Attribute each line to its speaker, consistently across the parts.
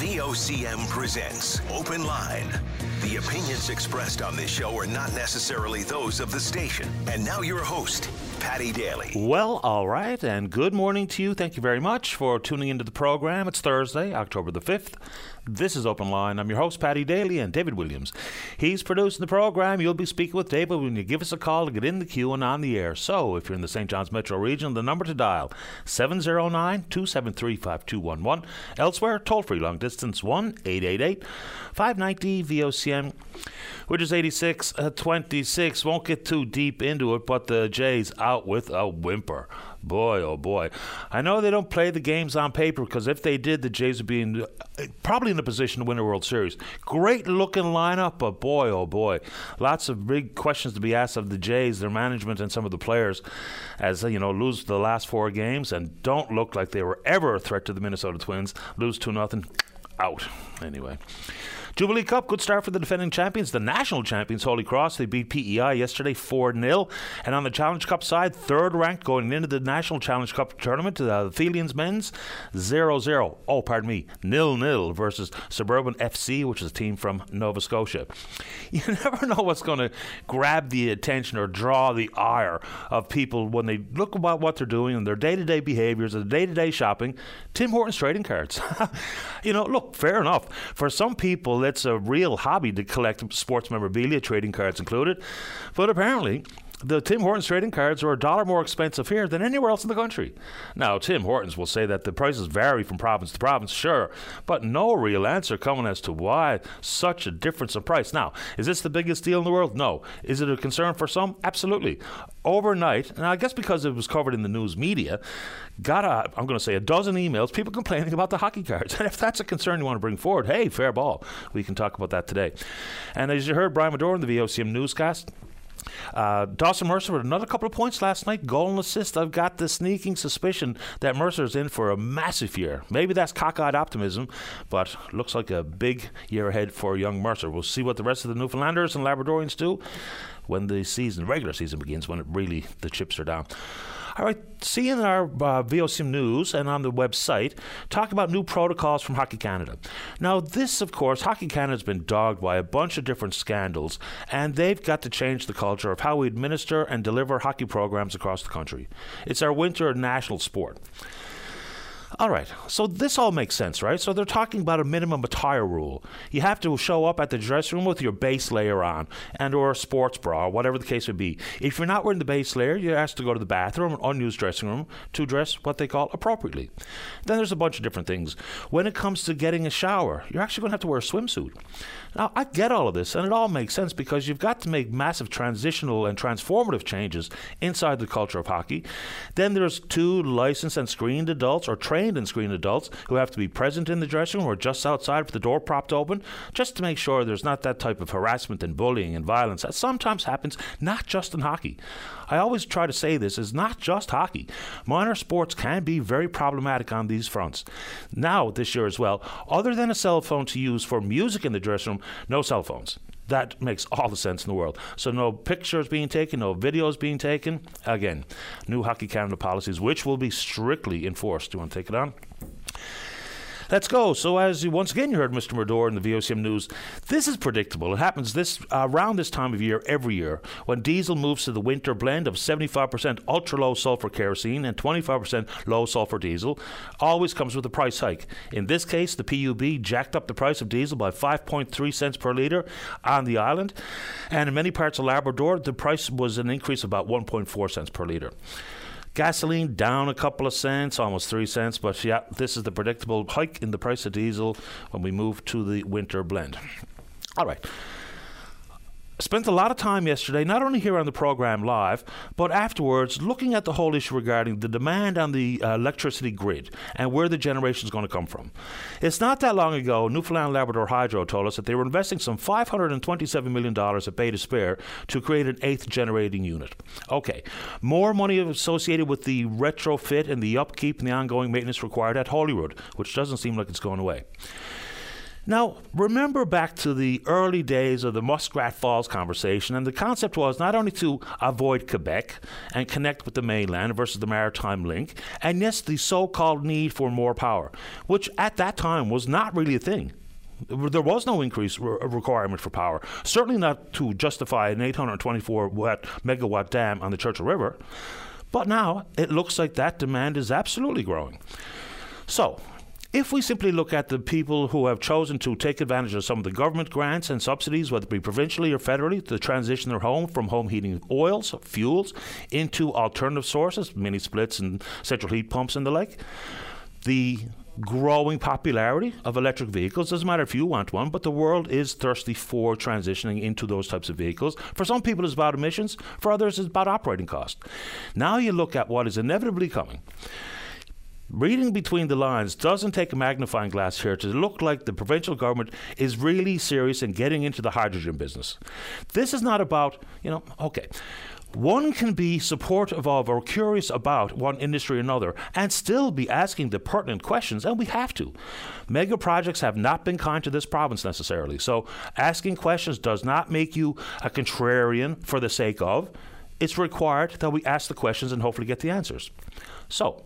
Speaker 1: VOCM presents Open Line. The opinions expressed on this show are not necessarily those of the station. And now your host, Patty Daly.
Speaker 2: Well, all right, and good morning to you. Thank you very much for tuning into the program. It's Thursday, October the 5th. This is Open Line. I'm your host, Patty Daly, and David Williams. He's producing the program. You'll be speaking with David when you give us a call to get in the queue and on the air. So, if you're in the St. John's metro region, the number to dial 709 273 5211. Elsewhere, toll free long distance 1 888 590 VOCM, which is 86 uh, 26. Won't get too deep into it, but the Jays out with a whimper. Boy, oh boy. I know they don't play the games on paper because if they did, the Jays would be in, uh, probably in a position to win a World Series. Great looking lineup, but boy, oh boy. Lots of big questions to be asked of the Jays, their management, and some of the players as, you know, lose the last four games and don't look like they were ever a threat to the Minnesota Twins. Lose 2 nothing out. Anyway. Jubilee Cup, good start for the defending champions, the national champions, Holy Cross. They beat PEI yesterday 4 0. And on the Challenge Cup side, third ranked going into the National Challenge Cup tournament, uh, the Feildians men's 0 0. Oh, pardon me, nil nil versus Suburban FC, which is a team from Nova Scotia. You never know what's going to grab the attention or draw the ire of people when they look about what they're doing and their day to day behaviors, their day to day shopping. Tim Hortons trading cards. you know, look, fair enough. For some people, it's a real hobby to collect sports memorabilia, trading cards included. But apparently, the Tim Hortons trading cards are a dollar more expensive here than anywhere else in the country. Now, Tim Hortons will say that the prices vary from province to province, sure, but no real answer coming as to why such a difference in price. Now, is this the biggest deal in the world? No. Is it a concern for some? Absolutely. Overnight, and I guess because it was covered in the news media, got a, I'm going to say a dozen emails, people complaining about the hockey cards. And if that's a concern you want to bring forward, hey, fair ball. We can talk about that today. And as you heard Brian Madore in the VOCM newscast, uh, Dawson Mercer with another couple of points last night, goal and assist. I've got the sneaking suspicion that Mercer's in for a massive year. Maybe that's cockeyed optimism, but looks like a big year ahead for young Mercer. We'll see what the rest of the Newfoundlanders and Labradorians do when the season, regular season begins, when it really the chips are down. All right, see in our uh, VOCM news and on the website, talk about new protocols from Hockey Canada. Now, this, of course, Hockey Canada has been dogged by a bunch of different scandals, and they've got to change the culture of how we administer and deliver hockey programs across the country. It's our winter national sport. All right, so this all makes sense, right? So they're talking about a minimum attire rule. You have to show up at the dressing room with your base layer on, and or a sports bra, whatever the case would be. If you're not wearing the base layer, you're asked to go to the bathroom, or unused dressing room, to dress what they call appropriately. Then there's a bunch of different things. When it comes to getting a shower, you're actually going to have to wear a swimsuit. Now, I get all of this, and it all makes sense because you've got to make massive transitional and transformative changes inside the culture of hockey. Then there's two licensed and screened adults or trained and screened adults who have to be present in the dressing room or just outside with the door propped open, just to make sure there's not that type of harassment and bullying and violence that sometimes happens, not just in hockey. I always try to say this is not just hockey. Minor sports can be very problematic on these fronts. Now, this year as well, other than a cell phone to use for music in the dressing room, no cell phones. That makes all the sense in the world. So, no pictures being taken, no videos being taken. Again, new Hockey Canada policies, which will be strictly enforced. Do you want to take it on? Let's go. So, as you, once again you heard Mr. Madore in the VOCM news, this is predictable. It happens this uh, around this time of year every year when diesel moves to the winter blend of 75% ultra low sulfur kerosene and 25% low sulfur diesel. Always comes with a price hike. In this case, the PUB jacked up the price of diesel by 5.3 cents per litre on the island, and in many parts of Labrador, the price was an increase of about 1.4 cents per litre. Gasoline down a couple of cents, almost three cents, but yeah, this is the predictable hike in the price of diesel when we move to the winter blend. All right spent a lot of time yesterday, not only here on the program live, but afterwards looking at the whole issue regarding the demand on the uh, electricity grid and where the generation is going to come from. It's not that long ago, Newfoundland Labrador Hydro told us that they were investing some $527 million at Bay d'Espoir to create an eighth generating unit. Okay, more money associated with the retrofit and the upkeep and the ongoing maintenance required at Holyrood, which doesn't seem like it's going away. Now, remember back to the early days of the Muskrat Falls conversation, and the concept was not only to avoid Quebec and connect with the mainland versus the maritime link, and yes, the so called need for more power, which at that time was not really a thing. There was no increased re- requirement for power, certainly not to justify an 824 watt, megawatt dam on the Churchill River. But now it looks like that demand is absolutely growing. So, if we simply look at the people who have chosen to take advantage of some of the government grants and subsidies, whether it be provincially or federally, to transition their home from home heating oils, fuels, into alternative sources, mini splits and central heat pumps and the like, the growing popularity of electric vehicles. Doesn't matter if you want one, but the world is thirsty for transitioning into those types of vehicles. For some people, it's about emissions. For others, it's about operating cost. Now you look at what is inevitably coming. Reading between the lines doesn't take a magnifying glass here to look like the provincial government is really serious in getting into the hydrogen business. This is not about, you know, okay. One can be supportive of or curious about one industry or another and still be asking the pertinent questions, and we have to. Mega projects have not been kind to this province necessarily, so asking questions does not make you a contrarian for the sake of. It's required that we ask the questions and hopefully get the answers. So,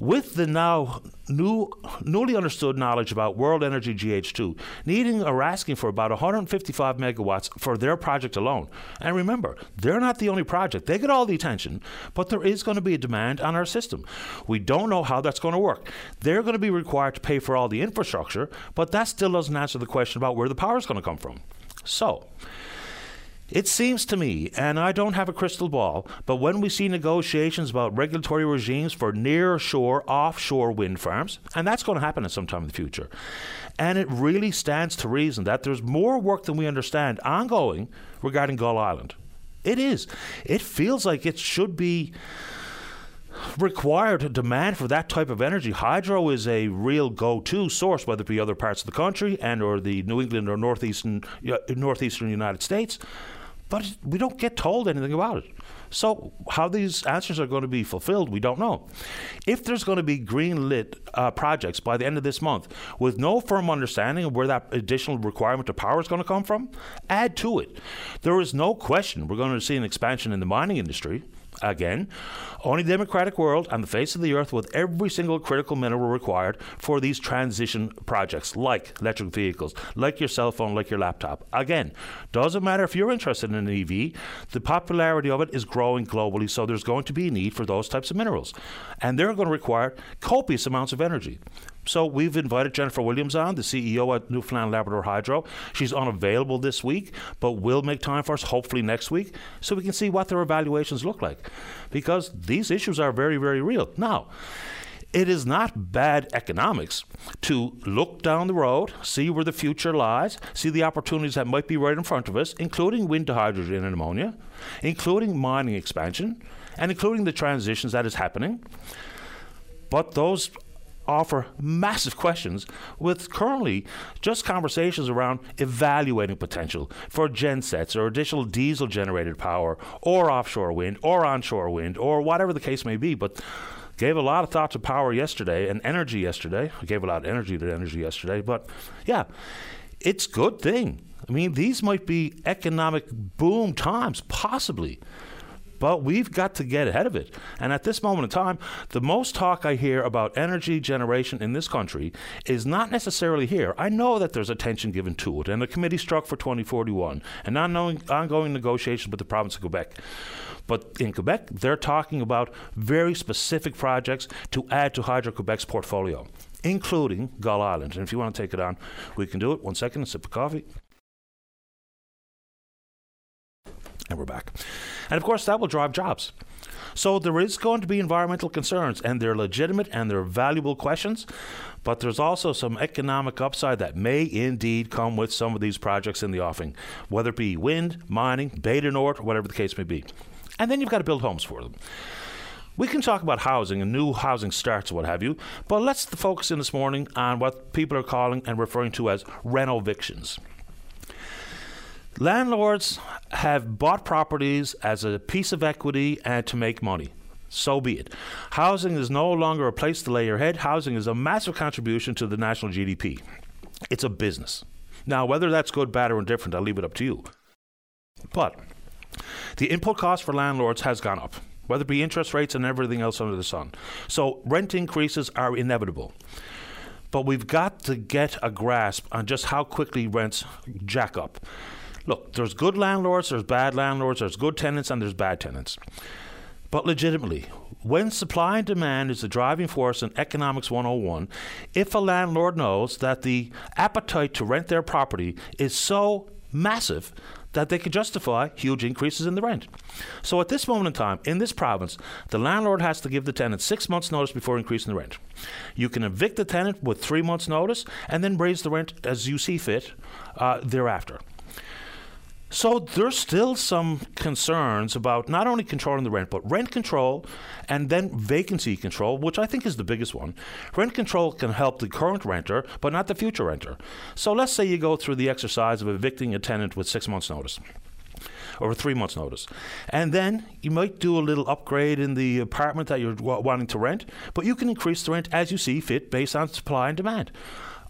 Speaker 2: with the now new, newly understood knowledge about World Energy GH2 needing or asking for about 155 megawatts for their project alone. And remember, they're not the only project. They get all the attention, but there is going to be a demand on our system. We don't know how that's going to work. They're going to be required to pay for all the infrastructure, but that still doesn't answer the question about where the power is going to come from. So, it seems to me, and I don't have a crystal ball, but when we see negotiations about regulatory regimes for near shore, offshore wind farms, and that's going to happen at some time in the future, and it really stands to reason that there's more work than we understand ongoing regarding Gull Island. It is. It feels like it should be required demand for that type of energy. Hydro is a real go-to source, whether it be other parts of the country and or the New England or northeastern uh, northeastern United States but we don't get told anything about it. So, how these answers are going to be fulfilled, we don't know. If there's going to be green lit uh, projects by the end of this month with no firm understanding of where that additional requirement of power is going to come from, add to it. There is no question we're going to see an expansion in the mining industry again, only democratic world on the face of the earth with every single critical mineral required for these transition projects, like electric vehicles, like your cell phone, like your laptop. Again, doesn't matter if you're interested in an EV, the popularity of it is growing globally, so there's going to be a need for those types of minerals. And they're going to require copious amounts of energy. So we've invited Jennifer Williams on, the CEO at Newfoundland Labrador Hydro. She's unavailable this week, but will make time for us hopefully next week so we can see what their evaluations look like. Because these issues are very, very real. Now, it is not bad economics to look down the road, see where the future lies, see the opportunities that might be right in front of us, including wind to hydrogen and ammonia, including mining expansion, and including the transitions that is happening. But those offer massive questions with currently just conversations around evaluating potential for gensets or additional diesel generated power or offshore wind or onshore wind or whatever the case may be. But gave a lot of thought to power yesterday and energy yesterday. I gave a lot of energy to energy yesterday. But yeah, it's good thing. I mean, these might be economic boom times, possibly. But we've got to get ahead of it. And at this moment in time, the most talk I hear about energy generation in this country is not necessarily here. I know that there's attention given to it, and the committee struck for 2041 and ongoing, ongoing negotiations with the province of Quebec. But in Quebec, they're talking about very specific projects to add to Hydro Quebec's portfolio, including Gull Island. And if you want to take it on, we can do it. One second, a sip of coffee. And we're back. And of course, that will drive jobs. So there is going to be environmental concerns, and they're legitimate and they're valuable questions. But there's also some economic upside that may indeed come with some of these projects in the offing, whether it be wind, mining, du Nord, whatever the case may be. And then you've got to build homes for them. We can talk about housing and new housing starts, what have you, but let's focus in this morning on what people are calling and referring to as renovictions. Landlords have bought properties as a piece of equity and to make money. So be it. Housing is no longer a place to lay your head. Housing is a massive contribution to the national GDP. It's a business. Now, whether that's good, bad, or indifferent, I'll leave it up to you. But the input cost for landlords has gone up, whether it be interest rates and everything else under the sun. So rent increases are inevitable. But we've got to get a grasp on just how quickly rents jack up. Look, there's good landlords, there's bad landlords, there's good tenants, and there's bad tenants. But legitimately, when supply and demand is the driving force in Economics 101, if a landlord knows that the appetite to rent their property is so massive that they can justify huge increases in the rent. So at this moment in time, in this province, the landlord has to give the tenant six months' notice before increasing the rent. You can evict the tenant with three months' notice and then raise the rent as you see fit uh, thereafter. So there's still some concerns about not only controlling the rent, but rent control and then vacancy control, which I think is the biggest one. Rent control can help the current renter, but not the future renter. So let's say you go through the exercise of evicting a tenant with six months' notice or three months' notice. And then you might do a little upgrade in the apartment that you're w- wanting to rent, but you can increase the rent as you see fit based on supply and demand.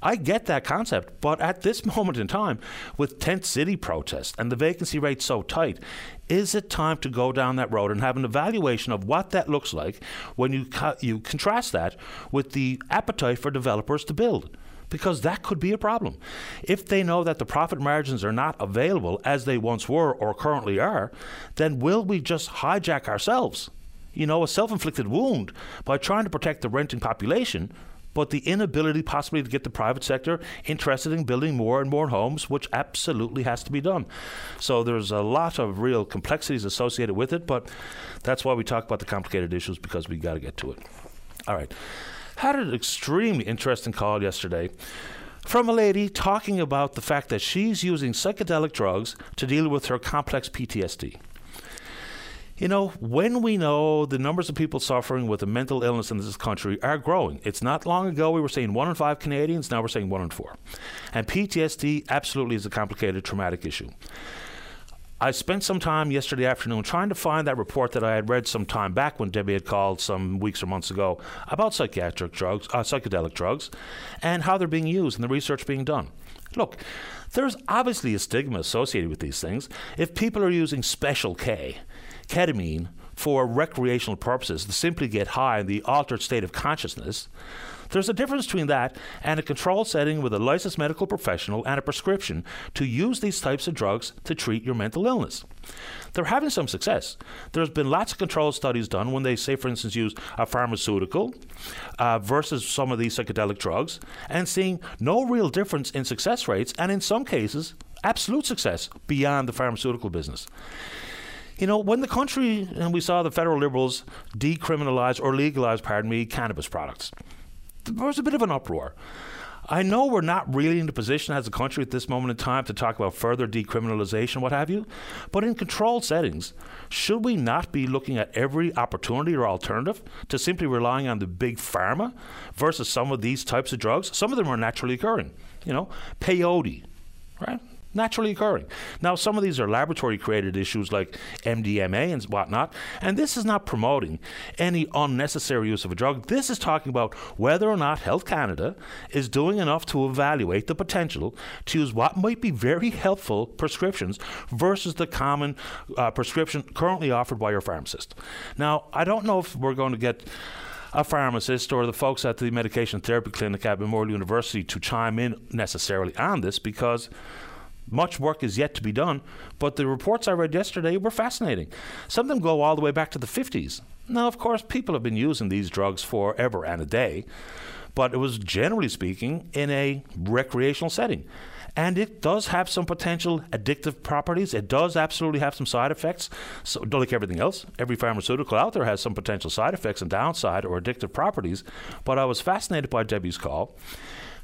Speaker 2: I get that concept, but at this moment in time, with tent city protests and the vacancy rate so tight, is it time to go down that road and have an evaluation of what that looks like when you co- you contrast that with the appetite for developers to build? Because that could be a problem. If they know that the profit margins are not available as they once were or currently are, then will we just hijack ourselves? You know, a self inflicted wound by trying to protect the renting population but the inability possibly to get the private sector interested in building more and more homes, which absolutely has to be done. So there's a lot of real complexities associated with it, but that's why we talk about the complicated issues because we got to get to it. All right. Had an extremely interesting call yesterday from a lady talking about the fact that she's using psychedelic drugs to deal with her complex PTSD. You know, when we know the numbers of people suffering with a mental illness in this country are growing, it's not long ago we were saying one in five Canadians, now we're saying one in four. And PTSD absolutely is a complicated traumatic issue. I spent some time yesterday afternoon trying to find that report that I had read some time back when Debbie had called some weeks or months ago about psychiatric drugs, uh, psychedelic drugs, and how they're being used and the research being done. Look, there's obviously a stigma associated with these things. If people are using Special K, ketamine for recreational purposes to simply get high in the altered state of consciousness, there's a difference between that and a controlled setting with a licensed medical professional and a prescription to use these types of drugs to treat your mental illness. They're having some success. There's been lots of controlled studies done when they, say, for instance, use a pharmaceutical uh, versus some of these psychedelic drugs and seeing no real difference in success rates and, in some cases, absolute success beyond the pharmaceutical business. You know, when the country and we saw the federal liberals decriminalize or legalize, pardon me, cannabis products, there was a bit of an uproar. I know we're not really in a position as a country at this moment in time to talk about further decriminalization, what have you, but in controlled settings, should we not be looking at every opportunity or alternative to simply relying on the big pharma versus some of these types of drugs? Some of them are naturally occurring. You know, peyote, right? Naturally occurring. Now, some of these are laboratory created issues like MDMA and whatnot, and this is not promoting any unnecessary use of a drug. This is talking about whether or not Health Canada is doing enough to evaluate the potential to use what might be very helpful prescriptions versus the common uh, prescription currently offered by your pharmacist. Now, I don't know if we're going to get a pharmacist or the folks at the medication therapy clinic at Memorial University to chime in necessarily on this because much work is yet to be done, but the reports I read yesterday were fascinating. Some of them go all the way back to the 50s. Now, of course, people have been using these drugs forever and a day, but it was generally speaking in a recreational setting. And it does have some potential addictive properties. It does absolutely have some side effects. So, like everything else, every pharmaceutical out there has some potential side effects and downside or addictive properties. But I was fascinated by Debbie's call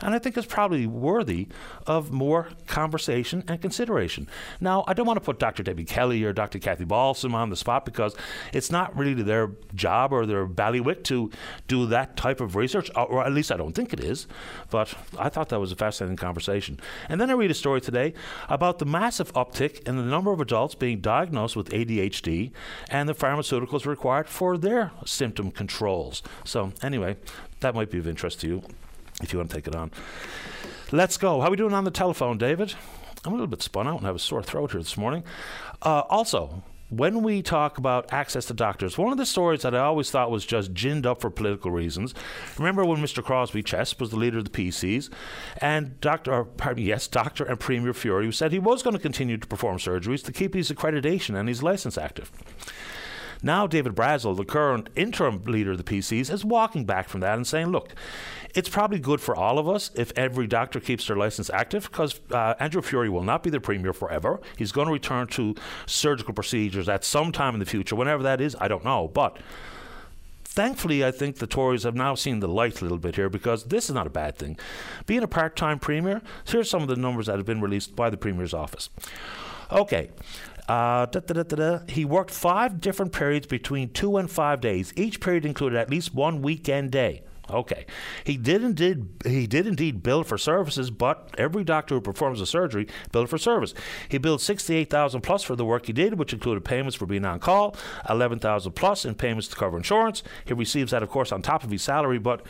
Speaker 2: and I think it's probably worthy of more conversation and consideration. Now, I don't want to put Dr. Debbie Kelly or Dr. Kathy Balsam on the spot because it's not really their job or their ballywick to do that type of research, or at least I don't think it is. But I thought that was a fascinating conversation. And then I read a story today about the massive uptick in the number of adults being diagnosed with ADHD and the pharmaceuticals required for their symptom controls. So, anyway, that might be of interest to you if you want to take it on. Let's go. How are we doing on the telephone, David? I'm a little bit spun out and have a sore throat here this morning. Uh, also, when we talk about access to doctors, one of the stories that I always thought was just ginned up for political reasons. Remember when Mr. Crosbie Ches was the leader of the PCs, and Doctor, pardon me, yes, Doctor and Premier Furey said he was going to continue to perform surgeries to keep his accreditation and his license active. Now, David Brazil, the current interim leader of the PCs, is walking back from that and saying, look, it's probably good for all of us if every doctor keeps their license active because uh, Andrew Furey will not be the premier forever. He's going to return to surgical procedures at some time in the future. Whenever that is, I don't know. But thankfully, I think the Tories have now seen the light a little bit here because this is not a bad thing. Being a part time premier, here's some of the numbers that have been released by the premier's office. Okay. Uh, da, da, da, he worked five different periods between two and five days. Each period included at least one weekend day. Okay, he did indeed he did indeed bill for services, but every doctor who performs a surgery billed for service. He billed sixty eight thousand plus for the work he did, which included payments for being on call, eleven thousand plus in payments to cover insurance. He receives that, of course, on top of his salary, but.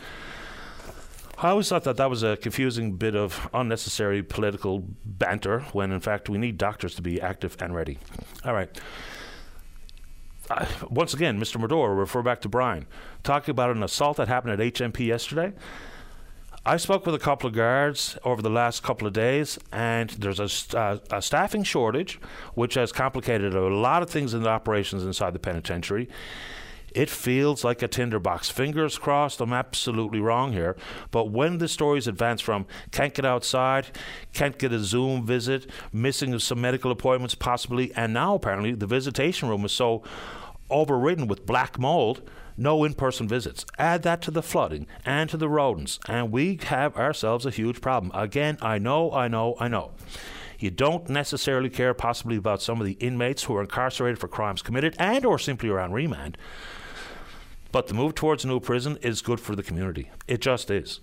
Speaker 2: I always thought that that was a confusing bit of unnecessary political banter when, in fact, we need doctors to be active and ready. All right once again, Mr. Murdo, refer back to Brian, talking about an assault that happened at HMP yesterday. I spoke with a couple of guards over the last couple of days, and there's a, uh, a, staffing shortage, which has complicated a lot of things in the operations inside the penitentiary. It feels like a tinderbox. Fingers crossed, I'm absolutely wrong here. But when the stories advance from can't get outside, can't get a Zoom visit, missing some medical appointments possibly, and now apparently the visitation room is so overridden with black mold no in person visits. Add that to the flooding and to the rodents, and we have ourselves a huge problem. Again, I know, I know, I know. You don't necessarily care possibly about some of the inmates who are incarcerated for crimes committed and or simply around remand. But the move towards a new prison is good for the community. It just is.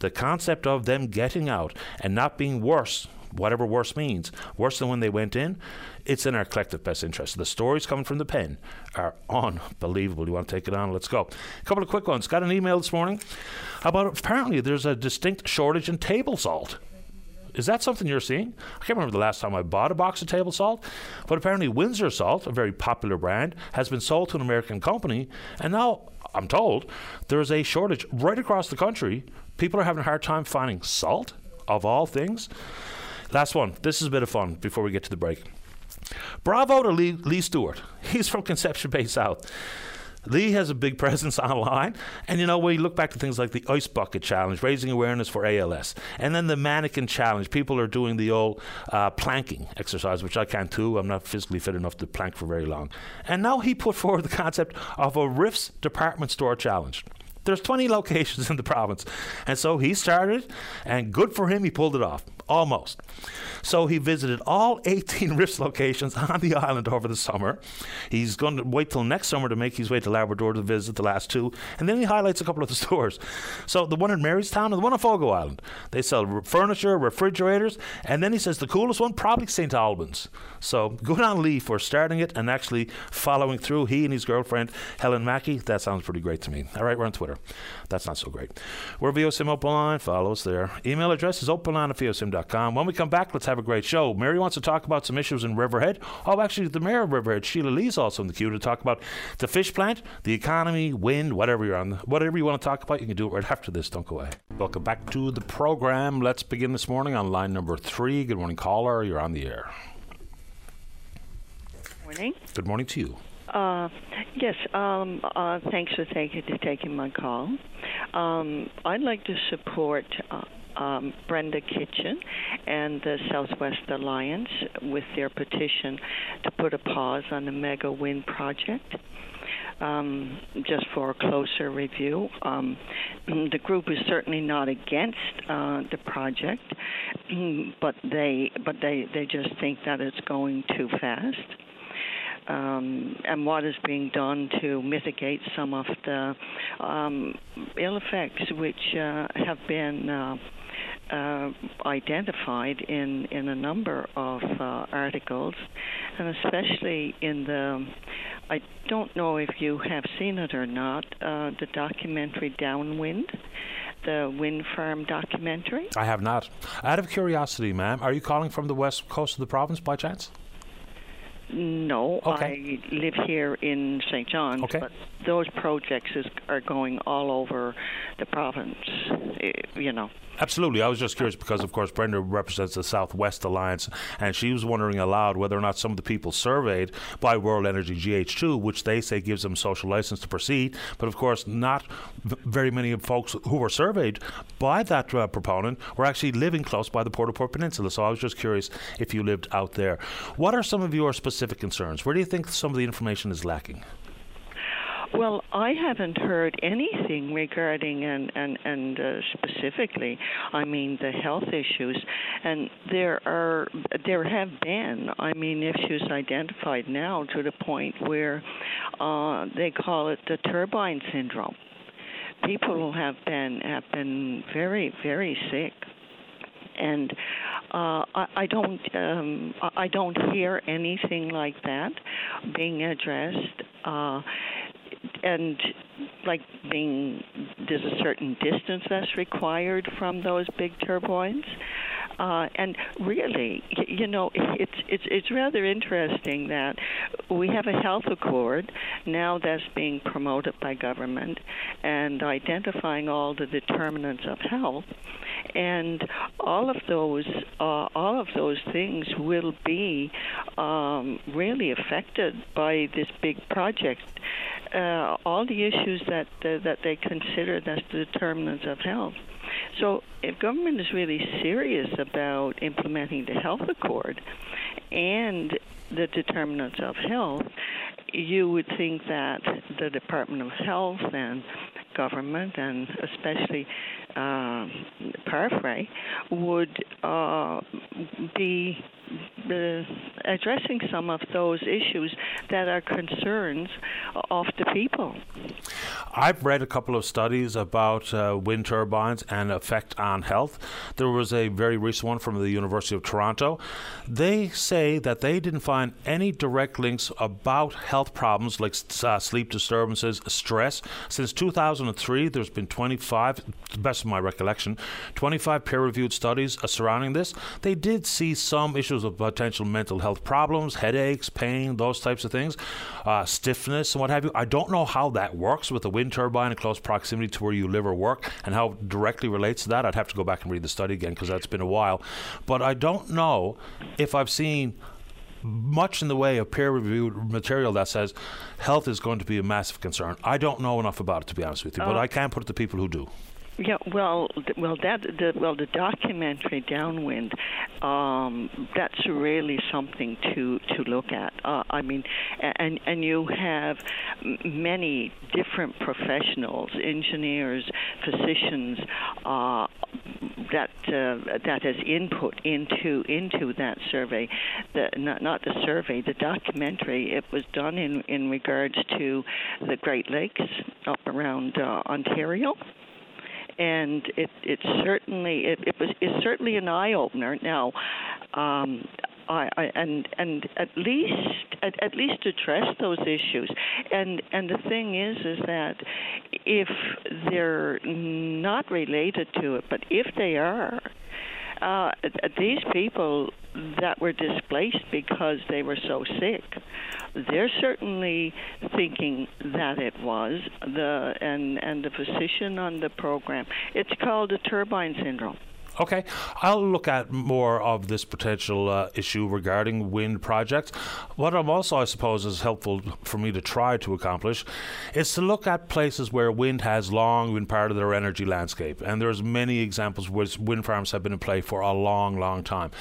Speaker 2: The concept of them getting out and not being worse, whatever worse means, worse than when they went in, it's in our collective best interest. The stories coming from the pen are unbelievable. You want to take it on? Let's go. A couple of quick ones. Got an email this morning about apparently there's a distinct shortage in table salt. Is that something you're seeing? I can't remember the last time I bought a box of table salt, but apparently Windsor Salt, a very popular brand, has been sold to an American company, and now I'm told there's a shortage right across the country. People are having a hard time finding salt, of all things. Last one. This is a bit of fun before we get to the break. Bravo to Lee, Lee Stewart. He's from Conception Bay South. Lee has a big presence online. And you know, we look back to things like the Ice Bucket Challenge, raising awareness for ALS, and then the Mannequin Challenge. People are doing the old uh, planking exercise, which I can't do. I'm not physically fit enough to plank for very long. And now he put forward the concept of a Riffs Department Store Challenge. There's 20 locations in the province. And so he started, and good for him, he pulled it off. Almost. So he visited all 18 Riffs locations on the island over the summer. He's going to wait till next summer to make his way to Labrador to visit the last two. And then he highlights a couple of the stores. So the one in Marystown and the one on Fogo Island. They sell furniture, refrigerators. And then he says the coolest one, probably St. Albans. So good on Lee for starting it and actually following through. He and his girlfriend, Helen Mackey. That sounds pretty great to me. All right, we're on Twitter. That's not so great. We're VOCM Open Line. Follow us there. Email address is openline at VOCM.com. When we come back, let's have a great show. Mary wants to talk about some issues in Riverhead. Oh, actually, the mayor of Riverhead, Sheila Lee, is also in the queue to talk about the fish plant, the economy, wind, whatever you're on, whatever you want to talk about, you can do it right after this. Don't go away. Welcome back to the program. Let's begin this morning on line number three. Good morning, caller. You're on the air.
Speaker 3: Morning.
Speaker 2: Good morning to you.
Speaker 3: Uh, yes, um, uh, thanks for taking, taking my call. Um, I'd like to support uh, um, Brenda Kitchen and the Southwest Alliance with their petition to put a pause on the Mega Wind project. Um, just for a closer review. Um, the group is certainly not against uh, the project, but they but they, they just think that it's going too fast um, and what is being done to mitigate some of the um, ill effects which uh, have been uh, uh, identified in, in a number of uh, articles, and especially in the I don't know if you have seen it or not, uh, the documentary Downwind the wind farm documentary?
Speaker 2: I have not. Out of curiosity, ma'am, are you calling from the west coast of the province by chance?
Speaker 3: No,
Speaker 2: Okay.
Speaker 3: I live here in St. John's,
Speaker 2: Okay.
Speaker 3: but those projects is, are going all over the province. eh, You know.
Speaker 2: Absolutely. I was just curious because, of course, Brenda represents the Southwest Alliance, and she was wondering aloud whether or not some of the people surveyed by World Energy GH2, which they say gives them social license to proceed, but of course, not v- very many of folks who were surveyed by that uh, proponent were actually living close by the Port au Port Peninsula. So I was just curious if you lived out there. What are some of your specific concerns? Where do you think some of the information is lacking?
Speaker 3: Well, I haven't heard anything regarding and and and uh, specifically, I mean the health issues, and there are there have been, I mean, issues identified now to the point where uh, they call it the turbine syndrome. People have been have been very very sick and uh, I, I don't um, I don't hear anything like that being addressed. Uh, and like being there's a certain distance that's required from those big turbines. Uh, and really, you know, it's it's it's rather interesting that we have a health accord now that's being promoted by government and identifying all the determinants of health, and all of those uh, all of those things will be um, really affected by this big project. Uh, all the issues that that they consider as the determinants of health. So, if government is really serious about implementing the health accord and the determinants of health, you would think that the Department of Health and government, and especially uh, Parfrey, would uh, be addressing some of those issues that are concerns of the people.
Speaker 2: I've read a couple of studies about uh, wind turbines and effect on health. There was a very recent one from the University of Toronto. They say that they didn't find any direct links about health problems like uh, sleep disturbances, stress. Since 2003, there's been 25, to best of my recollection, 25 peer-reviewed studies uh, surrounding this. They did see some issues of potential mental health problems, headaches, pain, those types of things, uh, stiffness, and what have you. I don't know how that works with a wind turbine in close proximity to where you live or work and how it directly relates to that. I'd have to go back and read the study again because that's been a while. But I don't know if I've seen much in the way of peer reviewed material that says health is going to be a massive concern. I don't know enough about it to be honest with you, but
Speaker 3: Uh,
Speaker 2: I can put it to people who do.
Speaker 3: Yeah, well, well, that the well, the documentary Downwind, um, that's really something to to look at. Uh, I mean, and and you have many different professionals, engineers, physicians, uh, that uh, that has input into into that survey. The not not the survey, the documentary. It was done in in regards to the Great Lakes up around uh, Ontario and it it certainly it, it was it's certainly an eye opener. Now, um, I, I and and at least at, at least address those issues. And and the thing is is that if they're not related to it, but if they are. Uh, these people that were displaced because they were so sick, they're certainly thinking that it was the and and the physician on the program. It's called the turbine syndrome.
Speaker 2: Okay, I'll look at more of this potential uh, issue regarding wind projects. What I'm also, I suppose, is helpful for me to try to accomplish is to look at places where wind has long been part of their energy landscape, and there's many examples where wind farms have been in play for a long, long time.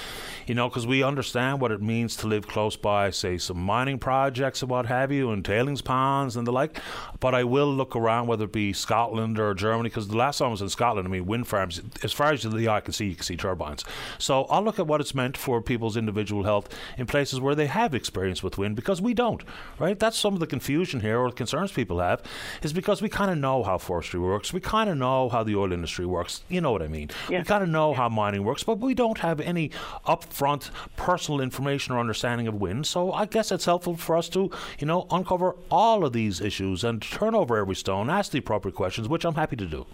Speaker 2: You know, because we understand what it means to live close by, say, some mining projects and what have you, and tailings ponds and the like. But I will look around, whether it be Scotland or Germany, because the last time I was in Scotland, I mean, wind farms, as far as the eye can see, you can see turbines. So I'll look at what it's meant for people's individual health in places where they have experience with wind, because we don't, right? That's some of the confusion here, or the concerns people have, is because we kind of know how forestry works, we kind of know how the oil industry works. You know what I mean?
Speaker 3: Yeah.
Speaker 2: We kind of know how mining works, but we don't have any upfront personal information or understanding of wind. So I guess it's helpful for us to, you know, uncover all of these issues and turn over every stone, ask the appropriate questions, which I'm happy to do.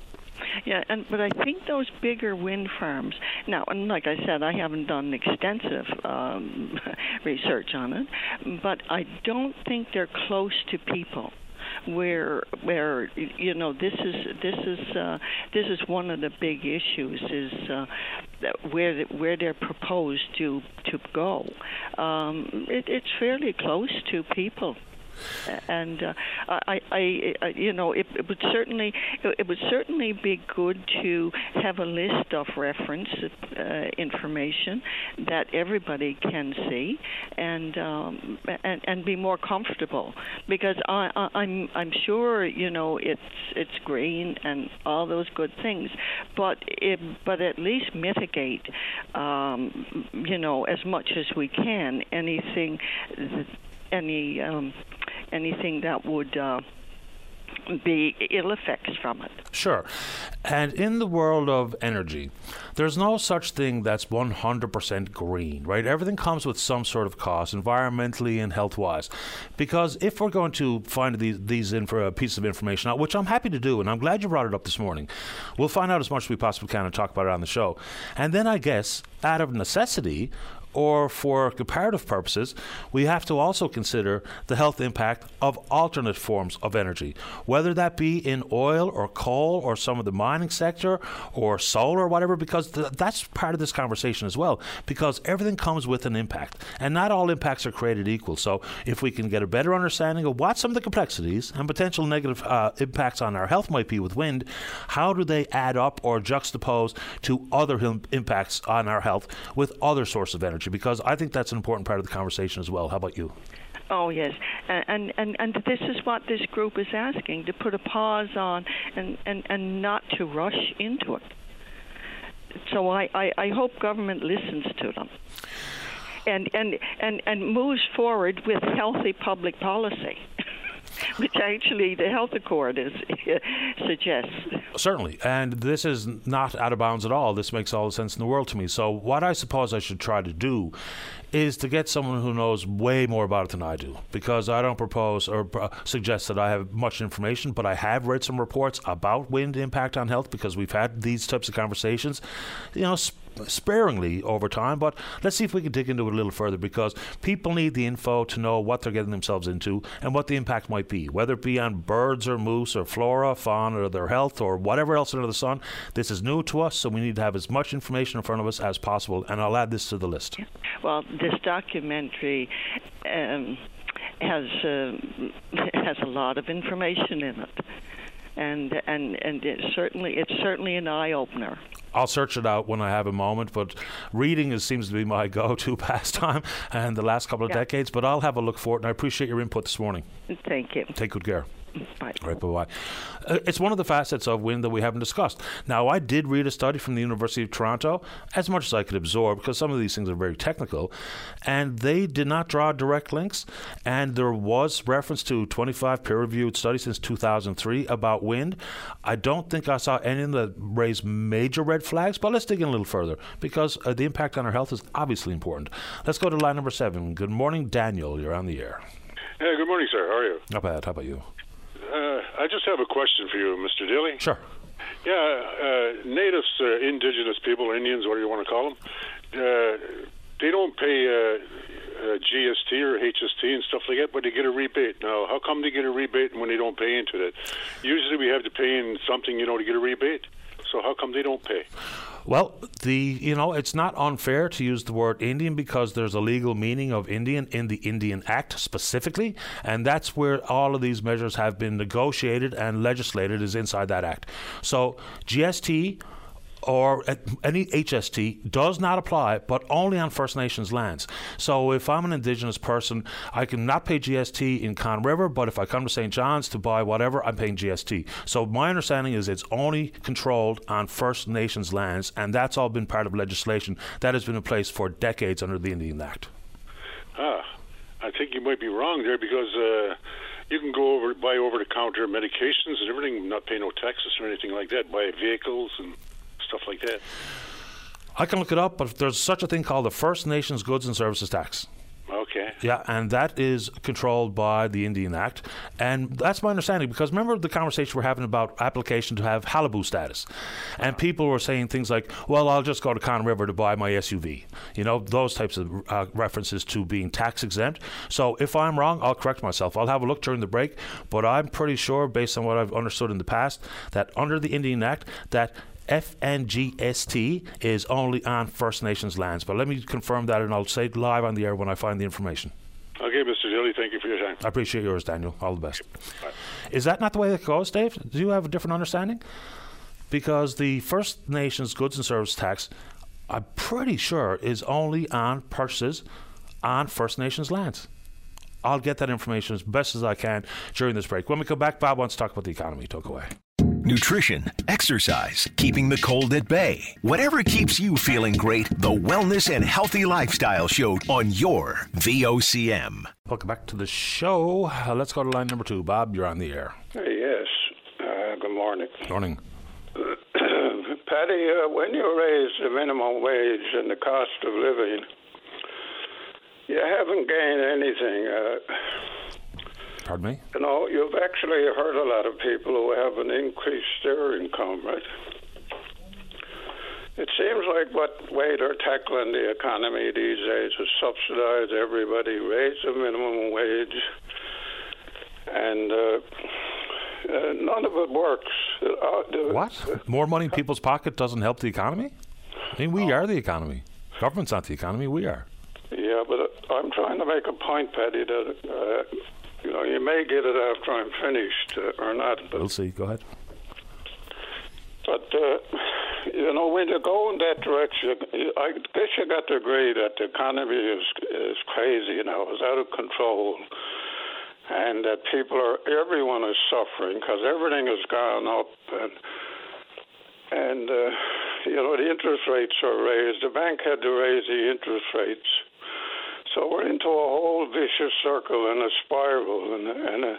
Speaker 3: Yeah, and but I think those bigger wind farms now, and like I said, I haven't done extensive um, research on it, but I don't think they're close to people where where you know this is this is uh, this is one of the big issues is uh, where the, where they're proposed to to go. Um, it, it's fairly close to people and uh, I, I, I, you know, it, it would certainly, it would certainly be good to have a list of reference uh, information that everybody can see, and um, and and be more comfortable, because I, I, I'm I'm sure you know it's it's green and all those good things, but it, but at least mitigate, um, you know, as much as we can anything, any um, anything that would uh, be ill effects from it.
Speaker 2: Sure. And in the world of energy, there's no such thing that's 100% green, right? Everything comes with some sort of cost, environmentally and health wise. Because if we're going to find these, these info, pieces of information out, which I'm happy to do, and I'm glad you brought it up this morning, we'll find out as much as we possibly can and talk about it on the show. And then I guess, out of necessity, or for comparative purposes, we have to also consider the health impact of alternate forms of energy, whether that be in oil or coal or some of the mining sector or solar or whatever, because th- that's part of this conversation as well, because everything comes with an impact, and not all impacts are created equal. So if we can get a better understanding of what some of the complexities and potential negative uh, impacts on our health might be with wind, how do they add up or juxtapose to other impacts on our health with other sources of energy? Because I think that's an important part of the conversation as well. How about you?
Speaker 3: Oh yes, and and and this is what this group is asking to put a pause on and and and not to rush into it. So I I, I hope government listens to them. And, and and and moves forward with healthy public policy. which actually the health accord is, suggests.
Speaker 2: Certainly, and this is not out of bounds at all. This makes all the sense in the world to me. So, what I suppose I should try to do is to get someone who knows way more about it than I do, because I don't propose or uh, suggest that I have much information, but I have read some reports about wind impact on health because we've had these types of conversations. You know. Sp- sparingly over time, but let's see if we can dig into it a little further because people need the info to know what they're getting themselves into and what the impact might be, whether it be on birds or moose or flora, fauna, or their health or whatever else under the sun. This is new to us, so we need to have as much information in front of us as possible, and I'll add this to the list.
Speaker 3: Well, this documentary. Um, has uh, has a lot of information in it, and and and it certainly it's certainly an eye opener.
Speaker 2: I'll search it out when I have a moment, but reading is, seems to be my go-to pastime and the last couple of yeah. decades. But I'll have a look for it, and I appreciate your input this morning.
Speaker 3: Thank you.
Speaker 2: Take good care.
Speaker 3: Bye.
Speaker 2: Right, bye bye. Uh, it's one of the facets of wind that we haven't discussed. Now, I did read a study from the University of Toronto, as much as I could absorb, because some of these things are very technical, and they did not draw direct links. And there was reference to 25 peer reviewed studies since 2003 about wind. I don't think I saw any that raised major red flags, but let's dig in a little further because uh, the impact on our health is obviously important. Let's go to line number seven. Good morning, Daniel. You're on the air.
Speaker 4: Hey, good morning, sir. How are you?
Speaker 2: Not bad. How about you?
Speaker 4: Uh, I just have a question for you, Mr. Daly.
Speaker 2: Sure.
Speaker 4: Yeah, uh, natives, uh, indigenous people, Indians, whatever you want to call them, uh, they don't pay uh, uh, GST or HST and stuff like that, but they get a rebate. Now, how come they get a rebate when they don't pay into it? Usually we have to pay in something, you know, to get a rebate. So how come they don't pay?
Speaker 2: Well, the you know it's not unfair to use the word Indian because there's a legal meaning of Indian in the Indian Act specifically, and that's where all of these measures have been negotiated and legislated is inside that act. So GST or any HST does not apply, but only on First Nations lands. So if I'm an Indigenous person, I can not pay GST in Conne River, but if I come to St. John's to buy whatever, I'm paying GST. So my understanding is it's only controlled on First Nations lands, and that's all been part of legislation that has been in place for decades under the Indian Act.
Speaker 4: Ah, I think you might be wrong there because. Uh you can go over buy over the counter medications and everything, not pay no taxes or anything like that. Buy vehicles and stuff like that?
Speaker 2: I can look it up, but there's such a thing called the First Nations Goods and Services Tax.
Speaker 4: Okay.
Speaker 2: Yeah, and that is controlled by the Indian Act. And that's my understanding because remember the conversation we're having about application to have Qalipu status. And people were saying things like, well, I'll just go to Conne River to buy my SUV. You know, those types of uh, references to being tax exempt. So if I'm wrong, I'll correct myself. I'll have a look during the break. But I'm pretty sure, based on what I've understood in the past, that under the Indian Act, that FNGST is only on First Nations lands. But let me confirm that and I'll say it live on the air when I find the information.
Speaker 4: Okay, Mr. Daly, thank you for your time.
Speaker 2: I appreciate yours, Daniel. All the best. Is that not the way it goes, Dave? Do you have a different understanding? Because the First Nations goods and service tax, I'm pretty sure, is only on purchases on First Nations lands. I'll get that information as best as I can during this break. When we come back, Bob wants to talk about the economy. Talk away
Speaker 1: nutrition, exercise, keeping the cold at bay. Whatever keeps you feeling great, the Wellness and Healthy Lifestyle Show on your VOCM.
Speaker 2: Welcome back to the show. Uh, let's go to line number two. Bob, you're on the air.
Speaker 5: yes. Uh, good morning.
Speaker 2: Morning.
Speaker 5: Paddy, uh, when you raise the minimum wage and the cost of living, you haven't gained anything. Uh,
Speaker 2: Pardon me?
Speaker 5: You know, you've actually heard a lot of people who haven't increased their income, right? It seems like what way they're tackling the economy these days is subsidize everybody, raise the minimum wage, and uh, uh, none of it works.
Speaker 2: Uh, what? More money in people's pocket doesn't help the economy? I mean, we are the economy. Government's not the economy. We are.
Speaker 5: Yeah, but I'm trying to make a point, Paddy, that uh, you know, you may get it after I'm finished uh, or not.
Speaker 2: But, we'll see. Go ahead.
Speaker 5: But uh, you know, when you go in that direction, I guess you got to agree that the economy is is crazy. You know, it's out of control, and that people are everyone is suffering because everything has gone up and and uh, you know the interest rates are raised. The bank had to raise the interest rates so we're into a whole vicious circle and a spiral, and and a,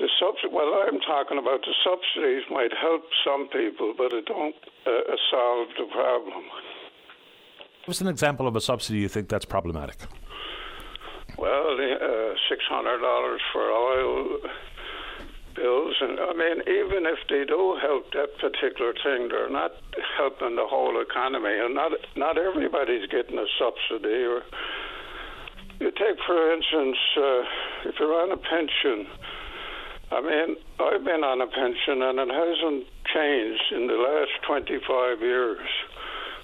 Speaker 5: the subs- what I'm talking about, the subsidies might help some people, but it don't uh, uh solve the problem.
Speaker 2: What's an example of a subsidy you think that's problematic?
Speaker 5: Well, uh, six hundred dollars for oil bills, and I mean, even if they do help that particular thing, they're not helping the whole economy, and not not everybody's getting a subsidy or you take, for instance, uh, if you're on a pension. I mean, I've been on a pension and it hasn't changed in the last 25 years.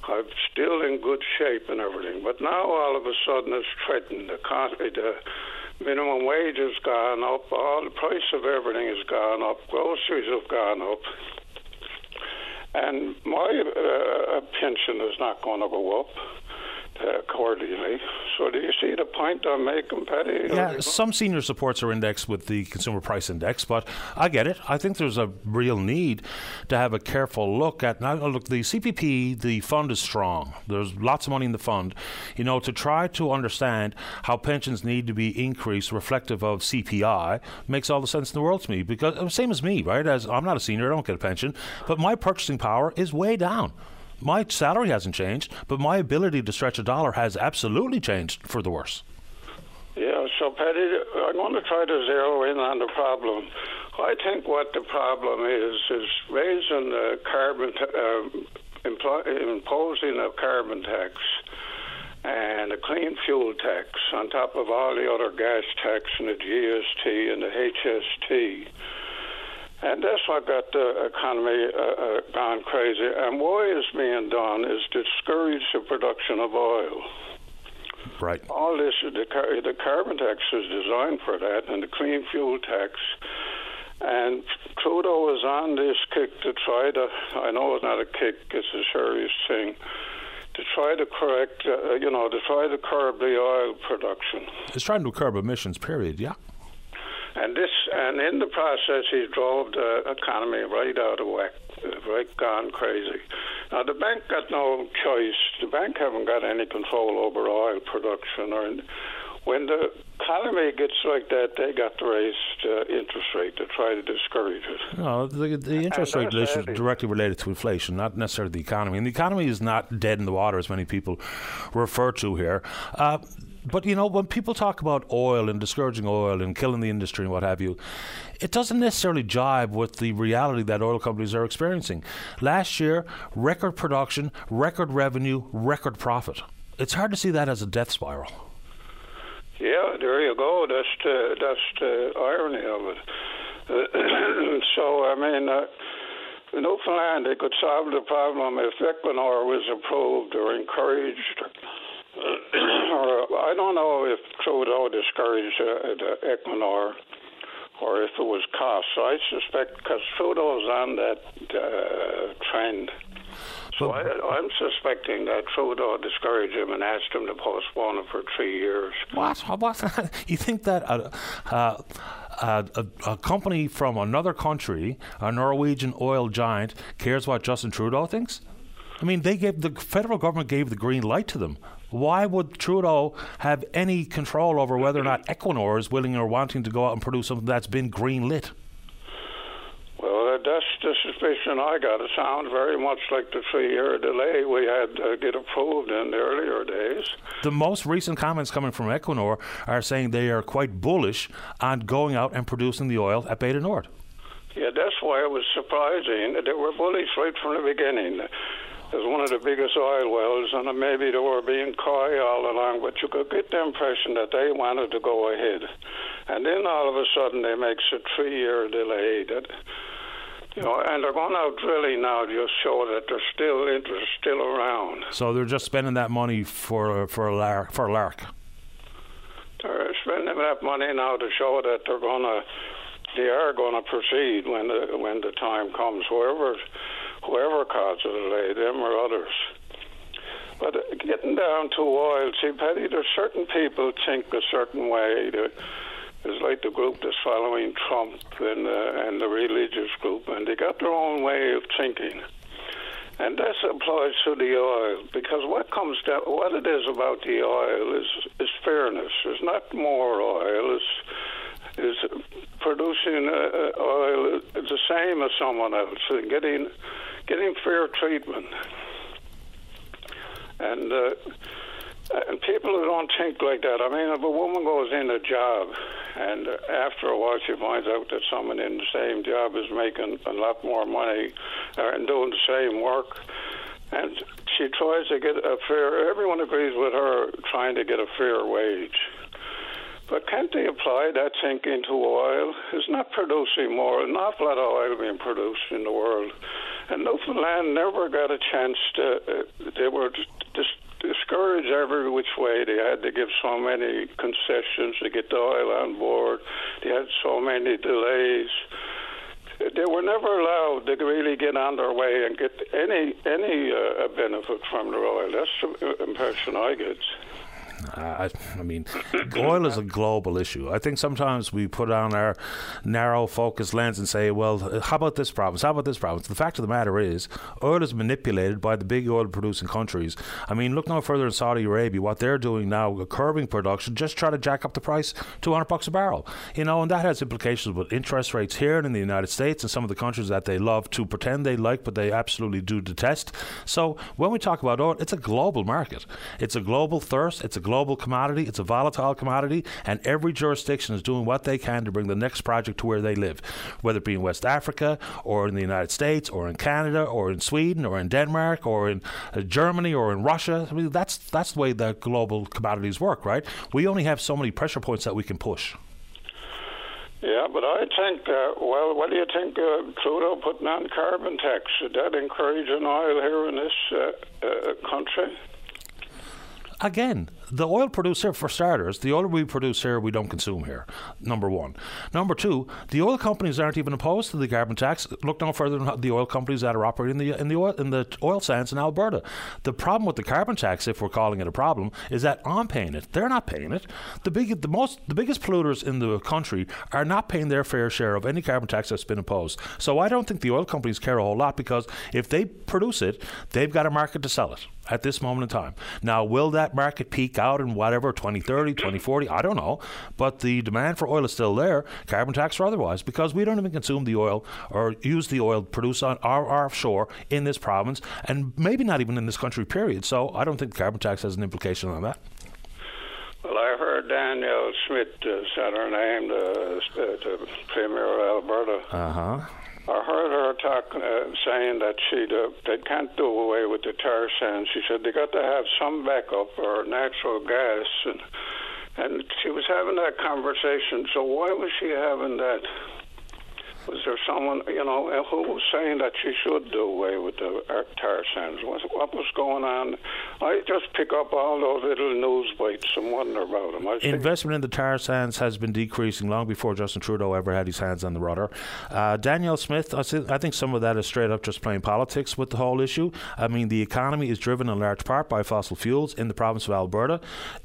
Speaker 5: I'm still in good shape and everything. But now all of a sudden it's threatened. The, cost, the minimum wage has gone up. All the price of everything has gone up. Groceries have gone up. And my uh, pension is not going to go up accordingly. So do you see the point I'm making, Paddy?
Speaker 2: Yeah, some senior supports are indexed with the Consumer Price Index, but I get it. I think there's a real need to have a careful look at. Now, look, the CPP, the fund is strong. There's lots of money in the fund. You know, to try to understand how pensions need to be increased reflective of CPI makes all the sense in the world to me. Because uh, same as me, right? As I'm not a senior, I don't get a pension, but my purchasing power is way down my salary hasn't changed, but my ability to stretch a dollar has absolutely changed for the worse.
Speaker 5: Yeah, so Paddy, I'm going to try to zero in on the problem. I think what the problem is is raising the carbon, uh, impl- imposing a carbon tax and a clean fuel tax on top of all the other gas tax and the GST and the HST and that's what got the economy uh, uh, gone crazy. And what is being done is to discourage the production of oil.
Speaker 2: Right.
Speaker 5: All this, the, the carbon tax is designed for that, and the clean fuel tax. And Trudeau is on this kick to try to, I know it's not a kick, it's a serious thing, to try to correct, uh, you know, to try to curb the oil production.
Speaker 2: He's trying to curb emissions, period, yeah.
Speaker 5: And this, and in the process, he drove the economy right out of whack, right gone crazy. Now the bank got no choice. The bank haven't got any control over oil production, or when the economy gets like that, they got to raise the interest rate to try to discourage it.
Speaker 2: No, the, the interest rate is directly related to inflation, not necessarily the economy. And the economy is not dead in the water, as many people refer to here. Uh, but you know, when people talk about oil and discouraging oil and killing the industry and what have you, it doesn't necessarily jibe with the reality that oil companies are experiencing. Last year, record production, record revenue, record profit. It's hard to see that as a death spiral.
Speaker 5: Yeah, there you go. That's the, that's the irony of it. so, I mean, uh, Newfoundland, they could solve the problem if Equinor was approved or encouraged. I don't know if Trudeau discouraged uh, Equinor or if it was cost. So I suspect because Trudeau's on that uh, trend. So I, am suspecting that Trudeau discouraged him and asked him to postpone it for three years.
Speaker 2: What? What? you think that a, a, a, a, company from another country, a Norwegian oil giant, cares what Justin Trudeau thinks? I mean, they gave the federal government gave the green light to them. Why would Trudeau have any control over whether or not Equinor is willing or wanting to go out and produce something that's been green lit?
Speaker 5: Well, uh, that's the suspicion I got. It sounds very much like the three-year delay we had to get approved in the earlier days.
Speaker 2: The most recent comments coming from Equinor are saying they are quite bullish on going out and producing the oil at du Nord.
Speaker 5: Yeah, that's why it was surprising. They were bullish right from the beginning as one of the biggest oil wells, and maybe they were being coy all along, but you could get the impression that they wanted to go ahead. And then all of a sudden they makes a three-year delay that you know, and they're going out drilling now to show that they're still interest still around.
Speaker 2: So they're just spending that money for for a lark for a lark.
Speaker 5: They're spending that money now to show that they're going to they are going to proceed when the when the time comes. Whoever whoever the delay, them or others. But getting down to oil, see, Paddy, there's certain people think a certain way. Is like the group that's following Trump and uh, and the religious group, and they got their own way of thinking. And that applies to the oil because what comes down, what it is about the oil is is fairness. There's not more oil. It's is producing uh, uh oil the same as someone else and getting getting fair treatment. And uh, and people who don't think like that. I mean, if a woman goes in a job and after a while she finds out that someone in the same job is making a lot more money uh, and doing the same work, and she tries to get a fair. Everyone agrees with her trying to get a fair wage. But can't they apply that thinking to oil? It's not producing more, an awful lot of oil being produced in the world. And Newfoundland never got a chance to, uh, they were just discouraged every which way. They had to give so many concessions to get the oil on board. They had so many delays. They were never allowed to really get on their way and get any any uh, benefit from the oil. That's the impression I get.
Speaker 2: I, I mean, oil is a global issue. I think sometimes we put on our narrow focus lens and say, well, how about this province? How about this province? The fact of the matter is, oil is manipulated by the big oil producing countries. I mean, look no further in Saudi Arabia. What they're doing now, curbing production, just try to jack up the price 200 bucks a barrel. You know, and that has implications with interest rates here and in the United States and some of the countries that they love to pretend they like, but they absolutely do detest. So when we talk about oil, it's a global market. It's a global thirst. It's a global commodity, it's a volatile commodity, and every jurisdiction is doing what they can to bring the next project to where they live, whether it be in West Africa or in the United States or in Canada or in Sweden or in Denmark or in uh, Germany or in Russia. I mean, that's that's the way the global commodities work, right? We only have so many pressure points that we can push.
Speaker 5: Yeah, but I think, uh, well, what do you think uh, Trudeau putting on carbon tax? Did that encourage an oil here in this uh, uh country?
Speaker 2: Again, the oil producer, for starters, the oil we produce here, we don't consume here. Number one. Number two, the oil companies aren't even opposed to the carbon tax. Look no further than the oil companies that are operating in the in the oil in the oil sands in Alberta. The problem with the carbon tax, if we're calling it a problem, is that I'm paying it. They're not paying it. The big, the most, the biggest polluters in the country are not paying their fair share of any carbon tax that's been imposed. So I don't think the oil companies care a whole lot because if they produce it, they've got a market to sell it at this moment in time. Now, will that market peak out in whatever 2030, 2040? I don't know, but the demand for oil is still there, carbon tax or otherwise, because we don't even consume the oil or use the oil produced on our, offshore in this province, and maybe not even in this country. Period. So I don't think carbon tax has an implication on that.
Speaker 5: Well, I heard Danielle Smith uh, said her name, the, the Premier of Alberta.
Speaker 2: Uh huh.
Speaker 5: I heard her talk, uh, saying that she uh, they can't do away with the tar sands. She said they got to have some backup or natural gas, and and she was having that conversation. So why was she having that? Was there someone, you know, who was saying that she should do away with the tar sands? What, was going on? I just pick up all those little news bites and wonder about them. I
Speaker 2: Investment in the tar sands has been decreasing long before Justin Trudeau ever had his hands on the rudder. Uh, Smith, I, I think some of that is straight up just playing politics with the whole issue. I mean, the economy is driven in large part by fossil fuels in the province of Alberta.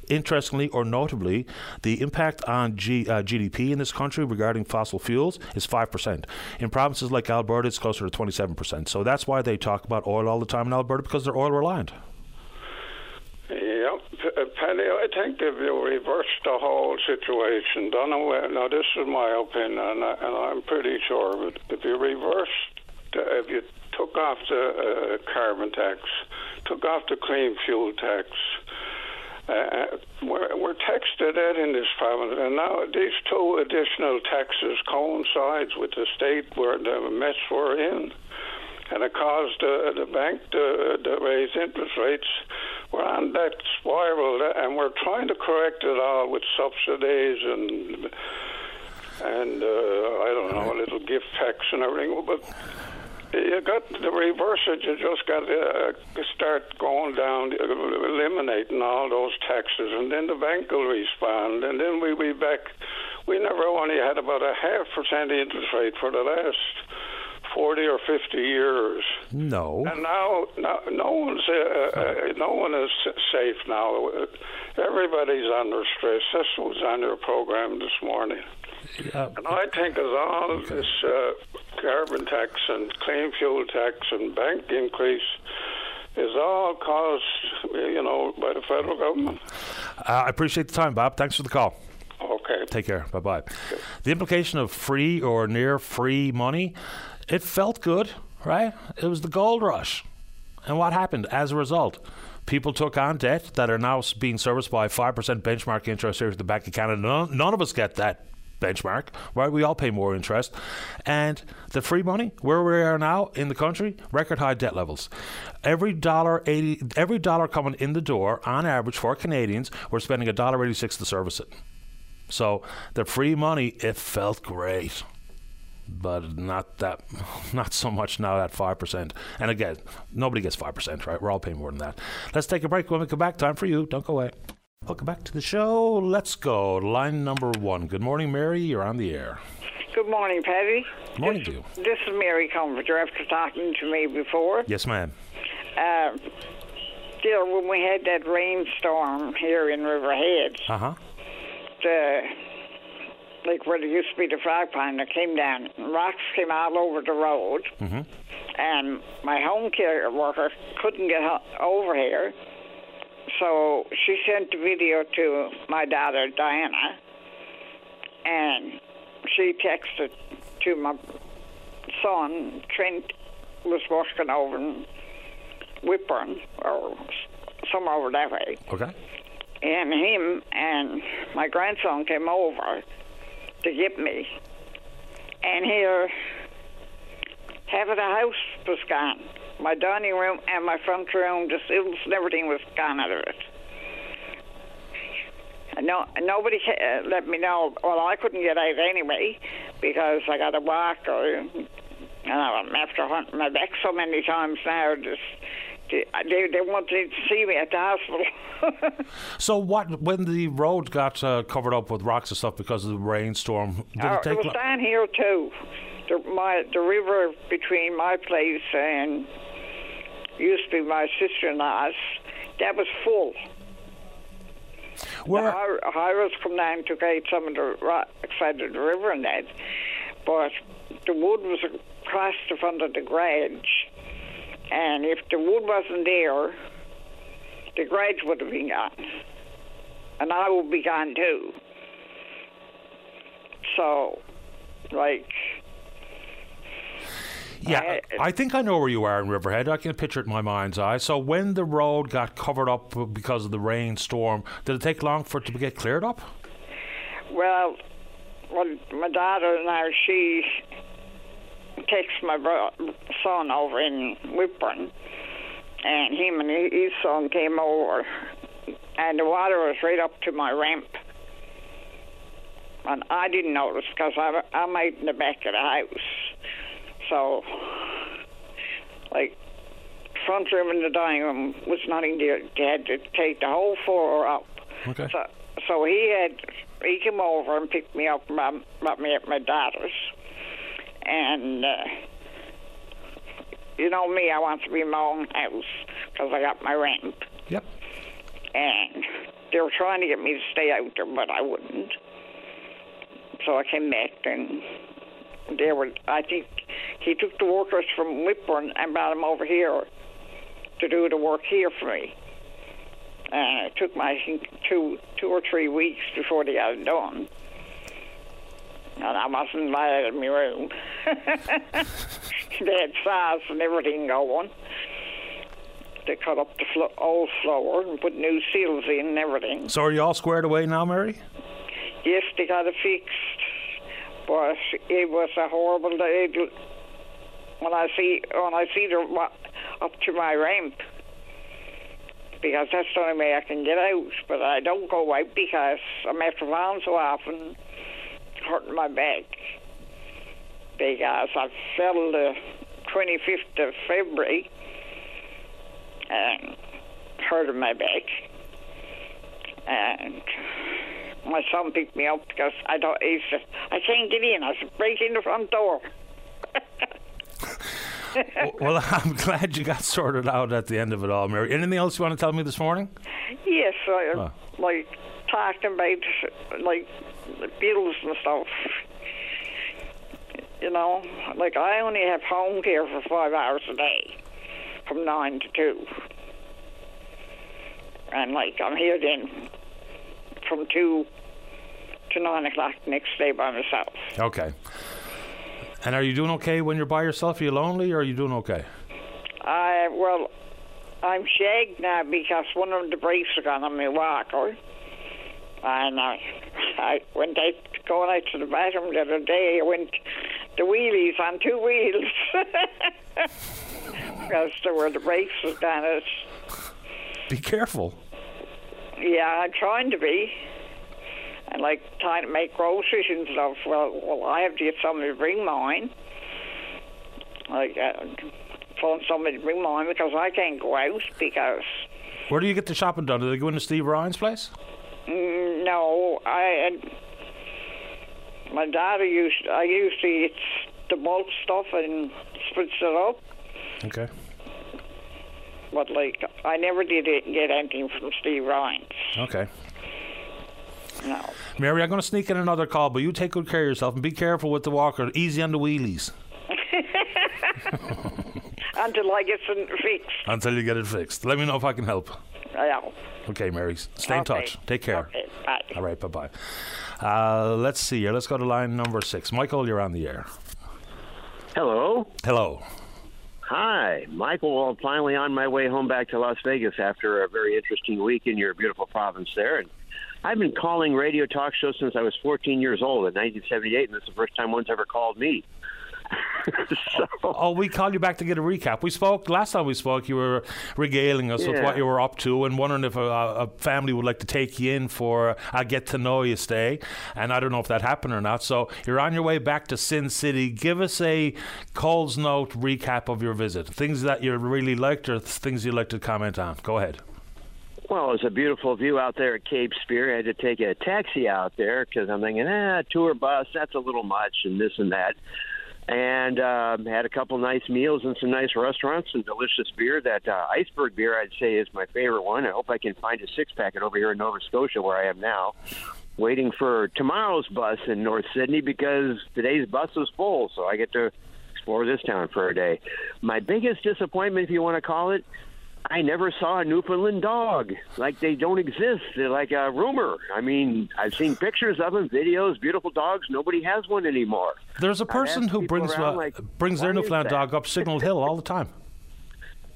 Speaker 2: Interestingly or notably, the impact on G, uh, GDP in this country regarding fossil fuels is 5%. In provinces like Alberta, it's closer to 27%. So that's why they talk about oil all the time in Alberta because they're oil reliant.
Speaker 5: Yep, uh, Penny, I think if you reverse the whole situation, done away, now this is my opinion, and, I, I'm pretty sure, but if you reversed, if you took off the uh, carbon tax, took off the clean fuel tax, uh, we're, we're taxed to in this province, and now these two additional taxes coincides with the state where the mess we're in, and it caused uh, the bank to, to raise interest rates. We're on that spiral, and we're trying to correct it all with subsidies and and uh, I don't know, a little gift tax and everything, but you got the reverse it. You just got to uh, start going down, eliminating all those taxes, and then the bank will respond, and then we be back. We never only had about a half percent interest rate for the last forty or fifty years.
Speaker 2: No.
Speaker 5: And now, now no one's uh, uh, no one is safe now. Everybody's under stress. This was on your program this morning.
Speaker 2: Uh,
Speaker 5: and I think as all okay. this uh, carbon tax and clean fuel tax and bank increase is all caused, you know, by the federal government.
Speaker 2: Uh, I appreciate the time, Bob. Thanks for the call.
Speaker 5: Okay.
Speaker 2: Take care. Bye bye. The implication of free or near free money, it felt good, right? It was the gold rush. And what happened as a result? People took on debt that are now being serviced by 5% benchmark interest rates at the Bank of Canada. None, none of us get that benchmark, right? We all pay more interest. And the free money, where we are now in the country, record high debt levels. Every dollar eighty every dollar coming in the door, on average for Canadians, we're spending a dollar eighty six to service it. So the free money, it felt great. But not that, not so much now at five percent. And again, nobody gets five percent, right? We're all paying more than that. Let's take a break. When we come back, time for you. Don't go away. Welcome back to the show. Let's go. Line number one. Good morning, Mary. You're on the air.
Speaker 6: Good morning, Paddy.
Speaker 2: Good morning
Speaker 6: this,
Speaker 2: to you.
Speaker 6: This is Mary Comforter after talking to me before.
Speaker 2: Yes, ma'am.
Speaker 6: Uh, still, when we had that rainstorm here in Riverhead,
Speaker 2: uh huh.
Speaker 6: The like where there used to be the frog pond that came down, rocks came all over the road,
Speaker 2: mm-hmm.
Speaker 6: and my home care worker couldn't get over here so she sent the video to my daughter Diana, and she texted to my son Trent was walking over in Whitbourne or somewhere over that way.
Speaker 2: Okay.
Speaker 6: And him and my grandson came over to get me, and here half of the house was gone my dining room and my front room. Just sills and everything was gone out of it. No, nobody uh, let me know. Well, I couldn't get out anyway because I got a walk. Or, you know, after hunting my back so many times now, just they, they wanted to see me at the hospital.
Speaker 2: so what? When the road got uh, covered up with rocks and stuff because of the rainstorm, did it take?
Speaker 6: It was down here too. The, my the river between my place and used to be my sister-in-law's. That was full.
Speaker 2: Where?
Speaker 6: I was come down to get some of the rock side of the river and that, but the wood was across the front of the garage, and if the wood wasn't there, the garage would have been gone, and I would be gone too. So, like,
Speaker 2: Yeah,
Speaker 6: I-
Speaker 2: I think I know where you are in Riverhead. I can picture it in my mind's eye. So when the road got covered up because of the rainstorm, did it take long for it to get cleared up?
Speaker 6: Well, well, my daughter now she takes my bro- son over in Whitbourne, and him and his son came over, and the water was right up to my ramp. And I didn't notice because I'm, I'm out in the back of the house. So, like, front room and the dining room was nothing there. They had to take the whole floor up.
Speaker 2: Okay.
Speaker 6: So, so he had he came over and picked me up, and brought, brought me at my daughter's, and uh, you know me, I want to be in my own house because I got my rent.
Speaker 2: Yep.
Speaker 6: and they were trying to get me to stay out there, but I wouldn't. So I came back, and they were. I think he took the workers from Whitbourne and brought them over here to do the work here for me. And it took my two two or three weeks before they got it done. And I wasn't invited in my room. they had saws and everything going. They cut up the flo- old floor and put new seals in and everything.
Speaker 2: So are you all squared away now, Mary?
Speaker 6: Yes, they got it fixed. But it was a horrible day. When I see when I see the up to my ramp, because that's the only way I can get out. But I don't go out because I'm after falling so often, hurting my back. Because I fell the 25th of February and hurting my back. And my son picked me up because I thought he said, I can't get in. I said, break in the front door.
Speaker 2: well, I'm glad you got sorted out at the end of it all, Mary. Anything else you want to tell me this morning?
Speaker 6: Yes, I,
Speaker 2: Oh.
Speaker 6: like talking about like the bills and stuff. You know, like I only have home care for five hours a day, from nine to two, and like I'm here then from two to nine o'clock next day by myself.
Speaker 2: Okay. And are you doing okay when you're by yourself? Are you lonely or are you doing okay?
Speaker 6: I well, I'm shagged now because one of the brakes are gone on my walker, oh. and I, I went out going out to the bathroom the other day. I went the wheelies on two wheels because there were the brakes was gone. It's,
Speaker 2: Be careful.
Speaker 6: yeah, I'm trying to be. And like trying to make groceries and stuff. Well, well, I have to get somebody to bring mine. Like, uh, phone somebody to bring mine because I can't go out because
Speaker 2: Where do you get the shopping done? Do they go into Steve Ryan's place?
Speaker 6: mm, no, I had my daughter used. I used to eat the bulk stuff and spritz it up,
Speaker 2: Okay.
Speaker 6: but like I never did it, get anything from Steve Ryan's.
Speaker 2: Okay.
Speaker 6: No.
Speaker 2: Mary, I'm going to sneak in another call, but you take good care of yourself and be careful with the walker. Easy on the wheelies
Speaker 6: Until I get some fixed.
Speaker 2: until you get it fixed. Let me know if I can help.
Speaker 6: Yeah.
Speaker 2: Okay, Mary. Stay in
Speaker 6: Okay.
Speaker 2: touch. Take care.
Speaker 6: Okay. Bye.
Speaker 2: All right, bye bye. Uh, let's see here. Let's go to line number six. Michael, you're on the air.
Speaker 7: Hello.
Speaker 2: Hello.
Speaker 7: Hi, Michael. Well, I'm finally on my way home back to Las Vegas after a very interesting week in your beautiful province there. And I've been calling radio talk shows since I was 14 years old in 1978, and this is the first time one's ever called me. so,
Speaker 2: Oh, oh we called you back to get a recap. We spoke last time we spoke. You were regaling us with what you were up to and wondering if a, a family would like to take you in for a get to know you stay. And I don't know if that happened or not. So you're on your way back to Sin City. Give us a Coles Note recap of your visit. Things that you really liked or things you'd like to comment on. Go ahead.
Speaker 7: Well, it's a beautiful view out there at Cape Spear. I had to take a taxi out there because I'm thinking, ah, tour bus, that's a little much, and this and that. And uh, had a couple nice meals and some nice restaurants and delicious beer. That uh, iceberg beer, I'd say, is my favorite one. I hope I can find a six packet over here in Nova Scotia, where I am now, waiting for tomorrow's bus in North Sydney because today's bus is full, so I get to explore this town for a day. My biggest disappointment, if you want to call it, I never saw a Newfoundland dog. Like they don't exist. They're like a rumor. I mean, I've seen pictures of them, videos, beautiful dogs. Nobody has one anymore.
Speaker 2: There's a person who brings
Speaker 7: around,
Speaker 2: uh,
Speaker 7: like,
Speaker 2: brings their Newfoundland dog up Signal Hill all the time.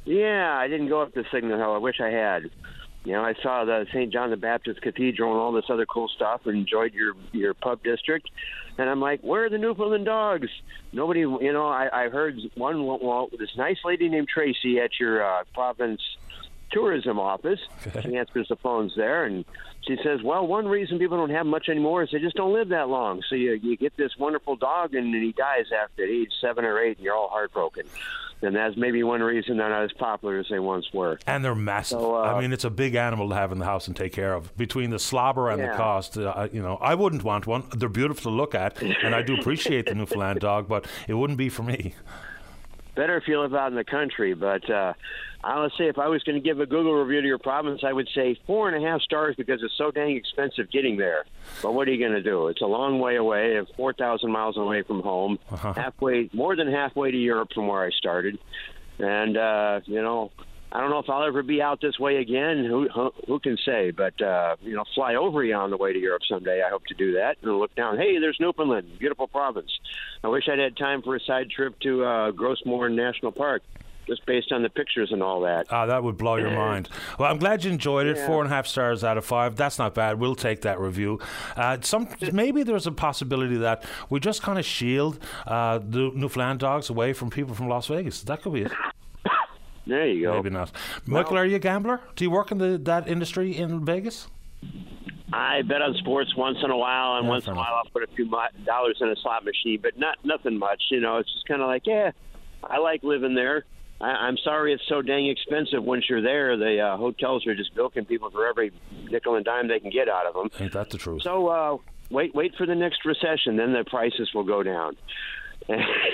Speaker 7: Yeah, I didn't go up to Signal Hill. I wish I had. You know, I saw the St. John the Baptist Cathedral and all this other cool stuff, and enjoyed your your pub district. And I'm like, where are the Newfoundland dogs? Nobody, you know. I, I heard one. Well, this nice lady named Tracy at your uh, province tourism office. She answers the phones there, and she says, "Well, one reason people don't have much anymore is they just don't live that long. So you you get this wonderful dog, and then he dies after age seven or eight, and you're all heartbroken." And that's maybe one reason they're not as popular as they once were.
Speaker 2: And they're massive.
Speaker 7: So, uh,
Speaker 2: I mean, it's a big animal to have in the house and take care of. Between the slobber and the cost, uh, you know, I wouldn't want one. They're beautiful to look at, and I do appreciate the Newfoundland dog, but it wouldn't be for me.
Speaker 7: Better if you live out in the country. But uh, say if I was going to give a Google review to your province, I would say four and a half stars because it's so dang expensive getting there. But what are you going to do? It's a long way away, uh, 4,000 miles away from home,
Speaker 2: Uh-huh.
Speaker 7: halfway, more than halfway to Europe from where I started. And, uh, you know, I don't know if I'll ever be out this way again. Who who, who can say? But uh, you know, fly over you on the way to Europe someday. I hope to do that and look down. Hey, there's Newfoundland, beautiful province. I wish I'd had time for a side trip to uh, Gros Morne National Park, just based on the pictures and all that.
Speaker 2: Ah, that would blow your mind. Well, I'm glad you enjoyed it.
Speaker 7: Yeah.
Speaker 2: Four and a half stars out of five. That's not bad. We'll take that review. Uh, some maybe there's a possibility that we just kind of shield uh, the Newfoundland dogs away from people from Las Vegas. That could be it.
Speaker 7: There you go.
Speaker 2: Maybe not. Michael, are you a gambler? Do you work in the that industry in Vegas?
Speaker 7: I bet on sports once in a while, and
Speaker 2: Yeah,
Speaker 7: once in a
Speaker 2: enough.
Speaker 7: while I'll put a few dollars in a slot machine, but not nothing much. You know, it's just kind of like, yeah, I like living there. I, I'm sorry it's so dang expensive. Once you're there, the uh, hotels are just bilking people for every nickel and dime they can get out of them.
Speaker 2: Ain't that the truth?
Speaker 7: So uh, wait, wait for the next recession, then the prices will go down.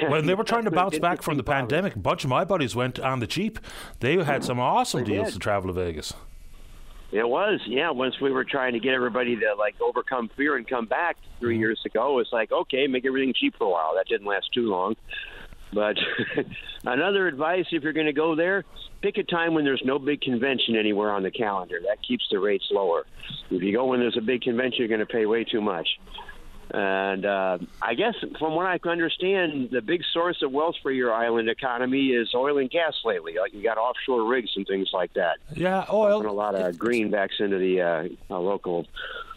Speaker 2: When they were trying to bounce back from the pandemic, a bunch of my buddies went on the cheap. They had some awesome
Speaker 7: They
Speaker 2: deals
Speaker 7: did.
Speaker 2: to travel to Vegas.
Speaker 7: It was, yeah. Once we were trying to get everybody to like overcome fear and come back
Speaker 2: Mm-hmm.
Speaker 7: 3 years ago, it's like okay, make everything cheap for a while. That didn't last too long. But another advice, if you're going to go there, pick a time when there's no big convention anywhere on the calendar. That keeps the rates lower. If you go when there's a big convention, you're going to pay way too much. And uh, I guess from what I can understand, the big source of wealth for your island economy is oil and gas lately. Like you got offshore rigs and things like that
Speaker 2: Yeah, oil.
Speaker 7: pumping a lot of greenbacks into the uh, uh, local.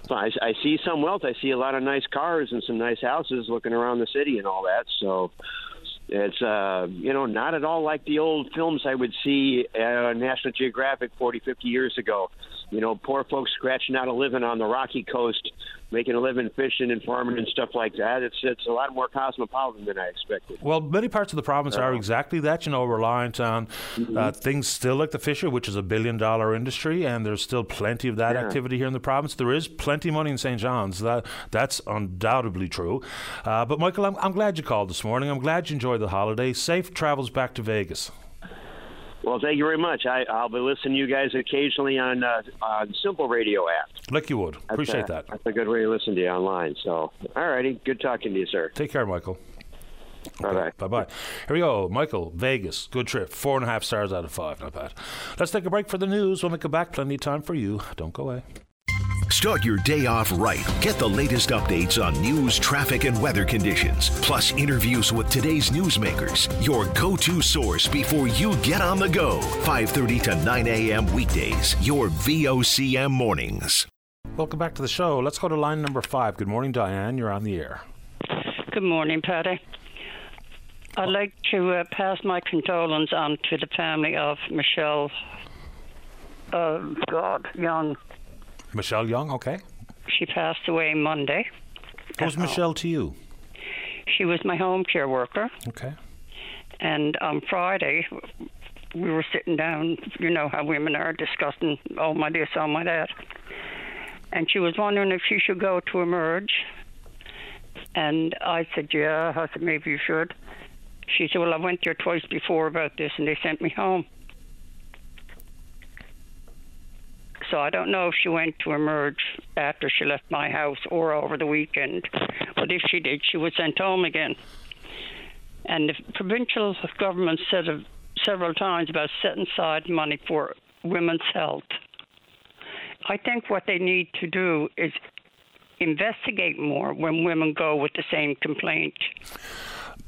Speaker 7: So I, I see some wealth. I see a lot of nice cars and some nice houses looking around the city and all that. So it's uh, you know not at all like the old films I would see uh, on National Geographic 40, 50 years ago. You know, poor folks scratching out a living on the rocky coast, making a living fishing and farming and stuff like that. It's it's a lot more cosmopolitan than I expected.
Speaker 2: Well, many parts of the province are exactly that, you know, reliant on
Speaker 7: Mm-hmm.
Speaker 2: uh, things still like the fisher, which is a billion dollar industry, and there's still plenty of that
Speaker 7: Yeah.
Speaker 2: activity here in the province. There is plenty of money in St. John's. That That's undoubtedly true. Uh, but, Michael, I'm, I'm glad you called this morning. I'm glad you enjoyed the holiday. Safe travels back to Vegas.
Speaker 7: Well, thank you very much. I, I'll be listening to you guys occasionally on uh, on Simple Radio app.
Speaker 2: Like you would. Appreciate
Speaker 7: That's, uh,
Speaker 2: that.
Speaker 7: That's a good way to listen to you online. So, all righty. Good talking to you, sir.
Speaker 2: Take care, Michael.
Speaker 7: Bye. Bye
Speaker 2: bye. Here we go. Michael, Vegas. Good trip. Four and a half stars out of five. Not bad. Let's take a break for the news. When we come back, plenty of time for you. Don't go away.
Speaker 1: Start your day off right. Get the latest updates on news, traffic, and weather conditions, plus interviews with today's newsmakers. Your go-to source before you get on the go. 5:30 to 9 a.m. weekdays. Your VOCM mornings.
Speaker 2: Welcome back to the show. Let's go to line number five. Good morning, Diane. You're on the air.
Speaker 8: Good morning, Paddy. I'd like to uh, pass my condolence on to the family of Michelle. Uh, God, Young.
Speaker 2: Michelle Young, okay.
Speaker 8: She passed away Monday.
Speaker 2: Who's Michelle to you?
Speaker 8: She was my home care worker,
Speaker 2: Okay.
Speaker 8: and on Friday we were sitting down. You know how women are discussing, oh my this, oh my that, and she was wondering if she should go to emerge. And I said, yeah. I said maybe you should. She said, well, I went there twice before about this, and they sent me home. So I don't know if she went to emerge after she left my house or over the weekend. But if she did, she was sent home again. And the provincial government said several times about setting aside money for women's health. I think what they need to do is investigate more when women go with the same complaint.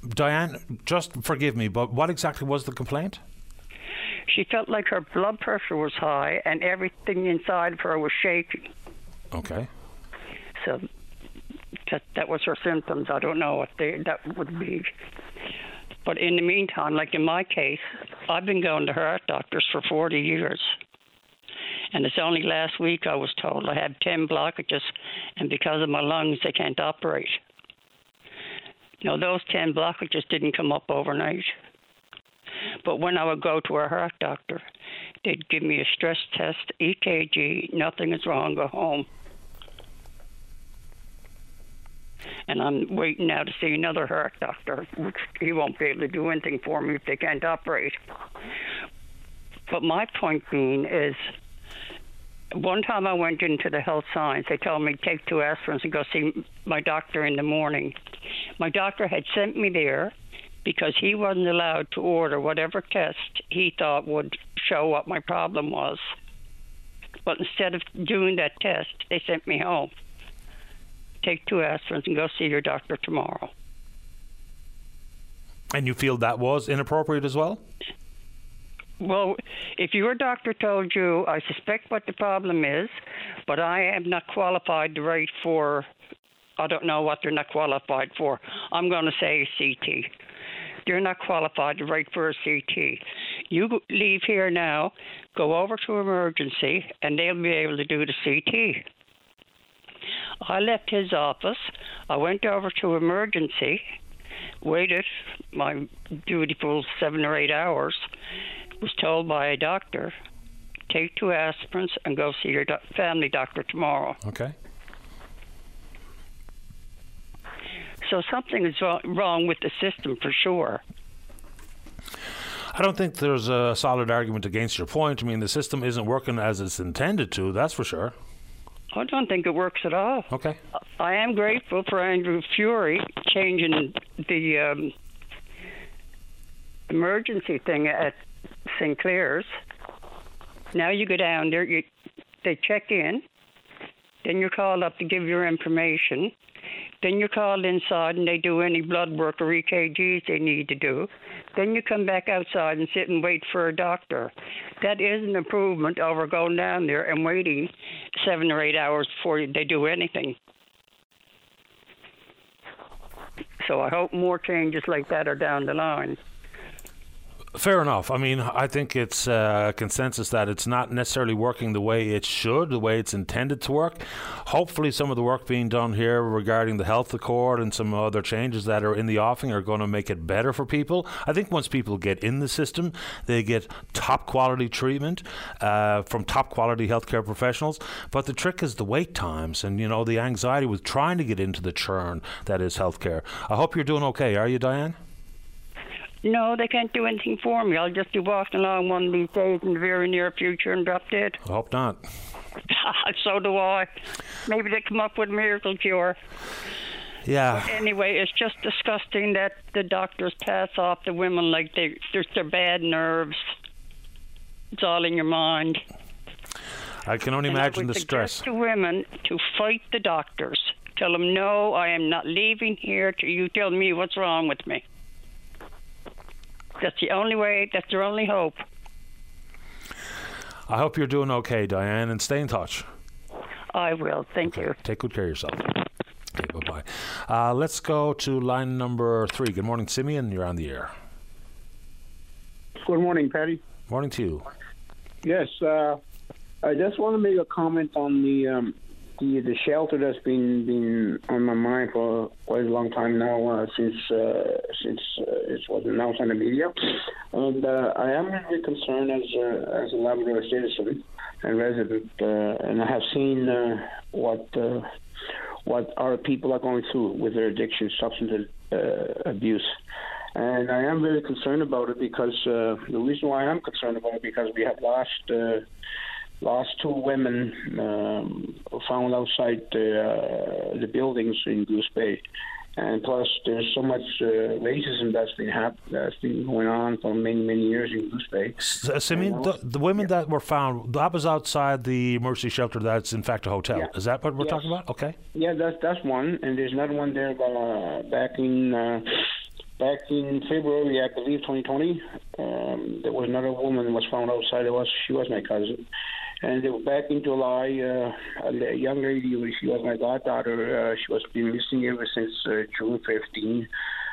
Speaker 2: Diane, just forgive me, but what exactly was the complaint?
Speaker 8: She felt like her blood pressure was high and everything inside of her was shaking.
Speaker 2: Okay.
Speaker 8: So that that was her symptoms. I don't know what they, that would be. But in the meantime, like in my case, I've been going to heart doctors for 40 years. And it's only last week I was told I had 10 blockages, and because of my lungs, they can't operate. Now, those 10 blockages didn't come up overnight. But when I would go to a heart doctor, they'd give me a stress test, EKG, nothing is wrong, go home. And I'm waiting now to see another heart doctor, which he won't be able to do anything for me if they can't operate. But my point being is one time I went into the health science. They told me take two aspirins and go see my doctor in the morning. My doctor had sent me there because he wasn't allowed to order whatever test he thought would show what my problem was. But instead of doing that test, they sent me home. Take two aspirins and go see your doctor tomorrow.
Speaker 2: And you feel that was inappropriate as well?
Speaker 8: Well, if your doctor told you, I suspect what the problem is, but I am not qualified to write for, I don't know what they're not qualified for. I'm going to say CT. They're not qualified to write for a CT. You leave here now, go over to emergency, and they'll be able to do the CT. I left his office. I went over to emergency, waited my dutiful seven or eight hours, was told by a doctor, take two aspirins and go see your do- family doctor tomorrow.
Speaker 2: Okay.
Speaker 8: So something is wrong with the system for sure.
Speaker 2: I don't think there's a solid argument against your point. I mean, the system isn't working as it's intended to, that's for sure.
Speaker 8: I don't think it works at all.
Speaker 2: Okay.
Speaker 8: I am grateful for Andrew Furey changing the um, emergency thing at St. Clare's. Now you go down there, you, they check in, then you're called up to give your information. Then you're called inside and they do any blood work or EKGs they need to do. Then you come back outside and sit and wait for a doctor. That is an improvement over going down there and waiting seven or eight hours before they do anything. So I hope more changes like that are down the line.
Speaker 2: Fair enough. I mean, I think it's uh, consensus that it's not necessarily working the way it should, the way it's intended to work. Hopefully, some of the work being done here regarding the health accord and some other changes that are in the offing are going to make it better for people. I think once people get in the system, they get top quality treatment uh, from top quality healthcare professionals. But the trick is the wait times and you know the anxiety with trying to get into the churn that is healthcare. I hope you're doing okay. Are you, Diane?
Speaker 8: No, they can't do anything for me. I'll just be walking along one of these days in the very near future and drop dead.
Speaker 2: I hope not.
Speaker 8: so do I. Maybe they come up with a miracle cure.
Speaker 2: Yeah.
Speaker 8: But anyway, it's just disgusting that the doctors pass off the women like they just their bad nerves. It's all in your mind.
Speaker 2: I can only
Speaker 8: and
Speaker 2: imagine
Speaker 8: the
Speaker 2: stress.
Speaker 8: to women to fight the doctors. Tell them no, I am not leaving here till you tell me what's wrong with me. That's the only way. That's their only hope.
Speaker 2: I hope you're doing okay, Diane, and stay in touch.
Speaker 8: I will. Thank
Speaker 2: okay.
Speaker 8: you.
Speaker 2: Take good care of yourself. Okay, bye bye. Uh, let's go to line number three. Good morning, Simeon. You're on the air.
Speaker 9: Good morning, Paddy.
Speaker 2: Morning to you.
Speaker 9: Yes, uh, I just want to make a comment on the um, the the shelter that's been been on my mind for quite a long time now uh, since uh, since uh, it was announced on the media, and uh, I am really concerned as a, as a Labrador citizen and resident, uh, and I have seen uh, what what our people are going through with their addiction, substance abuse. And I am very concerned about it because the reason why I'm concerned about it because we have lost lost two women um, found outside the, uh, the buildings in Goose Bay. and plus there's so much uh, racism that's been hap- that's been going on for many many years in Goose Bay.
Speaker 2: So, Simeon, the, the women yeah. that were found, that was outside the emergency shelter. That's in fact a hotel.
Speaker 9: Yeah.
Speaker 2: Is that what we're
Speaker 9: yes.
Speaker 2: talking about? Okay.
Speaker 9: Yeah, that's that's one, and there's another one there uh, back in. Uh, back in February, I believe, 2020, um, there was another woman that was found outside. It was she was my cousin, and they were back in July, uh, a young lady, she was my goddaughter. Uh, she was been missing ever since uh, June 15,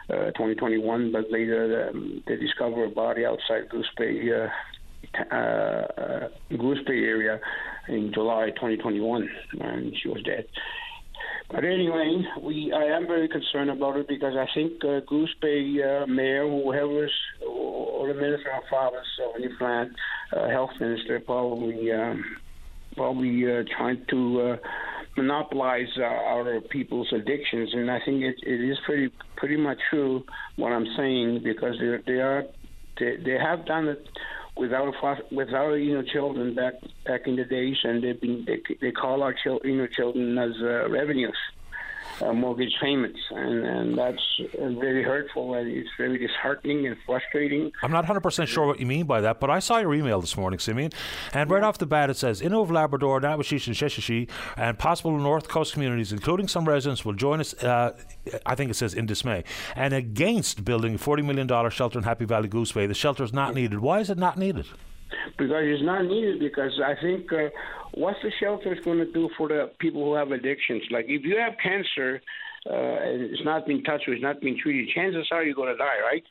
Speaker 9: uh, 2021. But later, um, they discovered a body outside Goose Bay, uh, uh, Goose Bay area in July 2021, and she was dead. But anyway, we I am very concerned about it because I think uh, Goose Bay uh, Mayor, whoever's or the Minister of Province of Newfoundland, uh, Health Minister, probably um, probably uh, trying to uh, monopolize uh, our people's addictions, and I think it, it is pretty pretty much true what I'm saying because they they are they, they have done it without without you know children back back in the days, and they've been they, they call our children you know children as uh, revenues uh, mortgage payments, and, and that's very hurtful and it's very disheartening and frustrating.
Speaker 2: I'm not 100% sure what you mean by that, but I saw your email this morning, Simeon, and right off the bat it says Innu of Labrador, Natuashish and Sheshatshiu, and possible North Coast communities, including some residents, will join us, uh, I think it says in dismay, and against building a $40 million shelter in Happy Valley Goose Bay. The shelter is not needed. Why is it not needed?
Speaker 9: Because it's not needed. Because I think uh, what's the shelter is going to do for the people who have addictions? Like if you have cancer uh, and it's not been touched, or it's not been treated, chances are you're going to die, right?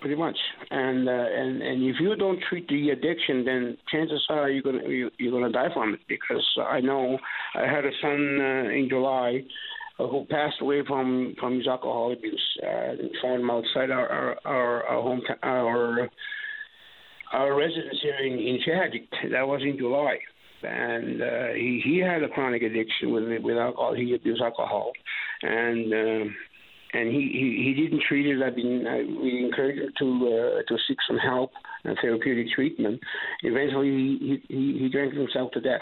Speaker 9: Pretty much, and uh, and and if you don't treat the addiction, then chances are you're gonna you, you're gonna die from it. Because I know I had a son uh, in July uh, who passed away from from his alcohol abuse. Uh, found him outside our our our, our home our our residence here in, in That was in July. And uh, he, he had a chronic addiction with with alcohol. He abused alcohol, and uh, and he, he, he didn't treat it. I mean, I, we encouraged him to uh, to seek some help and therapeutic treatment. Eventually, he he, he drank himself to death,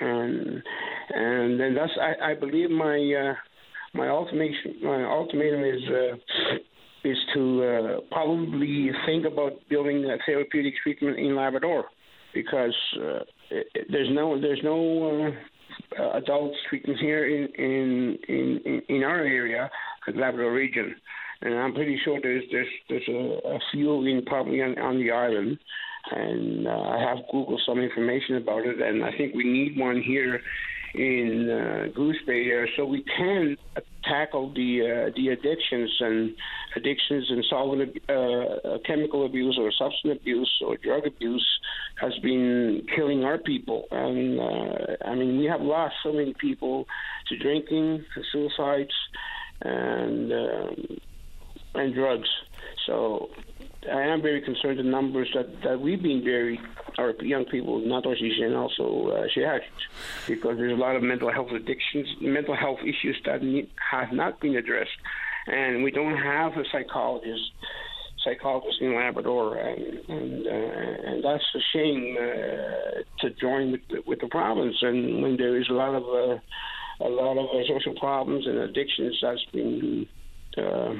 Speaker 9: and and then that's I, I believe my uh, my ultimatum my ultimatum is. Uh, is to uh, probably think about building a therapeutic treatment in Labrador because uh, it, there's no there's no uh, adult treatment here in in in, in our area, the Labrador region, and I'm pretty sure there's there's there's a, a few in probably on, on the island. And uh, I have Googled some information about it, and I think we need one here in uh, Goose Bay so we can tackle the uh, the addictions and addictions and solvent uh, uh, chemical abuse or substance abuse or drug abuse has been killing our people. And uh, I mean, we have lost so many people to drinking, to suicides, and um, and drugs. So I am very concerned the numbers that, that we've been very, our young people, not only and also uh, because there's a lot of mental health addictions, mental health issues that need, have not been addressed. And we don't have a psychologist psychologist in Labrador, and and, uh, and that's a shame uh, to join with the, with the province. And when there is a lot of uh, a lot of uh, social problems and addictions that's been uh,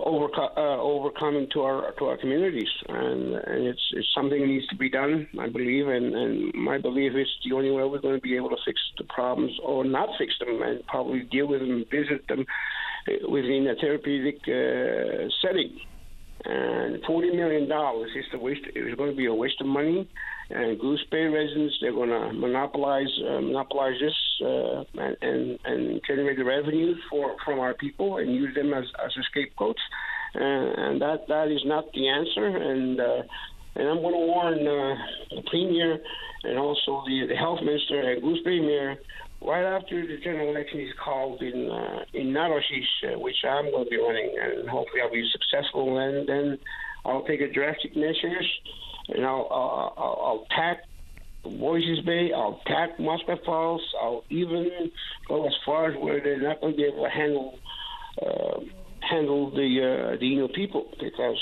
Speaker 9: overco- uh, overcoming to our to our communities, and, and it's it's something that needs to be done. I believe, and, and my belief is the only way we're going to be able to fix the problems, or not fix them, and probably deal with them, visit them uh, within a therapeutic uh, setting. And forty million dollars is the waste. It's going to be a waste of money. And Goose Bay residents, they're going to monopolize uh, monopolize this uh, and, and and generate the revenue for from our people and use them as as scapegoats. Uh, and that that is not the answer. And uh, and I'm going to warn uh, the premier and also the, the health minister and Goose Bay mayor right after the general election is called in uh, in Natuashish, uh, which I'm going to be running, and hopefully I'll be successful. And then I'll take a drastic measures, and I'll I'll, I'll, I'll tack Voisey's Bay, I'll attack Muskrat Falls, I'll even go as far as where they're not going to be able to handle uh, handle the uh, the Innu people because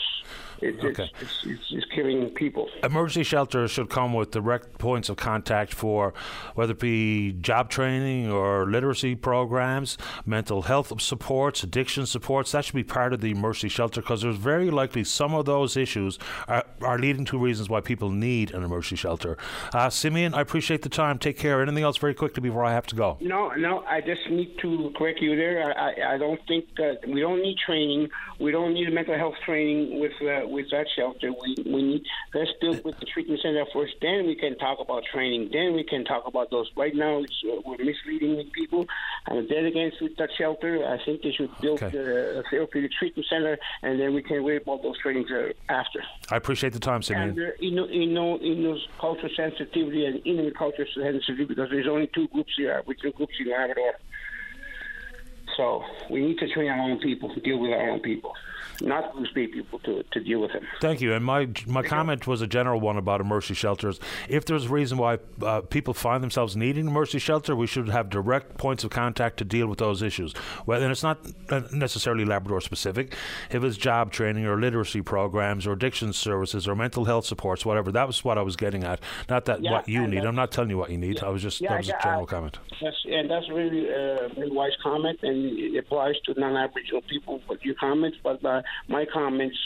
Speaker 9: It's,
Speaker 2: Okay.
Speaker 9: it's, it's, it's, it's killing people.
Speaker 2: Emergency shelters should come with direct points of contact for whether it be job training or literacy programs, mental health supports, addiction supports. That should be part of the emergency shelter because there's very likely some of those issues are, are leading to reasons why people need an emergency shelter. Uh, Simeon, I appreciate the time. Take care. Anything else very quickly before I have to go?
Speaker 9: No, no. I just need to correct you there. I, I, I don't think uh, we don't need training. We don't need mental health training with uh, with that shelter. We we need let's build with the treatment center first. Then we can talk about training. Then we can talk about those. Right now, it's, uh, we're misleading people. And then against with that shelter, I think they should build
Speaker 2: Okay.
Speaker 9: a therapeutic treatment center, and then we can worry about those trainings uh, after.
Speaker 2: I appreciate the time, Simeon.
Speaker 9: And uh, you know, you know, in those cultural sensitivity and Inuit cultural sensitivity, because there's only two groups here, Aboriginal groups in Labrador. So we need to train our own people to deal with our own people, not lose people to, to deal with them.
Speaker 2: Thank you. And my my comment was a general one about emergency shelters. If there's a reason why uh, people find themselves needing emergency shelter, we should have direct points of contact to deal with those issues. Well, and it's not uh, necessarily Labrador specific. If it's job training or literacy programs or addiction services or mental health supports, whatever. That was what I was getting at. Not that
Speaker 9: Yeah,
Speaker 2: what you need. I'm not telling you what you need. I was just
Speaker 9: Yeah,
Speaker 2: that was
Speaker 9: yeah,
Speaker 2: a general
Speaker 9: I-
Speaker 2: comment.
Speaker 9: That's, and that's really a very wise comment, and it applies to non-Aboriginal people. But your comments, but uh, my comments,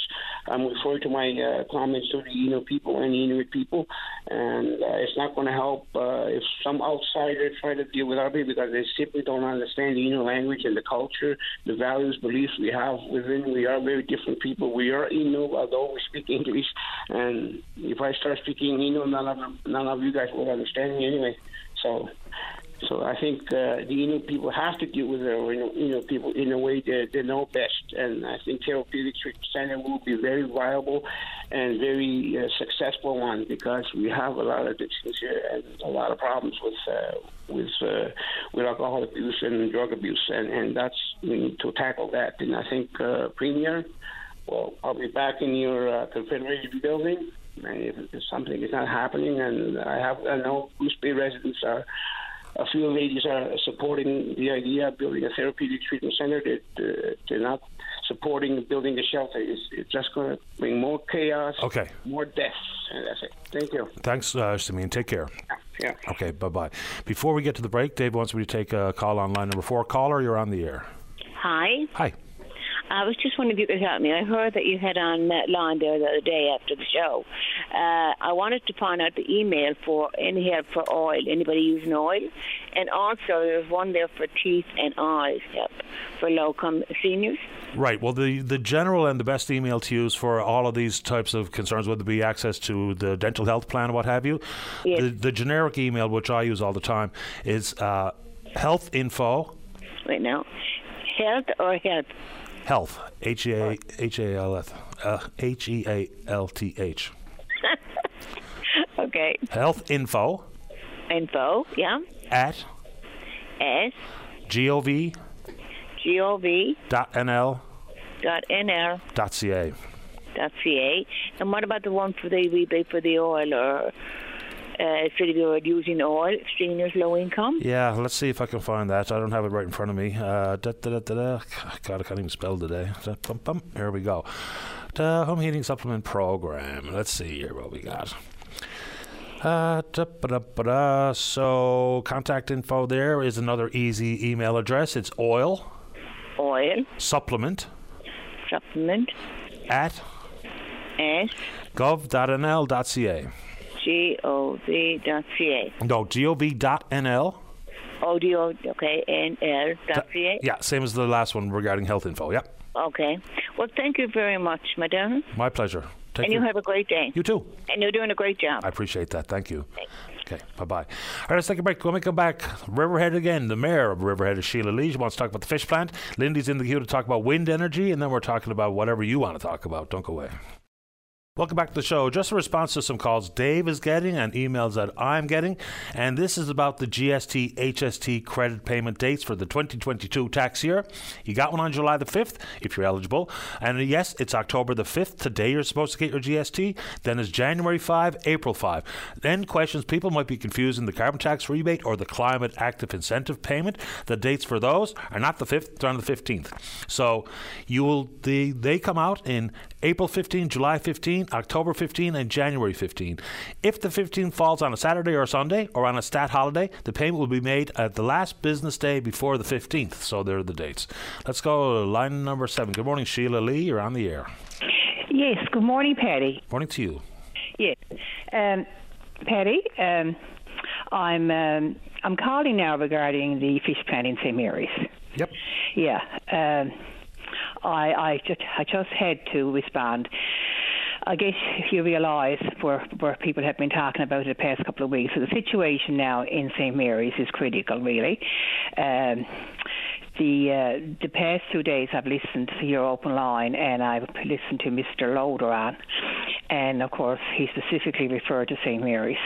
Speaker 9: I'm referring to my uh, comments to the Inuit people and Inuit people, and uh, it's not going to help uh, if some outsider try to deal with our people because they simply don't understand the Inuit language and the culture, the values, beliefs we have within. We are very different people. We are Inuit, although we speak English, and if I start speaking Inuit, none of none of you guys will understand me anyway. So. So I think uh, the Inuit people have to deal with the Inuit people in a way that they know best, and I think therapeutic center will be very viable and very uh, successful one because we have a lot of addictions here and a lot of problems with uh, with uh, with alcohol abuse and drug abuse, and and that's we need to tackle that. And I think uh, Premier, well, I'll be back in your uh, Confederation building. And if, if something is not happening, and I have I know Goose Bay residents are a few ladies are supporting the idea of building a therapeutic treatment center. That uh, they're not supporting building a shelter. It's, it's just going to bring more chaos,
Speaker 2: Okay.
Speaker 9: more deaths, and that's it. Thank you.
Speaker 2: Thanks, uh, Simeon. Take care.
Speaker 9: Yeah.
Speaker 2: Okay. Bye bye. Before we get to the break, Dave wants me to take a call on line number four. Caller, you're on the air.
Speaker 10: Hi.
Speaker 2: Hi.
Speaker 10: I was just wondering if you could help me. I heard that you had on Matt Line there the other day after the show. Uh, I wanted to find out the email for any help for oil, anybody using oil. And also, there's one there for teeth and eyes help for low income seniors.
Speaker 2: Right. Well, the, the general and the best email to use for all of these types of concerns, whether it be access to the dental health plan or what have you,
Speaker 10: Yes.
Speaker 2: the, the generic email, which I use all the time, is uh, health info,
Speaker 10: Right now. Health or health?
Speaker 2: Health, H E A H A L F, uh, H E A L T H,
Speaker 10: Okay.
Speaker 2: health info
Speaker 10: Info, yeah.
Speaker 2: at
Speaker 10: S
Speaker 2: gov
Speaker 10: G O V
Speaker 2: dot nl
Speaker 10: dot N L
Speaker 2: dot ca.
Speaker 10: dot C A. And what about the one for the rebate for the oil or uh, if you're using oil, seniors low income?
Speaker 2: Yeah, let's see if I can find that. I don't have it right in front of me. Uh, da, da, da, da, da. God, I can't even spell today. Da, bum, bum. Here we go. The home heating supplement program. Let's see here what we got. Uh, da, ba, da, ba, da. So, contact info there is another easy email address. It's oil
Speaker 10: Oil,
Speaker 2: supplement
Speaker 10: supplement,
Speaker 2: at
Speaker 10: S
Speaker 2: gov.nl.ca.
Speaker 10: G O V dot C A.
Speaker 2: No, gov.nl.
Speaker 10: Audio, okay, N L dot C A.
Speaker 2: Yeah, same as the last one regarding health info. Yeah,
Speaker 10: Okay. Well, thank you very much, madam.
Speaker 2: my pleasure. Take
Speaker 10: and you have a great day.
Speaker 2: you too.
Speaker 10: And you're doing a great job.
Speaker 2: I appreciate that. Thank you. Okay, bye bye. All right, let's take a break. When we come back, Riverhead again. The mayor of Riverhead is Sheila Lee. She wants to talk about the fish plant. Lindy's in the queue to talk about wind energy, and then we're talking about whatever you want to talk about. Don't go away. Welcome back to the show. Just a response to some calls Dave is getting and emails that I'm getting. And this is about the GST HST credit payment dates for the 2022 tax year. You got one on July the 5th if you're eligible. And yes, it's October the 5th. Today you're supposed to get your GST. Then it's January 5, April 5. Then questions people might be confusing the carbon tax rebate or the climate action incentive payment. The dates for those are not the 5th, they're on the 15th. So you will the they come out in April 15, July 15, October 15, and January 15. If the 15th falls on a Saturday or a Sunday or on a stat holiday, the payment will be made at the last business day before the 15th. So there are the dates. Let's go line number seven. Good morning, Sheila Lee. You're on the air.
Speaker 11: Yes, good morning, Paddy.
Speaker 2: Morning to you.
Speaker 11: Yes. Um, Paddy, um, I'm um, I'm calling now regarding the fish plant in St Mary's.
Speaker 2: Yep.
Speaker 11: Yeah. Um, I I just I just had to respond. I guess if you realise where where people have been talking about it the past couple of weeks. So the situation now in St Mary's is critical, really. Um, the uh, the past two days I've listened to your open line and I've listened to Mr. Loader on, and of course he specifically referred to St Mary's.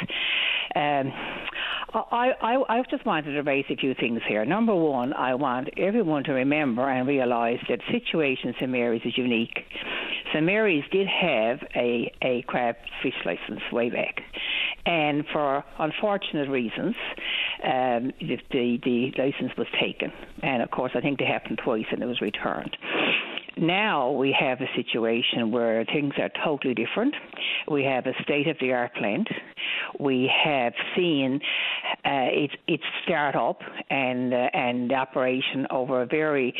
Speaker 11: Um, I, I, I just wanted to raise a few things here. Number one, I want everyone to remember and realise that situation in St Mary's is unique. St Mary's did have a, a crab fish license way back, and for unfortunate reasons, um, the, the, the license was taken. And of course, I think they happened twice and it was returned. Now we have a situation where things are totally different. We have a state of the art plant. We have seen uh, its its start up and uh, and operation over a very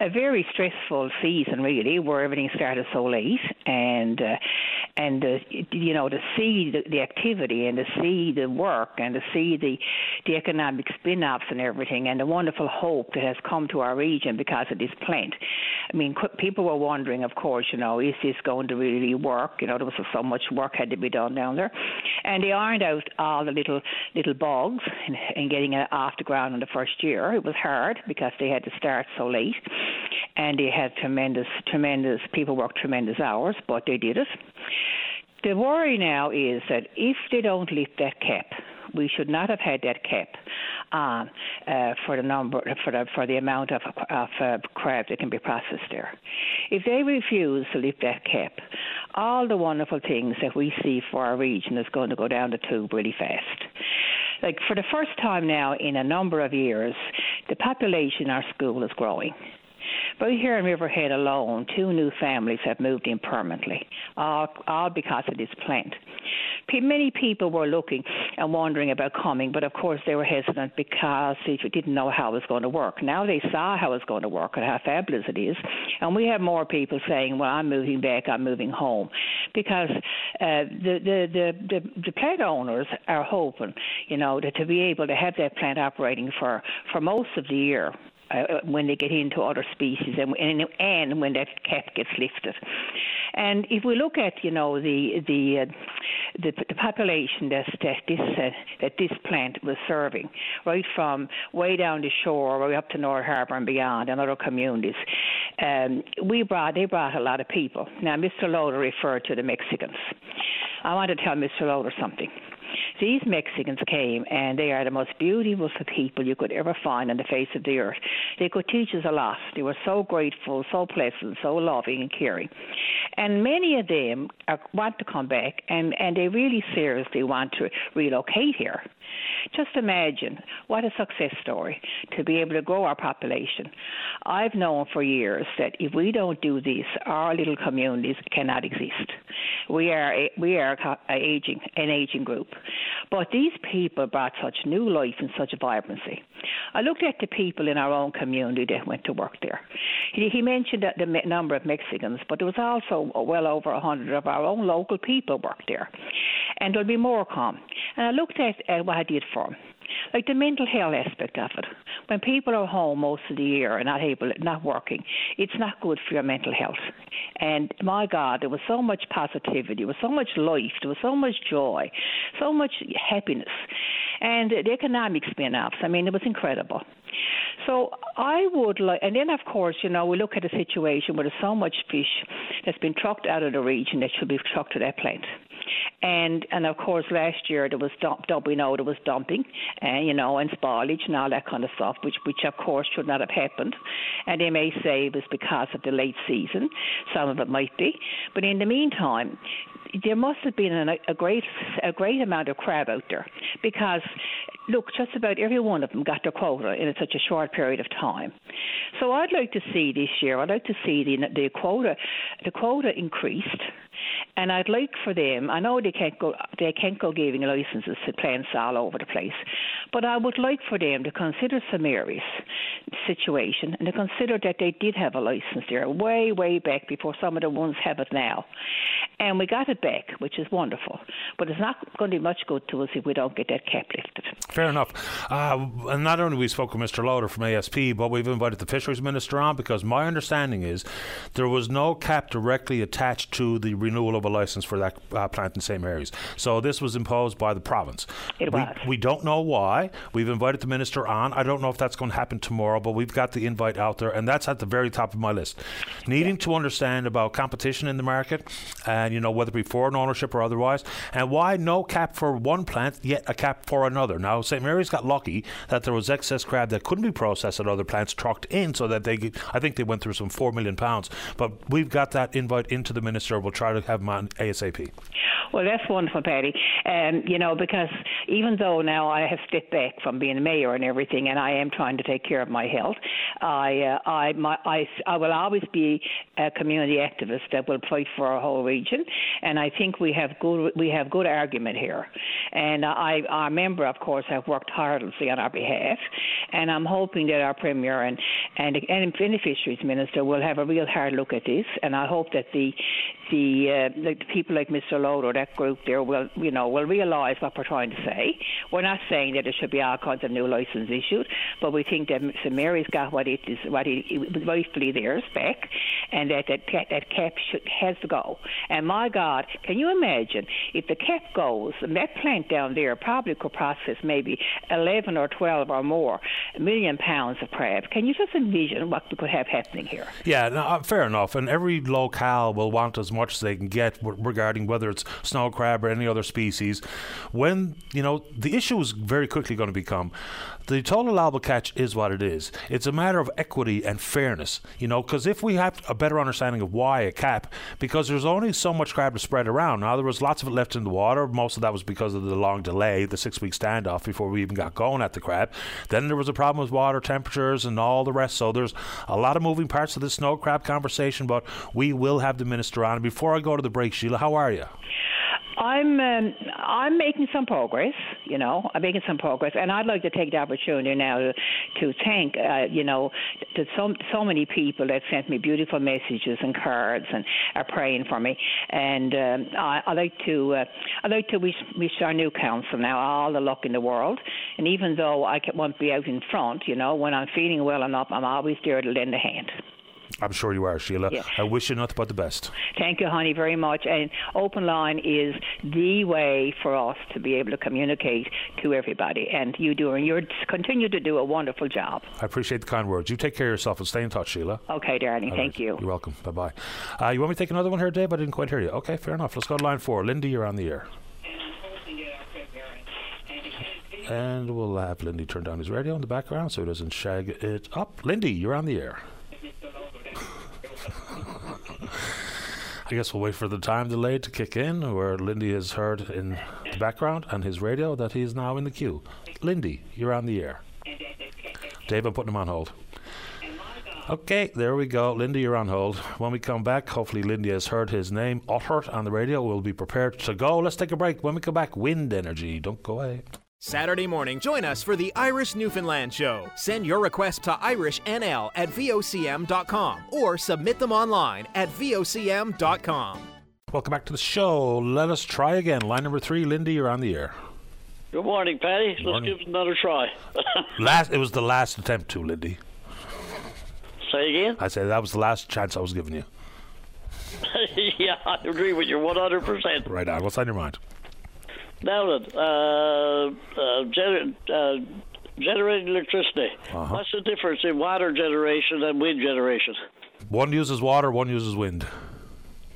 Speaker 11: a very stressful season really, where everything started so late and uh, and uh, you know to see the, the activity and to see the work and to see the the economic spin-offs and everything and the wonderful hope that has come to our region because of this plant. I mean, people were wondering, of course, you know, is this going to really work? You know, there was so much work had to be done down there, and they ironed out all the little little bugs in, in getting it off the ground in the first year. It was hard because they had to start so late, and they had tremendous, tremendous people worked tremendous hours, but they did it. The worry now is that if they don't lift that cap, we should not have had that cap on uh, for the number for the for the amount of of uh, crab that can be processed there. If they refuse to lift that cap, all the wonderful things that we see for our region is going to go down the tube really fast. Like for the first time now in a number of years, the population in our school is growing. But here in Riverhead alone, two new families have moved in permanently, all, all because of this plant. Many people were looking and wondering about coming, but of course they were hesitant because they didn't know how it was going to work. Now they saw how it's going to work and how fabulous it is, and we have more people saying, "Well, I'm moving back. I'm moving home," because uh, the, the the the the plant owners are hoping, you know, that to be able to have that plant operating for for most of the year uh, when they get into other species and, and, and when that cap gets lifted. And if we look at, you know, the the uh, the, the population that that this uh, that this plant was serving, right from way down the shore, way up to North Harbour and beyond, and other communities, um, we brought they brought a lot of people. Now, Mr. Loader referred to the Mexicans. I want to tell Mr. Loader something. These Mexicans came, and they are the most beautiful people you could ever find on the face of the earth. They could teach us a lot. They were so grateful, so pleasant, so loving and caring. And many of them are, want to come back, and, and they really seriously want to relocate here. Just imagine what a success story to be able to grow our population. I've known for years that if we don't do this, our little communities cannot exist. We are a, we are a aging an aging group, but these people brought such new life and such vibrancy. I looked at the people in our own community that went to work there. He, he mentioned that the number of Mexicans, but there was also well over a hundred of our own local people worked there, and there'll be more come. And I looked at, at what Did for them like the mental health aspect of it. When people are home most of the year and not able, not working, it's not good for your mental health. And my God, there was so much positivity, there was so much life, there was so much joy, so much happiness, and the economic spin-offs. I mean, it was incredible. So I would like, and then of course, you know, we look at a situation where there's so much fish that's been trucked out of the region that should be trucked to that plant. And and of course last year there was dump, dump we know there was dumping, and you know, and spoilage and all that kind of stuff, which which of course should not have happened. And they may say it was because of the late season. Some of it might be, but in the meantime, there must have been a, a great a great amount of crab out there because look, just about every one of them got their quota in such a short period of time. So I'd like to see this year. I'd like to see the the quota the quota increased. And I'd like for them. I know they can't go. They can't go giving licenses to plants all over the place, but I would like for them to consider St Mary's situation and to consider that they did have a license there way, way back before some of the ones have it now, and we got it back, which is wonderful. But it's not going to be much good to us if we don't get that cap lifted.
Speaker 2: Fair enough. Uh, and not only we spoke with Mr. Loader from ASP, but we've invited the fisheries minister on because my understanding is there was no cap directly attached to the renewal of a license for that uh, plant in St Mary's. So this was imposed by the province.
Speaker 11: It
Speaker 2: we,
Speaker 11: was.
Speaker 2: we don't know why. We've invited the minister on. I don't know if that's going to happen tomorrow, but we've got the invite out there, and that's at the very top of my list. Needing to understand about competition in the market, and you know whether it be foreign ownership or otherwise, and why no cap for one plant yet a cap for another. Now St Mary's got lucky that there was excess crab that couldn't be processed at other plants trucked in, so that they, I think they went through some four million pounds. But we've got that invite into the minister. We'll try to have him on ASAP.
Speaker 11: Well, that's wonderful, Paddy. Um, you know, because even though now I have stepped back from being mayor and everything, and I am trying to take care of my health, I, uh, I, my, I, I will always be a community activist that will fight for our whole region, and I think we have good, we have good argument here. And I, our member, of course, have worked tirelessly on our behalf, and I'm hoping that our premier and and and fisheries minister will have a real hard look at this, and I hope that the the, uh, the people like Mr. Loader, that group there, will you know will realise what we're trying to say. We're not saying that there should be all kinds of new licenses issued, but we think that St Mary's got what it is, what it, it rightfully theirs back, and that that, that cap should, has to go. And my God, can you imagine if the cap goes, and that plant down there probably could process maybe 11 or 12 or more million pounds of crab. Can you just envision what we could have happening here?
Speaker 2: Yeah, no, uh, fair enough. And every locale will want as much as they can get w- regarding whether it's snow crab or any other species. When, you know, the issue is very quickly going to become the total allowable catch is what it is. It's a matter of equity and fairness, you know, because if we have a better understanding of why a cap, because there's only so much crab to spread around. Now, there was lots of it left in the water. Most of that was because of the long delay, the six week standoff before we even got going at the crab. Then there was a problem with water temperatures and all the rest. So there's a lot of moving parts to this snow crab conversation, but we will have the minister on. Before I go to the break, Sheila, how are you?
Speaker 11: I'm um, I'm making some progress. You know, I'm making some progress, and I'd like to take the opportunity now to, to thank uh, you know to so so many people that sent me beautiful messages and cards and are praying for me. And um, I, I like to uh, I like to wish, wish our new council now all the luck in the world. And even though I won't be out in front, you know, when I'm feeling well enough, I'm always there to lend a hand.
Speaker 2: I'm sure you are, Sheila.
Speaker 11: Yeah.
Speaker 2: I wish you nothing but the best.
Speaker 11: Thank you, honey, very much. And Open Line is the way for us to be able to communicate to everybody. And you do, and you continue to do a wonderful job.
Speaker 2: I appreciate the kind words. You take care of yourself and stay in touch, Sheila.
Speaker 11: Okay, darling.
Speaker 2: All
Speaker 11: Thank
Speaker 2: right.
Speaker 11: you.
Speaker 2: You're welcome. Bye bye. Uh, you want me to take another one here, Dave? I didn't quite hear you. Okay, fair enough. Let's go to line four. Lindy, you're on the air. And we'll have Lindy turn down his radio in the background so he doesn't shag it up. Lindy, you're on the air. I guess we'll wait for the time delay to kick in, where Lindy has heard in the background and his radio that he is now in the queue. Lindy, you're on the air. Dave, I'm putting him on hold. Okay, there we go. Lindy, you're on hold. When we come back, hopefully Lindy has heard his name uttered on the radio. We'll be prepared to go. Let's take a break. When we come back, wind energy. Don't go away.
Speaker 12: Saturday morning, join us for the Irish Newfoundland Show. Send your request to irishnl at vocm.com or submit them online at vocm.com.
Speaker 2: Welcome back to the show. Let us try again. Line number three, Lindy, you're on the air.
Speaker 13: Good morning, Paddy. Good
Speaker 2: morning.
Speaker 13: Let's give it another try.
Speaker 2: Last, it was the last attempt to Lindy.
Speaker 13: Say again?
Speaker 2: I said that was the last chance I was giving you.
Speaker 13: yeah, I agree with you 100%.
Speaker 2: Right on. What's on your mind?
Speaker 13: Now then, uh, uh, gener- uh, generating electricity.
Speaker 2: Uh-huh.
Speaker 13: What's the difference in water generation and wind generation?
Speaker 2: One uses water, one uses wind.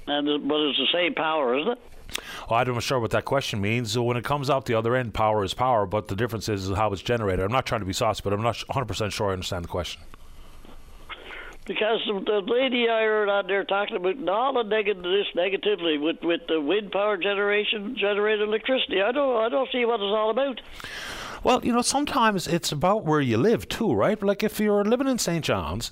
Speaker 13: And but it's the same power, isn't it?
Speaker 2: Well, I'm not sure what that question means. So when it comes out the other end, power is power, but the difference is how it's generated. I'm not trying to be saucy, but I'm not 100% sure I understand the question.
Speaker 13: Because the, lady I heard out there talking about all the negative this negatively with with the wind power generation generated electricity. I don't I don't see what it's all about.
Speaker 2: Well, you know, sometimes it's about where you live too, right? Like if you're living in St. John's,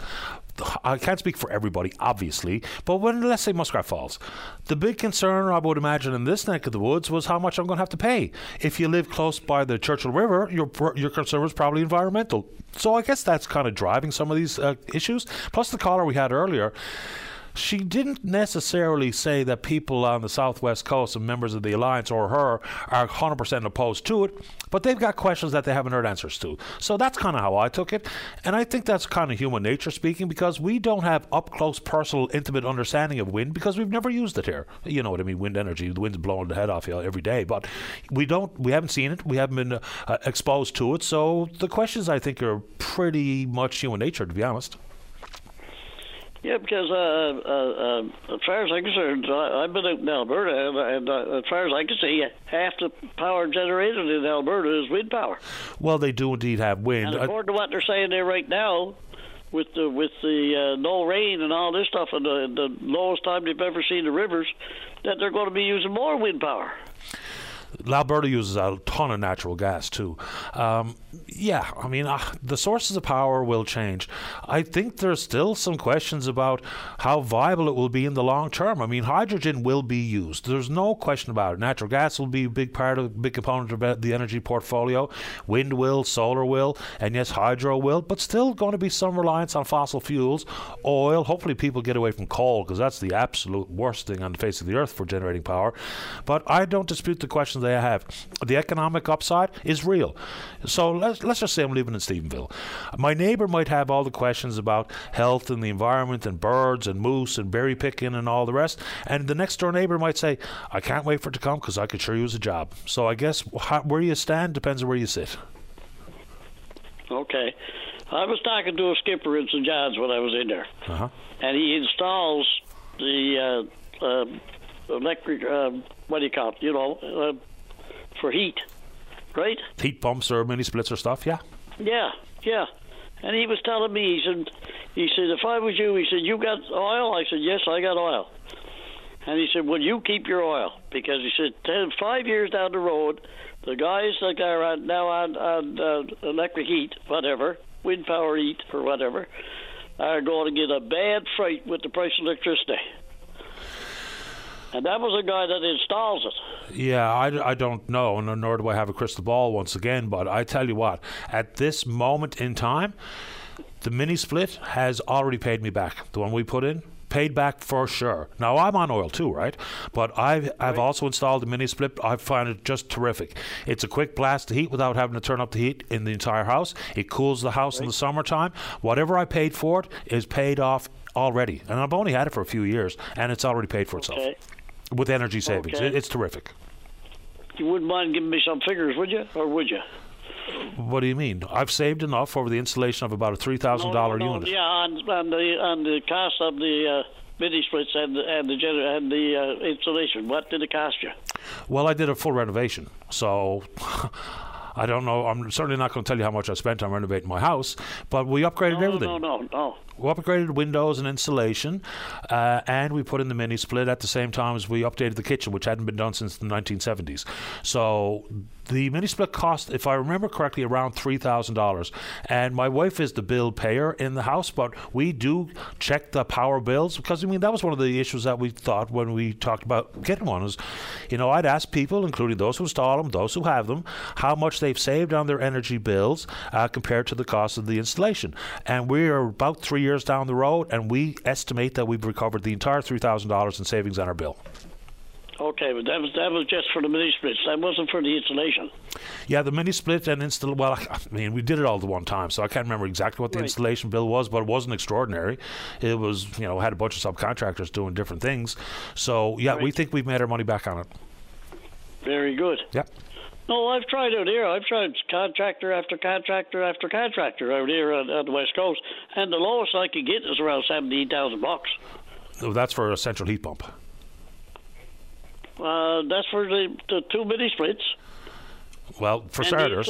Speaker 2: I can't speak for everybody, obviously, but when let's say Muskrat Falls, the big concern I would imagine in this neck of the woods was how much I'm going to have to pay. If you live close by the Churchill River, your your concern was probably environmental. So I guess that's kind of driving some of these uh, issues. Plus the caller we had earlier she didn't necessarily say that people on the southwest coast and members of the alliance or her are 100% opposed to it, but they've got questions that they haven't heard answers to. So that's kind of how I took it. And I think that's kind of human nature speaking because we don't have up close, personal, intimate understanding of wind because we've never used it here. You know what I mean? Wind energy, the wind's blowing the head off you every day, but we don't, we haven't seen it, we haven't been uh, exposed to it. So the questions I think are pretty much human nature, to be honest.
Speaker 13: Yeah, because uh, uh, uh, as far as I'm concerned, I, I've been out in Alberta, and, and uh, as far as I can see, half the power generated in Alberta is wind power.
Speaker 2: Well, they do indeed have wind.
Speaker 13: And according to what they're saying there right now, with the with the uh, no rain and all this stuff, and the, the lowest time they've ever seen the rivers, that they're going to be using more wind power.
Speaker 2: Alberta uses a ton of natural gas too. Um, yeah, I mean, uh, the sources of power will change. I think there's still some questions about how viable it will be in the long term. I mean, hydrogen will be used. There's no question about it. Natural gas will be a big part of, big component of the energy portfolio. Wind will, solar will, and yes, hydro will, but still going to be some reliance on fossil fuels, oil. Hopefully, people get away from coal because that's the absolute worst thing on the face of the earth for generating power. But I don't dispute the questions they have. The economic upside is real. So let's let's just say I'm living in Stephenville. My neighbour might have all the questions about health and the environment and birds and moose and berry picking and all the rest, and the next door neighbour might say, "I can't wait for it to come because I could sure use a job." So I guess how, where you stand depends on where you sit.
Speaker 13: Okay. I was talking to a skipper in St. John's when I was in there,
Speaker 2: uh-huh.
Speaker 13: and he installs the uh, uh, electric. Uh, what do you call it? You know, uh, for heat, right?
Speaker 2: Heat pumps or mini splits or stuff, yeah.
Speaker 13: Yeah, yeah. And he was telling me, he said, he said, if I was you, he said, you got oil? I said, yes, I got oil. And he said, well, you keep your oil because he said, ten, five years down the road, the guys that are now on, on uh, electric heat, whatever, wind power heat or whatever, are going to get a bad fright with the price of electricity. And that was a guy that installs it.
Speaker 2: Yeah, I, I don't know, nor do I have a crystal ball once again. But I tell you what, at this moment in time, the mini split has already paid me back. The one we put in, paid back for sure. Now I'm on oil too, right? But I've I've also installed a mini split. I find it just terrific. It's a quick blast of heat without having to turn up the heat in the entire house. It cools the house right. in the summertime. Whatever I paid for it is paid off already, and I've only had it for a few years, and it's already paid for itself. With energy savings.
Speaker 13: Okay.
Speaker 2: It, it's terrific.
Speaker 13: You wouldn't mind giving me some figures, would you, or would you?
Speaker 2: What do you mean? I've saved enough over the installation of about a three thousand
Speaker 13: no,
Speaker 2: dollar unit.
Speaker 13: Yeah, on, on the on the cost of the uh, mini splits and and the gener- and the uh, installation. What did it cost you?
Speaker 2: Well, I did a full renovation, so. I don't know. I'm certainly not going to tell you how much I spent on renovating my house, but we upgraded
Speaker 13: no,
Speaker 2: everything.
Speaker 13: No, no, no.
Speaker 2: We upgraded windows and insulation, uh, and we put in the mini split at the same time as we updated the kitchen, which hadn't been done since the 1970s. So the mini split cost, if I remember correctly, around three thousand dollars. And my wife is the bill payer in the house, but we do check the power bills because I mean that was one of the issues that we thought when we talked about getting one. Is you know I'd ask people, including those who install them, those who have them, how much they've saved on their energy bills uh, compared to the cost of the installation. And we're about three years down the road, and we estimate that we've recovered the entire three thousand dollars in savings on our bill.
Speaker 13: Okay, but that was that was just for the mini splits. That wasn't for the installation.
Speaker 2: Yeah, the mini split and install. Well, I mean, we did it all at one time, so I can't remember exactly what the
Speaker 13: right.
Speaker 2: installation bill was, but it wasn't extraordinary. It was, you know, had a bunch of subcontractors doing different things. So yeah,
Speaker 13: right.
Speaker 2: we think we've made our money back on it.
Speaker 13: Very good.
Speaker 2: Yep.
Speaker 13: No, I've tried out here. I've tried contractor after contractor after contractor out here on, on the west coast, and the lowest I could get is around seventeen thousand bucks.
Speaker 2: Oh, that's for a central heat pump.
Speaker 13: Uh, that's for the, the two mini splits.
Speaker 2: Well, for starters,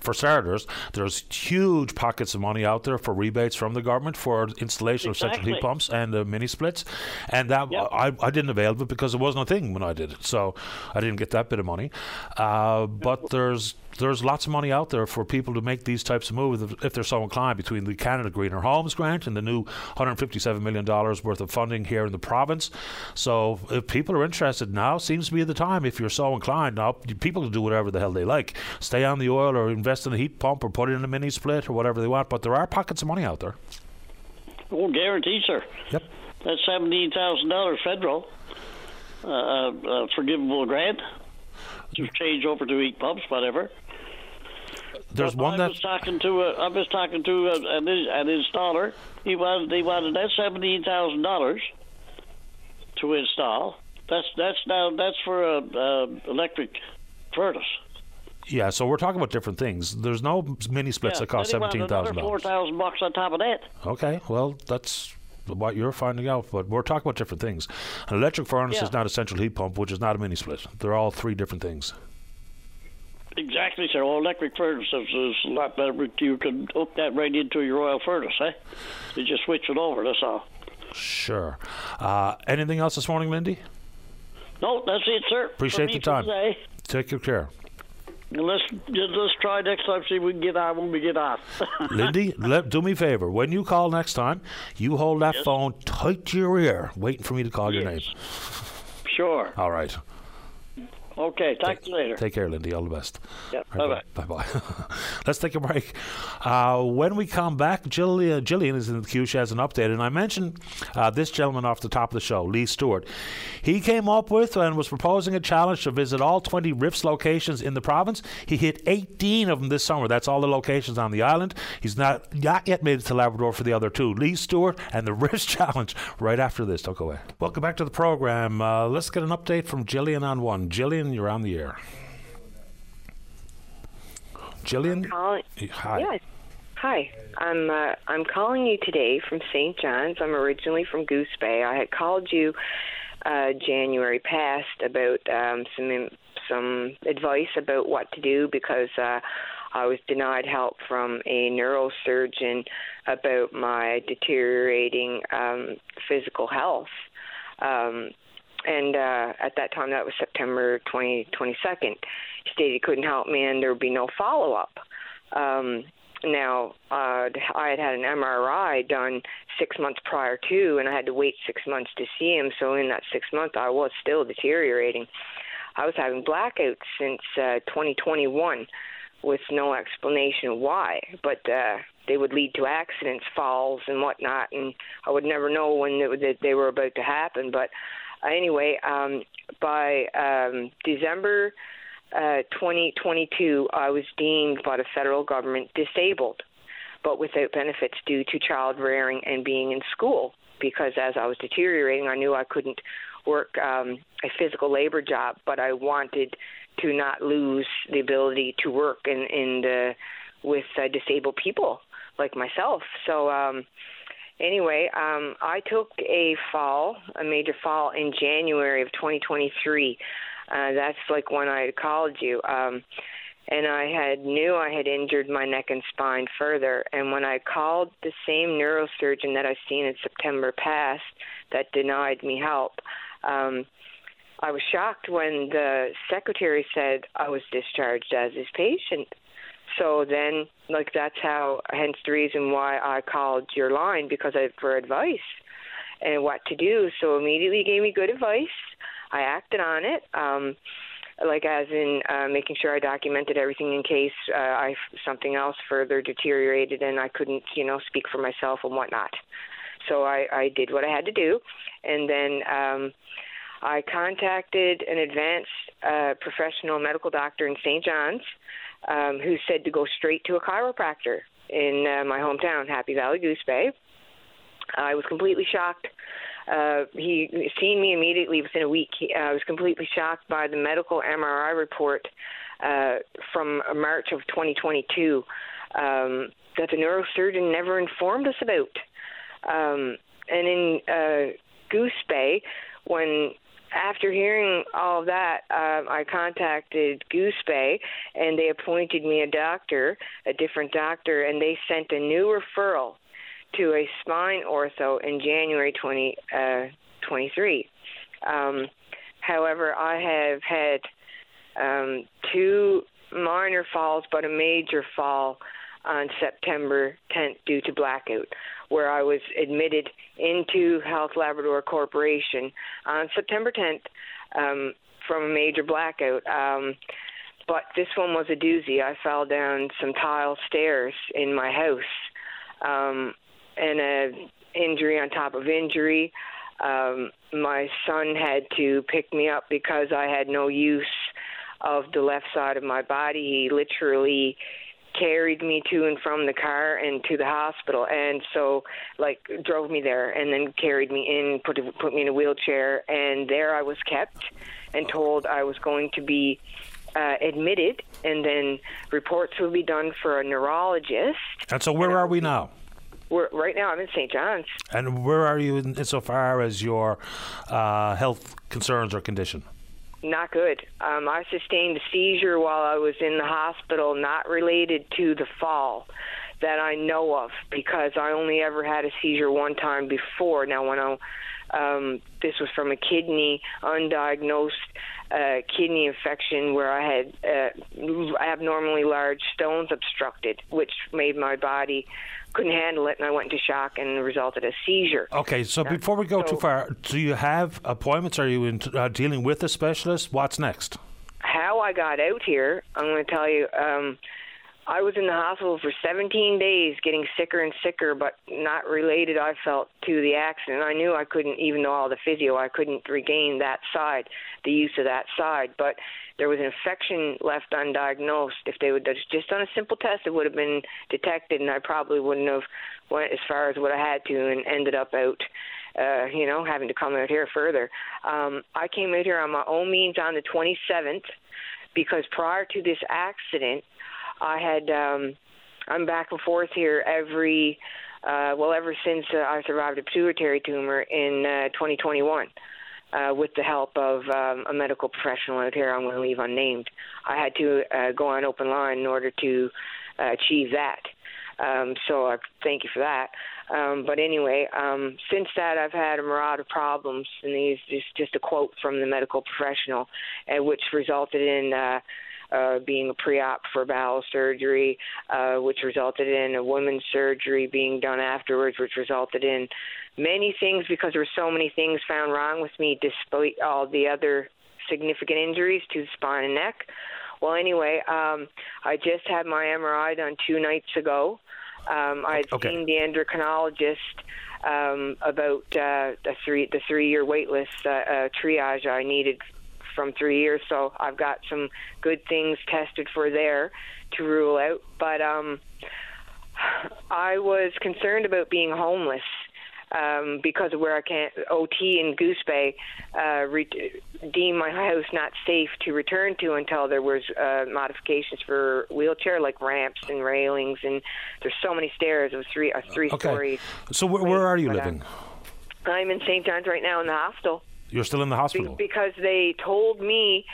Speaker 2: for starters, there's huge pockets of money out there for rebates from the government for installation of central heat pumps and uh, mini splits, and that I, I didn't avail of it because it wasn't a thing when I did it, so I didn't get that bit of money. Uh, but there's there's lots of money out there for people to make these types of moves if, they're so inclined between the Canada Greener Homes Grant and the new 157 million dollars worth of funding here in the province. So if people are interested now, seems to be the time. If you're so inclined, now people can do whatever the hell they like, stay on the oil or invest in a heat pump or put it in a mini split or whatever they want. But there are pockets of money out there.
Speaker 13: Oh, guaranteed, sir.
Speaker 2: Yep.
Speaker 13: That's seventeen thousand dollars federal uh, uh, forgivable grant to change over to heat pumps, whatever.
Speaker 2: There's
Speaker 13: But
Speaker 2: one
Speaker 13: I
Speaker 2: that
Speaker 13: was talking to a, I was talking to a, an, an installer. He wanted he wanted that seventeen thousand dollars to install. That's that's now that's for a, a electric furnace.
Speaker 2: yeah. So we're talking about different things. There's no mini splits
Speaker 13: yeah.
Speaker 2: that cost
Speaker 13: then he wanted
Speaker 2: seventeen thousand
Speaker 13: another Four
Speaker 2: dollars.
Speaker 13: thousand bucks on top of that.
Speaker 2: Okay, well that's what you're finding out, but we're talking about different things. An electric furnace
Speaker 13: Yeah.
Speaker 2: is not a central heat pump, which is not a mini split. They're all three different things.
Speaker 13: Exactly, sir. Well, electric furnaces is, a lot better. You can hook that right into your oil furnace, eh? You just switch it over. That's all.
Speaker 2: Sure. Uh, anything else this morning, Lindy?
Speaker 13: No, that's it, sir.
Speaker 2: Appreciate the time.
Speaker 13: today.
Speaker 2: Take good care.
Speaker 13: Let's just let's try next time. See if we can get on when we get on.
Speaker 2: Lindy, let, do me a favor. When you call next time, you hold that phone tight to your ear, waiting for me to call your name.
Speaker 13: sure.
Speaker 2: All right.
Speaker 13: Okay. Talk to you later.
Speaker 2: Take care, Lindy. All the best.
Speaker 13: Yep.
Speaker 2: bye. Bye bye. Let's take a break. Uh, when we come back, Jillian, Jillian is in the queue. She has an update. And I mentioned uh, this gentleman off the top of the show, Lee Stewart. He came up with and was proposing a challenge to visit all 20 RIFS locations in the province. He hit 18 of them this summer. That's all the locations on the island. He's not, not yet made it to Labrador for the other two. Lee Stewart and the RIFS challenge right after this. Don't go away. Welcome back to the program. Uh, let's get an update from Jillian on one. Jillian, you're on the air. Jillian?
Speaker 14: Calling.
Speaker 2: Hi.
Speaker 14: Yes. Hi. I'm uh, I'm calling you today from St. John's. I'm originally from Goose Bay. I had called you uh, January past about um, some some advice about what to do because uh, I was denied help from a neurosurgeon about my deteriorating um, physical health. Um, and uh, at that time, that was September 20, 22nd. He stated he couldn't help me and there would be no follow up. Um, now, uh, I had had an MRI done six months prior to, and I had to wait six months to see him. So in that six months, I was still deteriorating. I was having blackouts since uh, 2021 with no explanation why, but uh, they would lead to accidents, falls, and whatnot, and I would never know when they, that they were about to happen. But anyway, um, by um, December uh, 2022, I was deemed by the federal government disabled, but without benefits due to child rearing and being in school. Because as I was deteriorating, I knew I couldn't work um, a physical labor job, but I wanted to not lose the ability to work in, in the, with uh, disabled people like myself. So, um, anyway, um, I took a fall, a major fall in January of 2023. Uh, that's like when I had called you. Um, and I had knew I had injured my neck and spine further. And when I called the same neurosurgeon that I've seen in September past that denied me help, um, I was shocked when the secretary said I was discharged as his patient. So then, like that's how, hence the reason why I called your line because I for advice and what to do. So immediately gave me good advice. I acted on it. Um, like as in uh, making sure I documented everything in case uh, I something else further deteriorated and I couldn't, you know, speak for myself and whatnot. So I, I did what I had to do, and then um, I contacted an advanced uh, professional medical doctor in St. John's, um, who said to go straight to a chiropractor in uh, my hometown, Happy Valley Goose Bay. I was completely shocked uh, he seen me immediately within a week. He, I was completely shocked by the medical MRI report uh, from March of 2022 um, that the neurosurgeon never informed us about. Um, and in uh, Goose Bay, when after hearing all of that, um, I contacted Goose Bay, and they appointed me a doctor, a different doctor, and they sent a new referral to a spine ortho in January 2023. Uh, um, however, I have had um, two minor falls, but a major fall on September 10th due to blackout, where I was admitted into Health Labrador Corporation on September 10th um, from a major blackout. Um, but this one was a doozy. I fell down some tile stairs in my house, um, and a injury on top of injury. Um, my son had to pick me up because I had no use of the left side of my body. He literally carried me to and from the car and to the hospital and so like drove me there and then carried me in put put me in a wheelchair and there I was kept and told I was going to be uh, admitted and then reports will be done for a neurologist
Speaker 2: and so where are we now
Speaker 14: we're, right now I'm in St. John's.
Speaker 2: And where are you in, insofar as your uh, health concerns or condition?
Speaker 14: Not good. Um, I sustained a seizure while I was in the hospital, not related to the fall that I know of, because I only ever had a seizure one time before. Now, when I um, this was from a kidney undiagnosed uh, kidney infection where I had uh, abnormally large stones obstructed, which made my body couldn't handle it, and I went into shock and resulted a seizure.
Speaker 2: Okay, so uh, before we go so, too far, do you have appointments? Are you in, uh, dealing with a specialist? What's next?
Speaker 14: How I got out here, I'm going to tell you. Um, I was in the hospital for 17 days, getting sicker and sicker, but not related, I felt, to the accident. I knew I couldn't, even though all the physio, I couldn't regain that side, the use of that side. But there was an infection left undiagnosed. If they would just done a simple test, it would have been detected, and I probably wouldn't have went as far as what I had to and ended up out. Uh, you know, having to come out here further. Um, I came out here on my own means on the 27th because prior to this accident, I had um, I'm back and forth here every uh, well ever since uh, I survived a pituitary tumor in uh, 2021. Uh, with the help of um, a medical professional out here, I'm going to leave unnamed. I had to uh, go on open line in order to uh, achieve that. Um, so I thank you for that. Um, but anyway, um, since that, I've had a myriad of problems, and these just just a quote from the medical professional, uh, which resulted in uh, uh, being a pre-op for bowel surgery, uh, which resulted in a woman's surgery being done afterwards, which resulted in many things because there were so many things found wrong with me despite all the other significant injuries to the spine and neck. Well, anyway, um, I just had my MRI done two nights ago. Um, I had okay. seen the endocrinologist um, about uh, the three the three year wait list uh, uh, triage I needed from three years. So I've got some good things tested for there to rule out. But um, I was concerned about being homeless um, because of where I can't OT in Goose Bay uh, re- deem my house not safe to return to until there was uh, modifications for wheelchair like ramps and railings and there's so many stairs. It was three a three okay.
Speaker 2: So wh- where are you living?
Speaker 14: I'm in St. John's right now in the hostel.
Speaker 2: You're still in the hospital?
Speaker 14: Because they told me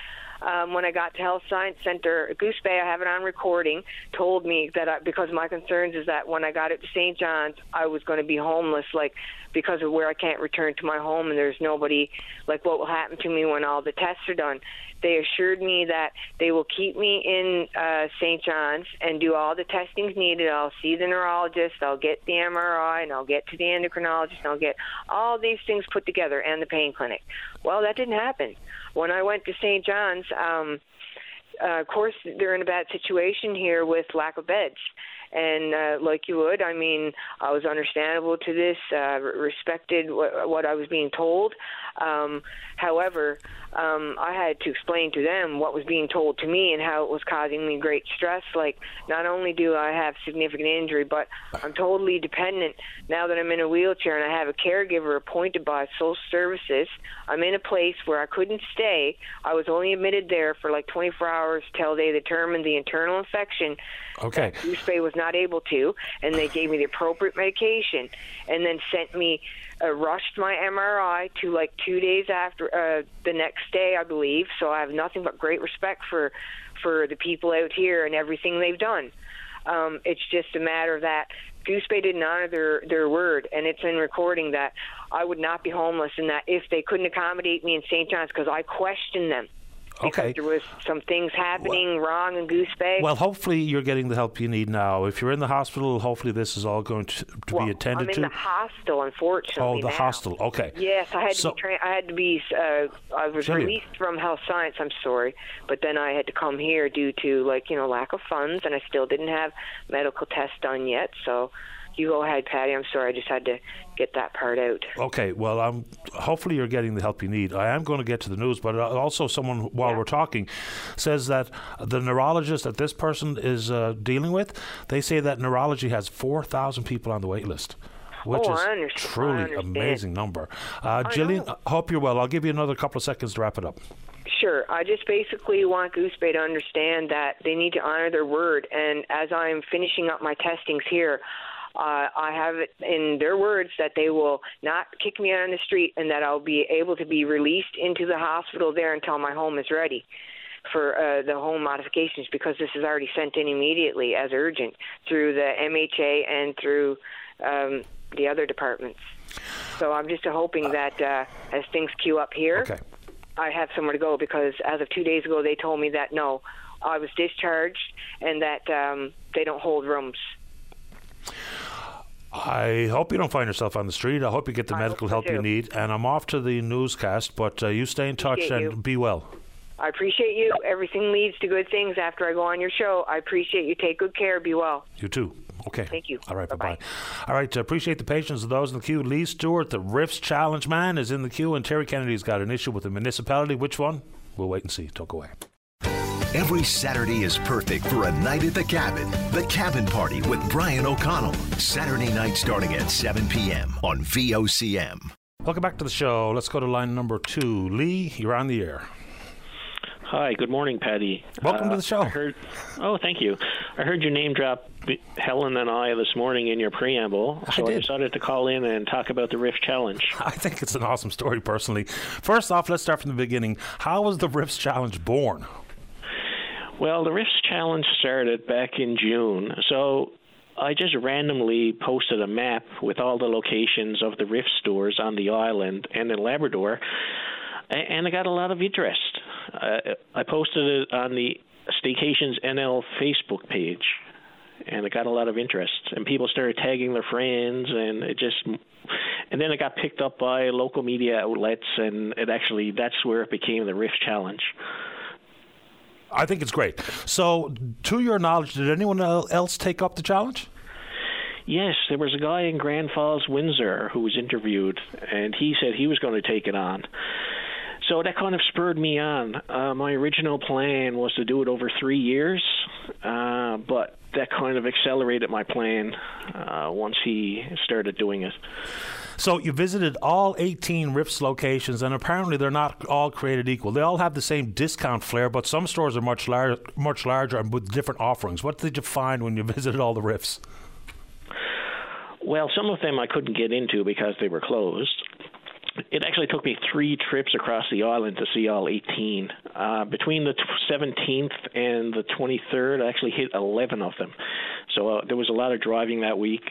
Speaker 14: um, when I got to Health Science Center, Goose Bay, I have it on recording, told me that I, because my concerns is that when I got it to St. John's, I was going to be homeless, like because of where I can't return to my home and there's nobody, like what will happen to me when all the tests are done. They assured me that they will keep me in uh, St. John's and do all the testings needed. I'll see the neurologist, I'll get the MRI, and I'll get to the endocrinologist, and I'll get all these things put together and the pain clinic. Well, that didn't happen. When I went to St. John's, um, uh, of course, they're in a bad situation here with lack of beds and uh, like you would, I mean, I was understandable to this, uh, respected what, what I was being told. Um, however, um, I had to explain to them what was being told to me and how it was causing me great stress. Like, not only do I have significant injury, but I'm totally dependent now that I'm in a wheelchair and I have a caregiver appointed by social services. I'm in a place where I couldn't stay. I was only admitted there for like 24 hours till they determined the internal infection.
Speaker 2: Okay.
Speaker 14: Goose Bay was not able to, and they gave me the appropriate medication, and then sent me uh, rushed my MRI to like two days after uh, the next day, I believe. So I have nothing but great respect for for the people out here and everything they've done. Um, it's just a matter of that Goose Bay didn't honor their their word, and it's in recording that I would not be homeless, and that if they couldn't accommodate me in St. John's because I questioned them.
Speaker 2: Okay.
Speaker 14: There was some things happening wrong in Goose Bay.
Speaker 2: Well, hopefully you're getting the help you need now. If you're in the hospital, hopefully this is all going to, to
Speaker 14: well,
Speaker 2: be attended to.
Speaker 14: I'm in
Speaker 2: to.
Speaker 14: the hostel, unfortunately.
Speaker 2: oh, the
Speaker 14: now.
Speaker 2: hostel. Okay.
Speaker 14: Yes, I had
Speaker 2: So-
Speaker 14: to be. Tra- I had to be. Uh, I was released from health science. I'm sorry, but then I had to come here due to like you know lack of funds, and I still didn't have medical tests done yet. So, you go ahead, Paddy. I'm sorry. I just had to get that part out.
Speaker 2: Okay, well, um, hopefully you're getting the help you need. I am going to get to the news, but uh, also someone, while we're talking, says that the neurologist that this person is uh, dealing with, they say that neurology has 4,000 people on the wait list. Which
Speaker 14: Oh,
Speaker 2: is truly amazing number. Uh, Jillian, I hope you're well. I'll give you another couple of seconds to wrap it up.
Speaker 14: Sure. I just basically want Goose Bay to understand that they need to honor their word. And as I'm finishing up my testings here, uh, I have it in their words that they will not kick me out on the street and that I'll be able to be released into the hospital there until my home is ready for uh, the home modifications because this is already sent in immediately as urgent through the MHA and through um, the other departments. So I'm just hoping that uh, as things queue up here, I have somewhere to go because as of two days ago, they told me that no, I was discharged and that um, they don't hold rooms.
Speaker 2: I hope you don't find yourself on the street. I hope you get the medical help you need. And I'm off to the newscast, but uh, you stay in touch
Speaker 14: Appreciate
Speaker 2: and
Speaker 14: you.
Speaker 2: be well.
Speaker 14: I appreciate you. Everything leads to good things after I go on your show. I appreciate you. Take good care. Be well.
Speaker 2: You too. Okay.
Speaker 14: Thank you.
Speaker 2: All right. Bye bye. All right. appreciate the patience of those in the queue. Lee Stewart, the Riffs Challenge man, is in the queue, and Terry Kennedy's got an issue with the municipality. Which one? We'll wait and see. Don't go away.
Speaker 1: Every Saturday is perfect for a night at the cabin. The Cabin Party with Brian O'Connell. Saturday night starting at 7 p.m. on VOCM.
Speaker 2: Welcome back to the show. Let's go to line number two. Lee, you're on the air.
Speaker 15: Hi, good morning, Paddy.
Speaker 2: Welcome to
Speaker 15: Uh,
Speaker 2: the show.
Speaker 15: I heard, oh, thank you. I heard your name drop Helen and I this morning in your preamble, so I,
Speaker 2: did.
Speaker 15: decided to call in and talk about the Riff Challenge.
Speaker 2: I think it's an awesome story, personally. First off, let's start from the beginning. How was the Riffs Challenge born?
Speaker 15: Well, the Riffs Challenge started back in June, so I just randomly posted a map with all the locations of the Riff stores on the island and in Labrador, and I got a lot of interest. Uh, I posted it on the Staycations NL Facebook page, and it got a lot of interest. And people started tagging their friends, and it just, and then it got picked up by local media outlets, and it actually that's where it became the Riff Challenge.
Speaker 2: I think it's great. So, to your knowledge, did anyone else take up the challenge?
Speaker 15: Yes, there was a guy in Grand Falls, Windsor, who was interviewed, and he said he was going to take it on. So that kind of spurred me on. Uh, my original plan was to do it over three years, uh, but that kind of accelerated my plan uh, once he started doing it.
Speaker 2: So you visited all 18 Riffs locations, and apparently they're not all created equal. They all have the same discount flair, but some stores are much lar- much larger and with different offerings. What did you find when you visited all the Riffs?
Speaker 15: Well, some of them I couldn't get into because they were closed. It actually took me three trips across the island to see all 18. Uh, between the t- 17th and the 23rd, I actually hit 11 of them. So uh, there was a lot of driving that week.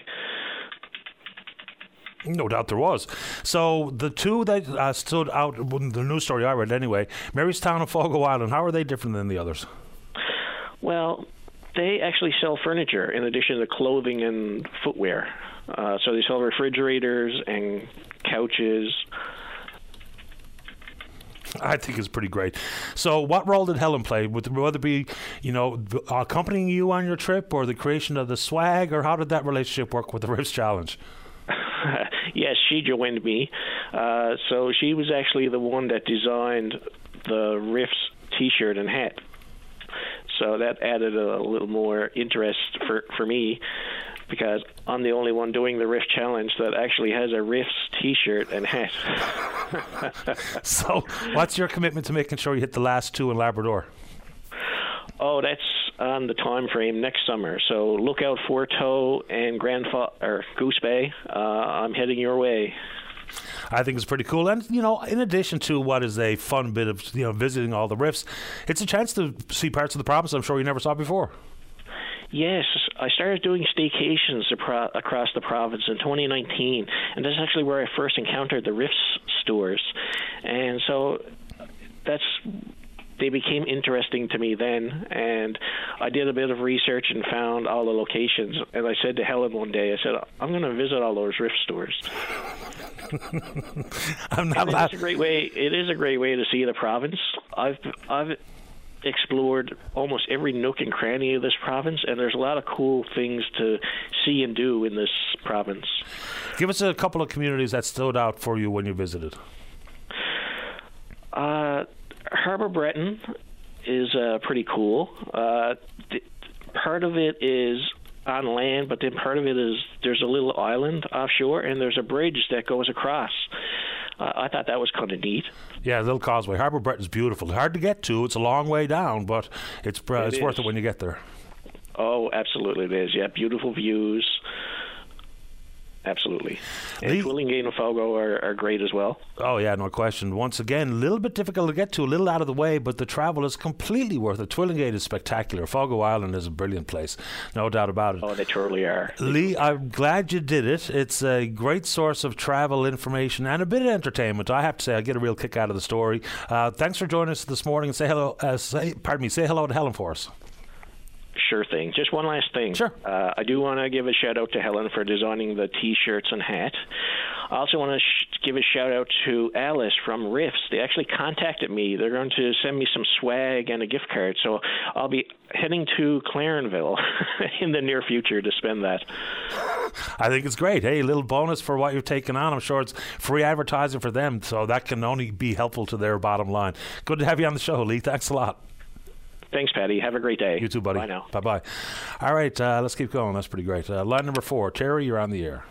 Speaker 2: No doubt there was. So the two that uh, stood out, the news story I read anyway, Marystown and Fogo Island, how are they different than the others?
Speaker 15: Well, they actually sell furniture in addition to clothing and footwear. Uh, so they sell refrigerators and couches.
Speaker 2: I think it's pretty great. So, what role did Helen play? Would whether it be, you know, accompanying you on your trip, or the creation of the swag, or how did that relationship work with the Riffs Challenge?
Speaker 15: yes, she joined me. Uh, so she was actually the one that designed the Riffs T-shirt and hat. So that added a little more interest for for me because I'm the only one doing the Riff Challenge that actually has a Riffs T-shirt and hat.
Speaker 2: so, what's your commitment to making sure you hit the last two in Labrador?
Speaker 15: Oh, that's on the time frame next summer. So look out for Toe and Grand Fa- or Goose Bay. Uh, I'm heading your way.
Speaker 2: I think it's pretty cool. And, you know, in addition to what is a fun bit of, you know, visiting all the Riffs, it's a chance to see parts of the province I'm sure you never saw before.
Speaker 15: Yes, I started doing staycations apro- across the province in 2019, and that's actually where I first encountered the Riffs stores. And so that's they became interesting to me then and I did a bit of research and found all the locations. And I said to Helen one day I said I'm going to visit all those Riff stores.
Speaker 2: I'm not
Speaker 15: it's a great way it is a great way to see the province. I've I've explored almost every nook and cranny of this province and there's a lot of cool things to see and do in this province.
Speaker 2: Give us a couple of communities that stood out for you when you visited.
Speaker 15: Uh Harbor Breton is uh, pretty cool. Uh, th- part of it is on land, but then part of it is there's a little island offshore, and there's a bridge that goes across. Uh, I thought that was kind of neat.
Speaker 2: Yeah, a little causeway. Harbor Breton's beautiful. Hard to get to. It's a long way down, but it's uh,
Speaker 15: It
Speaker 2: it's worth it when you get there.
Speaker 15: Oh, absolutely, it is. Yeah, beautiful views. Absolutely. And Twillingate and Fogo are, are great as well.
Speaker 2: Oh yeah, no question. Once again, a little bit difficult to get to, a little out of the way, but the travel is completely worth it. Twillingate is spectacular. Fogo Island is a brilliant place, no doubt about it.
Speaker 15: Oh, they totally are.
Speaker 2: Lee, I'm glad you did it. It's a great source of travel information and a bit of entertainment. I have to say, I get a real kick out of the story. Uh, thanks for joining us this morning and say hello. Uh, say, pardon me. Say hello to Helen for us.
Speaker 15: Sure thing. Just one last thing. Sure. Uh, I do want to give a shout out to Helen for designing the T-shirts and hat. I also want to sh- give a shout out to Alice from Riffs. They actually contacted me. They're going to send me some swag and a gift card. So I'll be heading to Clarenville in the near future to spend that.
Speaker 2: I think it's great. Hey, a little bonus for what you've taken on. I'm sure it's free advertising for them, so that can only be helpful to their bottom line. Good to have you on the show, Lee. Thanks a lot.
Speaker 15: Thanks, Paddy. Have a great day.
Speaker 2: You too, buddy.
Speaker 15: Bye now.
Speaker 2: Bye bye. All right, uh, let's keep going. That's pretty great. Uh, line number four, Terry, you're on the air.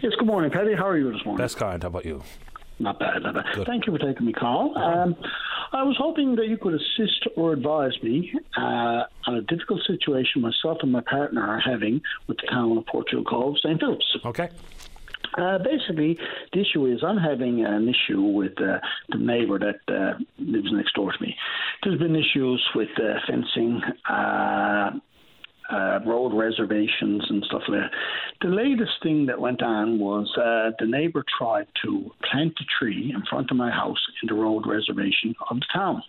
Speaker 16: Yes, good morning, Paddy. How are you this morning?
Speaker 2: Best kind. How about you?
Speaker 16: Not bad, not bad. Thank you for taking my call. Um, I was hoping that you could assist or advise me uh, on a difficult situation myself and my partner are having with the town of Portugal Cove, St. Philip's.
Speaker 2: Okay.
Speaker 16: Uh, basically, the issue is I'm having an issue with uh, the neighbour that uh, lives next door to me. There's been issues with uh, fencing, uh, uh, road reservations, and stuff like that. The latest thing that went on was the neighbour tried to plant a tree in front of my house in the road reservation of the town.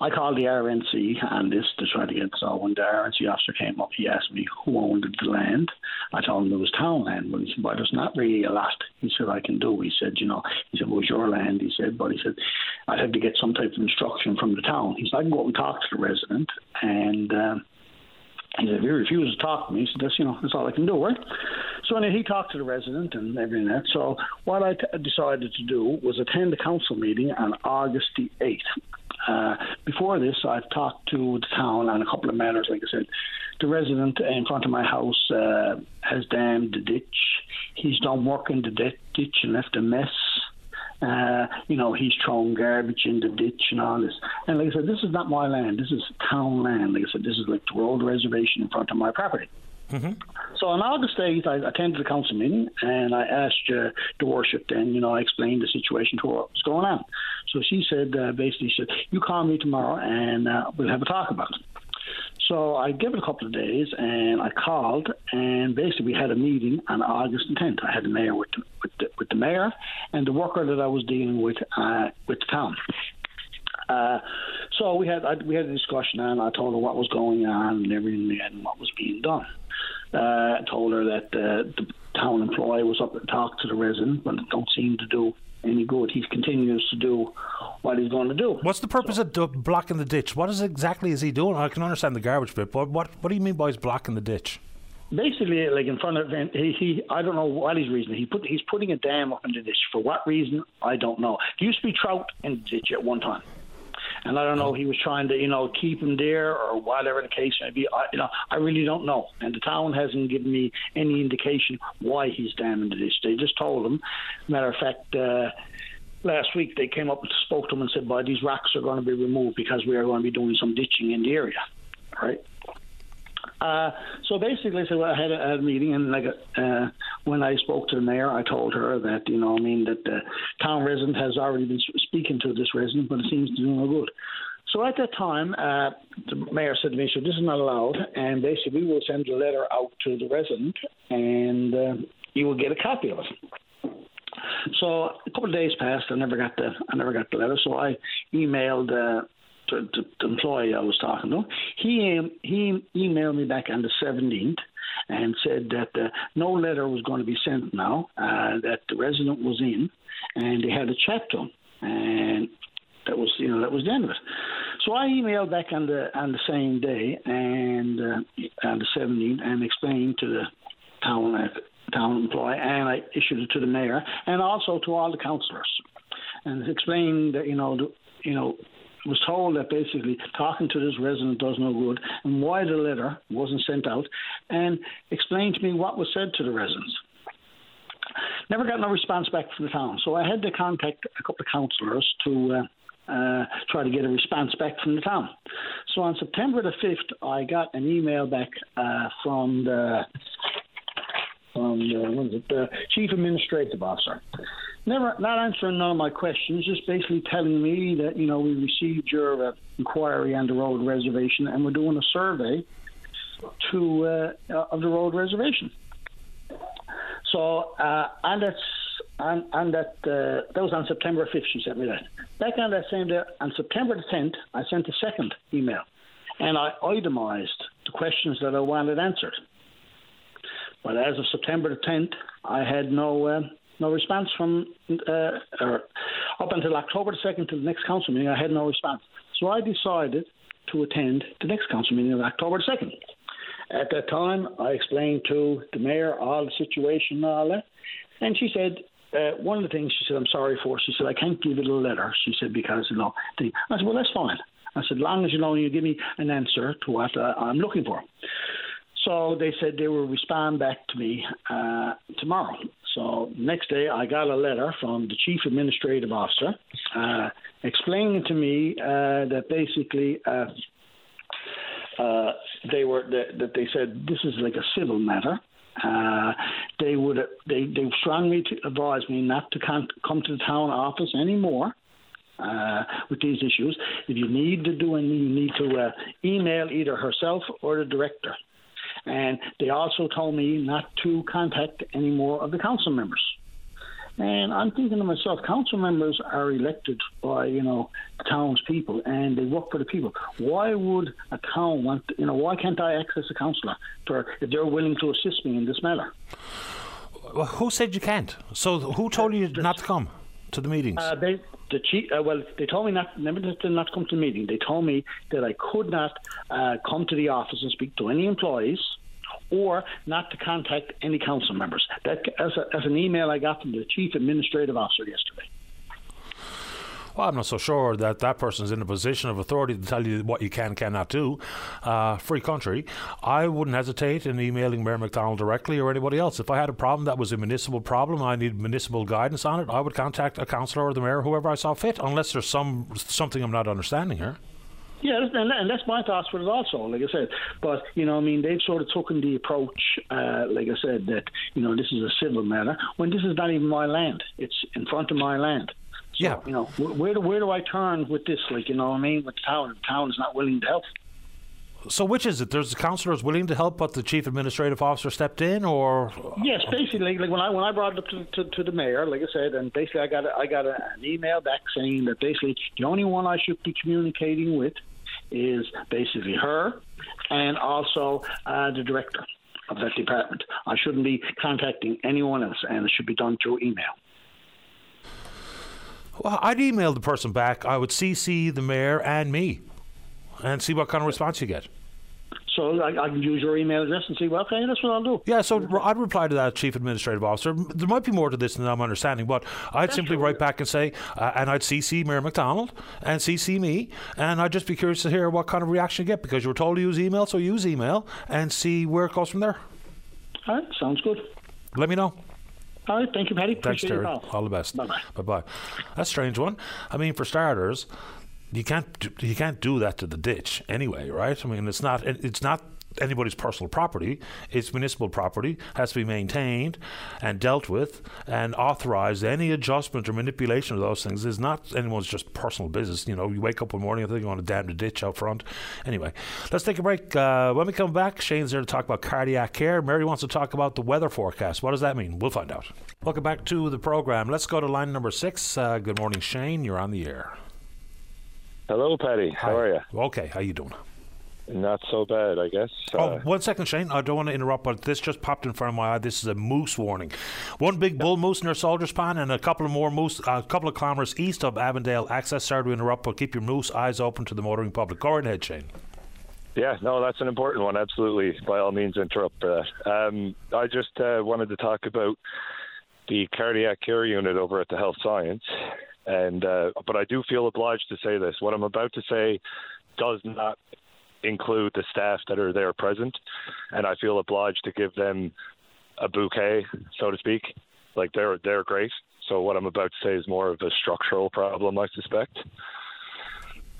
Speaker 16: Uh, I called the RNC and this to try to get so when the RNC officer came up, he asked me who owned the land. I told him it was town land, but he said, "Well, there's not really a lot." He said, "I can do." He said, "You know," he said, "It was your land." He said, "But he said I'd have to get some type of instruction from the town." He said, "I can go and talk to the resident and." Um, he said, if he refuses to talk to me, he said, that's, you know, that's all I can do, right? So anyway, he talked to the resident and everything that. So what I t- decided to do was attend the council meeting on August the 8th. Uh, before this, I've talked to the town on a couple of matters. Like I said, the resident in front of my house uh, has dammed the ditch. He's done work in the di- ditch and left a mess. Uh, you know, he's thrown garbage in the ditch and all this. And like I said, this is not my land. This is town land. Like I said, this is like the road reservation in front of my property. So on August 8th, I attended the council meeting and I asked uh, the worship then, you know, I explained the situation to her, what was going on. So she said, uh, basically, she said, you call me tomorrow and uh, we'll have a talk about it. So I gave it a couple of days and I called and basically we had a meeting on August the 10th. I had the mayor with the, with the, with the mayor and the worker that I was dealing with uh, with the town. Uh, so we had I, we had a discussion and I told her what was going on and everything and what was being done. Uh, I told her that uh, the town employee was up and talked to the resident, but it don't seem to do any good. He continues to do what he's going to do.
Speaker 2: What's the purpose of do- blocking the ditch? What is exactly is he doing? I can understand the garbage bit, but what what do you mean by he's blocking the ditch?
Speaker 16: Basically, like in front of he, he I don't know what his reason. He put he's putting a dam up in the ditch for what reason I don't know. There used to be trout in the ditch at one time. And I don't know, he was trying to, you know, keep him there or whatever the case may be. I, you know, I really don't know. And the town hasn't given me any indication why he's damming the this. They just told him. Matter of fact, uh, last week they came up and spoke to him and said, "Boy, these rocks are going to be removed because we are going to be doing some ditching in the area." Right. Uh, so basically, well, I had a, had a meeting, and like uh, when I spoke to the mayor, I told her that you know, I mean, that the town resident has already been speaking to this resident, but it seems to do no good. So at that time, uh, the mayor said to me, "So this is not allowed," and basically, we will send a letter out to the resident, and uh, you will get a copy of it. So a couple of days passed. I never got the I never got the letter. So I emailed uh, to the employee I was talking to. He he emailed me back on the 17th and said that uh, no letter was going to be sent now. Uh, that the resident was in, and they had a chat to him, and that was you know that was the end of it. So I emailed back on the on the same day and uh, on the 17th and explained to the town uh, town employee and I issued it to the mayor and also to all the councillors and explained that you know the, you know was told that basically talking to this resident does no good and why the letter wasn't sent out and explained to me what was said to the residents. Never got no response back from the town, so I had to contact a couple of councillors to uh, uh, try to get a response back from the town. So on September the 5th, I got an email back uh, from the from the, what is it, the chief administrative officer never not answering none of my questions, just basically telling me that you know we received your uh, inquiry on the road reservation and we're doing a survey to uh, of the road reservation. So uh, and that's and, that uh, that was on September 5th. She sent me that. Back on that same day, on September the 10th, I sent a second email, and I itemised the questions that I wanted answered. But as of September the 10th, I had no uh, no response from uh, or up until October the second to the next council meeting. I had no response, so I decided to attend the next council meeting on October the second. At that time, I explained to the mayor all the situation and all that, and she said. Uh, one of the things she said, I'm sorry for. She said, I can't give it a letter. She said, because, you know, the, I said, well, that's fine. I said, long as you know you give me an answer to what uh, I'm looking for. So they said they will respond back to me uh, tomorrow. So next day, I got a letter from the chief administrative officer uh, explaining to me uh, that basically uh, uh they were that, that, they said this is like a civil matter. Uh, they would they they strongly advised me not to con- come to the town office anymore. Uh, with these issues, if you need to do anything, you need to email either herself or the director. And they also told me not to contact any more of the council members. And I'm thinking to myself, council members are elected by, you know, the townspeople and they work for the people. Why would a town want, you know, why can't I access a councillor for if they're willing to assist me in this matter?
Speaker 2: Well, who said you can't? So who told you not to come to the meetings?
Speaker 16: Uh, they, the chief, uh, well, they told me not, never to not come to the meeting. They told me that I could not uh, come to the office and speak to any employees or not to contact any council members. That, as, a, as an email I got from the chief administrative officer yesterday.
Speaker 2: Well, I'm not so sure that that person's in a position of authority to tell you what you can cannot do. Uh, free country. I wouldn't hesitate in emailing Mayor McDonald directly or anybody else. If I had a problem that was a municipal problem, I need municipal guidance on it. I would contact a councillor or the mayor, whoever I saw fit, unless there's some something I'm not understanding here.
Speaker 16: Yeah, and, that's my thoughts with it also, like I said. But, you know, I mean, they've sort of taken the approach, uh, like I said, that, you know, this is a civil matter, when this is not even my land. It's in front of my land. So, yeah. You know, where do, where do I turn with this? Like, you know what I mean? With the town, the town is not willing to help.
Speaker 2: So which is it? There's the councillors willing to help, but the chief administrative officer stepped in, or
Speaker 16: yes, basically, like when I when I brought it up to, to, to the mayor, like I said, and basically I got a, I got a, an email back saying that basically the only one I should be communicating with is basically her and also uh, the director of that department. I shouldn't be contacting anyone else, and it should be done through email.
Speaker 2: Well, I'd email the person back. I would CC the mayor and me, and see what kind of response you get.
Speaker 16: So I, I, can use your email address and see, well, okay, that's what I'll do.
Speaker 2: Yeah, so I'd reply to that chief administrative officer. There might be more to this than I'm understanding, but I'd that's simply true. write back and say, uh, and I'd CC Mayor McDonald and CC me, and I'd just be curious to hear what kind of reaction you get because you were told to use email, so use email and see where it goes from there.
Speaker 16: All right, sounds good.
Speaker 2: Let me know.
Speaker 16: All right, thank you, Paddy.
Speaker 2: Thanks,
Speaker 16: Appreciate your
Speaker 2: Terry. All the best.
Speaker 16: Bye-bye.
Speaker 2: Bye bye. That's a strange one. I mean, for starters, you can't do, you can't do that to the ditch anyway, right? I mean, it's not it's not anybody's personal property. It's municipal property, has to be maintained and dealt with and authorized. Any adjustment or manipulation of those things is not anyone's just personal business. You know, you wake up one morning, and think you want to dam the ditch out front. Anyway, let's take a break. Uh, when we come back, Shane's there to talk about cardiac care. Mary wants to talk about the weather forecast. What does that mean? We'll find out. Welcome back to the program. Let's go to line number six. Uh, good morning, Shane. You're on the air.
Speaker 17: Hello, Paddy. How are you?
Speaker 2: Okay, how you doing?
Speaker 17: Not so bad, I guess.
Speaker 2: Oh, one second, Shane. I don't want to interrupt, but this just popped in front of my eye. This is a moose warning. One big bull moose near Soldiers Pond, and a couple of more moose, a couple of kilometres east of Avondale. Access sorry to interrupt, but keep your moose eyes open to the motoring public. Go right ahead, Shane.
Speaker 17: Yeah, no, that's an important one. Absolutely, by all means, interrupt for that. Um, I just uh, wanted to talk about the cardiac care unit over at the Health Science, and uh, but I do feel obliged to say this. What I'm about to say does not include the staff that are there present, and I feel obliged to give them a bouquet, so to speak. Like they're they're great. So what I'm about to say is more of a structural problem, I suspect.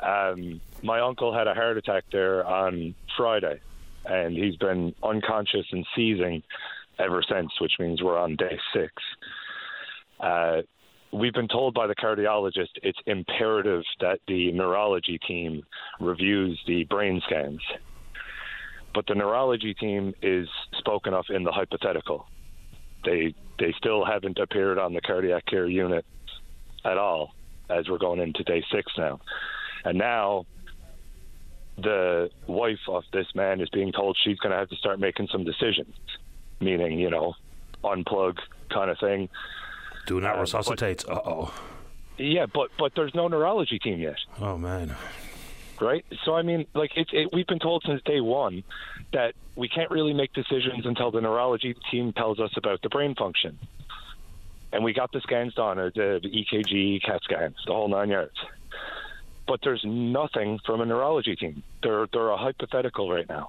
Speaker 17: Um, my uncle had a heart attack there on Friday, and he's been unconscious and seizing ever since, which means we're on day six. Uh, we've been told by the cardiologist it's imperative that the neurology team reviews the brain scans. But the neurology team is spoken of in the hypothetical. They they still haven't appeared on the cardiac care unit at all as we're going into day six now. And now the wife of this man is being told she's going to have to start making some decisions, meaning, you know, unplug kind of thing.
Speaker 2: Do not
Speaker 17: Um,
Speaker 2: resuscitate. Uh oh.
Speaker 17: Yeah, but but there's no neurology team yet.
Speaker 2: Oh man.
Speaker 17: Right. So I mean, like it's it, we've been told since day one that we can't really make decisions until the neurology team tells us about the brain function. And we got the scans done, uh, the, the EKG, CAT scans, the whole nine yards. But there's nothing from a neurology team. They're they're a hypothetical right now.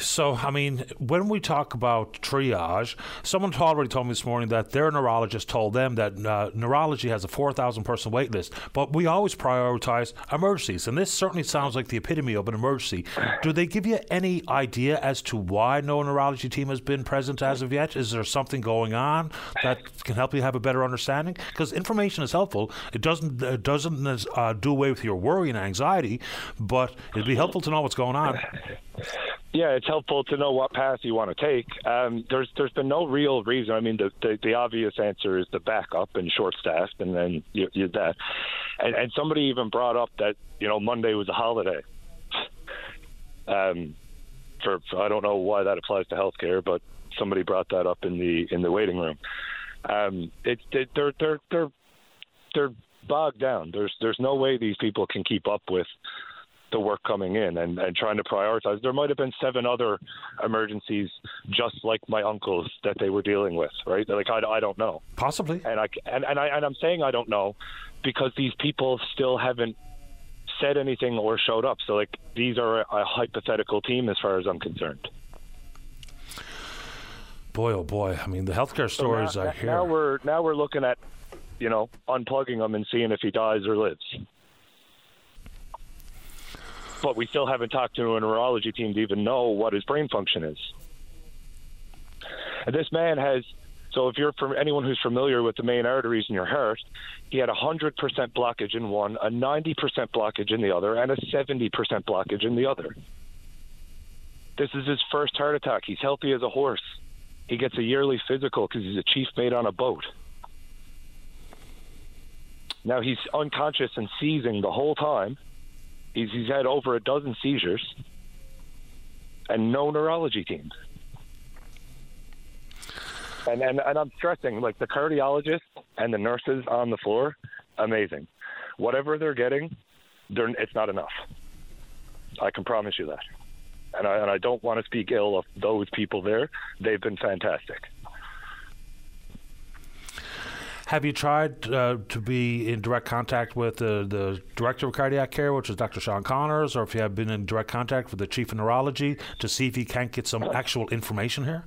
Speaker 2: So, I mean, when we talk about triage, someone already told me this morning that their neurologist told them that uh, neurology has a 4,000 person wait list, but we always prioritize emergencies. And this certainly sounds like the epitome of an emergency. Do they give you any idea as to why no neurology team has been present as of yet? Is there something going on that can help you have a better understanding? Because information is helpful. It doesn't, it doesn't uh, do away with your worry and anxiety, but it'd be helpful to know what's going on.
Speaker 17: Yeah, it's helpful to know what path you want to take. Um, there's there's been no real reason. I mean, the, the, the obvious answer is the backup and short staffed, and then you, you that. And, and somebody even brought up that you know Monday was a holiday. Um, for, for I don't know why that applies to healthcare, but somebody brought that up in the in the waiting room. Um, it, it they're they're they're they're bogged down. There's there's no way these people can keep up with the work coming in and, and trying to prioritize. There might have been seven other emergencies just like my uncle's that they were dealing with, right? Like I, I don't know.
Speaker 2: Possibly.
Speaker 17: And I and, and I and I'm saying I don't know because these people still haven't said anything or showed up. So like these are a, a hypothetical team as far as I'm concerned.
Speaker 2: Boy, oh boy! I mean, the healthcare stories
Speaker 17: so now,
Speaker 2: I hear.
Speaker 17: Now we're now we're looking at, you know, unplugging him and seeing if he dies or lives. But we still haven't talked to a neurology team to even know what his brain function is. And this man has. So if you're from anyone who's familiar with the main arteries in your heart, he had a hundred percent blockage in one, a ninety percent blockage in the other, and a seventy percent blockage in the other. This is his first heart attack. He's healthy as a horse. He gets a yearly physical because he's a chief mate on a boat. Now he's unconscious and seizing the whole time. He's, had over a dozen seizures and no neurology team. And, and and I'm stressing like the cardiologists and the nurses on the floor, amazing. Whatever they're getting, they're, it's not enough. I can promise you that. And I, and I don't want to speak ill of those people there. They've been fantastic.
Speaker 2: Have you tried uh, to be in direct contact with the, the director of cardiac care, which is Dr. Sean Connors, or if you have been in direct contact with the chief of neurology to see if you can't get some actual information here?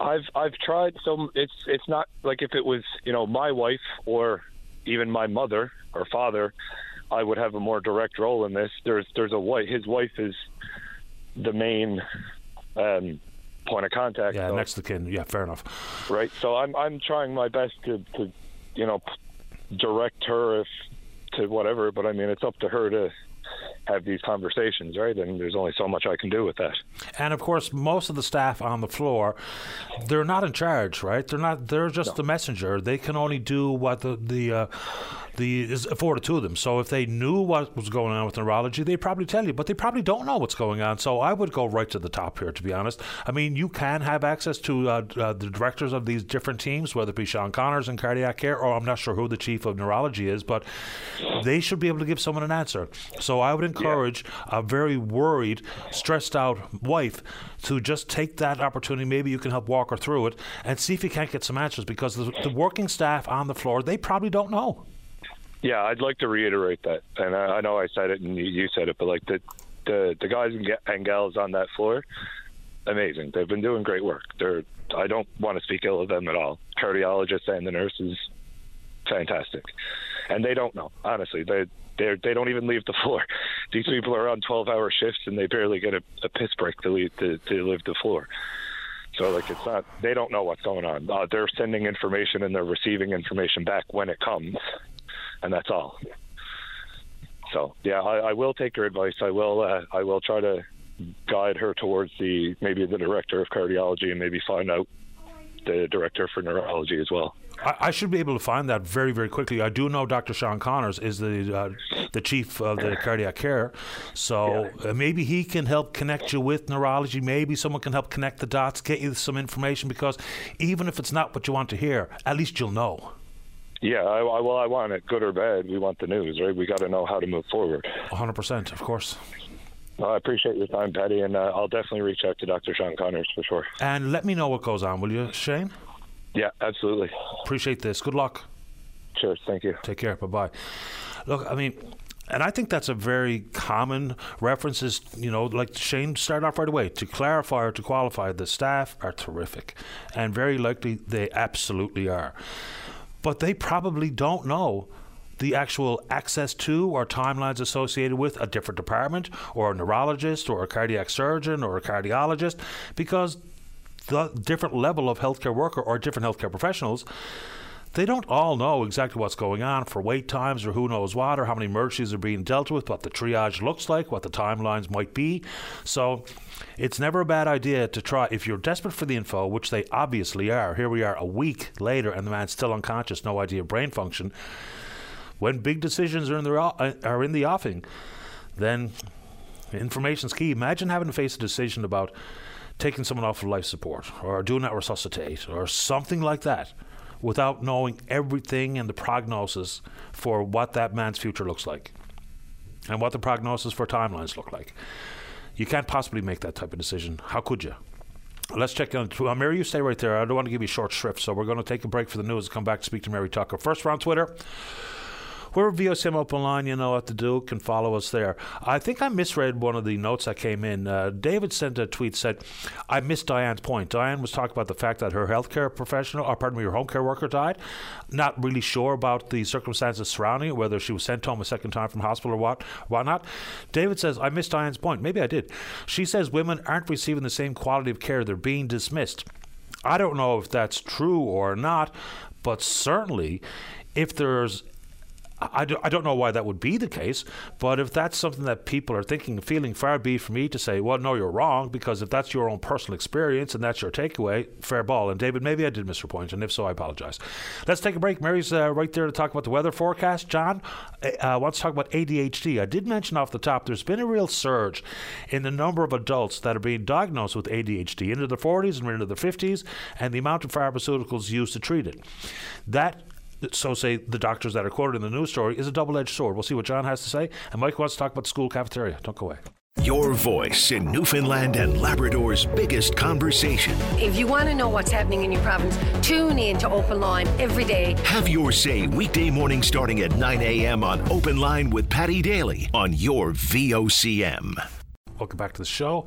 Speaker 17: I've I've tried. So it's it's not like if it was you know my wife or even my mother or father, I would have a more direct role in this. There's there's a wife. His wife is the main um, point of contact.
Speaker 2: Yeah,
Speaker 17: so-
Speaker 2: next to kin. Yeah, fair enough.
Speaker 17: right? So I'm I'm trying my best to to you know direct her if to whatever, but I mean it's up to her to have these conversations, right? And there's only so much I can do with that.
Speaker 2: And of course, most of the staff on the floor, they're not in charge, right? They're not. They're just the messenger. They can only do what the the uh, the is afforded to them. So if they knew what was going on with neurology, they'd probably tell you. But they probably don't know what's going on. So I would go right to the top here, to be honest. I mean, you can have access to uh, uh, the directors of these different teams, whether it be Sean Connors in cardiac care, or I'm not sure who the chief of neurology is, but they should be able to give someone an answer. So I would encourage a very worried, stressed out wife to just take that opportunity. Maybe you can help walk her through it and see if you can't get some answers because the, the working staff on the floor, they probably don't know.
Speaker 17: Yeah, I'd like to reiterate that, and I, I know I said it and you, said it, but like the the the guys and gals on that floor, amazing. They've been doing great work. They're I don't want to speak ill of them at all. Cardiologists and the nurses, fantastic, and they don't know honestly. They they they don't even leave the floor. These people are on twelve hour shifts and they barely get a, a piss break to leave to, to leave the floor. So like it's not they don't know what's going on. Uh, they're sending information and they're receiving information back when it comes, and that's all. So yeah, I, I will take her advice. I will uh, I will try to guide her towards the maybe the director of cardiology and maybe find out the director for neurology as well.
Speaker 2: I, I should be able to find that very, very quickly. I do know Dr. Sean Connors is the uh, the chief of the cardiac care, so uh, maybe he can help connect you with neurology. Maybe someone can help connect the dots, get you some information. Because even if it's not what you want to hear, at least you'll know.
Speaker 17: Yeah, I, I, well, I want it good or bad. We want the news, right? We got to know how to move forward.
Speaker 2: 100 percent, of course.
Speaker 17: Well, I appreciate your time, Paddy, and uh, I'll definitely reach out to Dr. Sean Connors for sure.
Speaker 2: And let me know what goes on, will you, Shane?
Speaker 17: Yeah, absolutely.
Speaker 2: Appreciate this. Good luck.
Speaker 17: Cheers. Thank you.
Speaker 2: Take care. Bye bye. Look, I mean, and I think that's a very common reference. Is you know, like Shane started off right away to clarify or to qualify. The staff are terrific, and very likely they absolutely are, but they probably don't know the actual access to or timelines associated with a different department or a neurologist or a cardiac surgeon or a cardiologist because different level of healthcare worker or different healthcare professionals they don't all know exactly what's going on for wait times or who knows what or how many emergencies are being dealt with, what the triage looks like, what the timelines might be. So it's never a bad idea to try, if you're desperate for the info, which they obviously are. Here we are a week later and the man's still unconscious, no idea of brain function. When big decisions are in the, uh, are in the offing, then information's key. Imagine having to face a decision about taking someone off of life support or doing that resuscitate or something like that without knowing everything and the prognosis for what that man's future looks like and what the prognosis for timelines look like. You can't possibly make that type of decision. How could you? Let's check. Uh, Mary, you stay right there. I don't want to give you short shrift, so we're going to take a break for the news come back to speak to Mary Tucker. First, we're on Twitter. We're VOCM Open Line, you know what to do. Can follow us there. I think I misread one of the notes that came in. Uh, David sent a tweet said, "I missed Diane's point. Diane was talking about the fact that her healthcare professional, or pardon me, her home care worker died. Not really sure about the circumstances surrounding it, whether she was sent home a second time from hospital or what, whatnot." David says, "I missed Diane's point. Maybe I did. She says women aren't receiving the same quality of care. They're being dismissed." I don't know if that's true or not, but certainly if there's I, do, I don't know why that would be the case, but if that's something that people are thinking and feeling, far be for me to say, well, no, you're wrong, because if that's your own personal experience and that's your takeaway, fair ball. And David, maybe I did miss your point, and if so, I apologize. Let's take a break. Mary's uh, right there to talk about the weather forecast. John uh, wants to talk about ADHD. I did mention off the top there's been a real surge in the number of adults that are being diagnosed with ADHD into the 40s and into the 50s, and the amount of pharmaceuticals used to treat it. That so say the doctors that are quoted in the news story, is a double edged sword. We'll see what John has to say. And Mike wants to talk about the school cafeteria. Don't go away.
Speaker 1: Your voice in Newfoundland and Labrador's biggest conversation.
Speaker 18: If you want to know what's happening in your province, tune in to Open Line every day.
Speaker 1: Have your say weekday morning starting at 9 a.m. on Open Line with Paddy Daly on your VOCM.
Speaker 2: Welcome back to the show.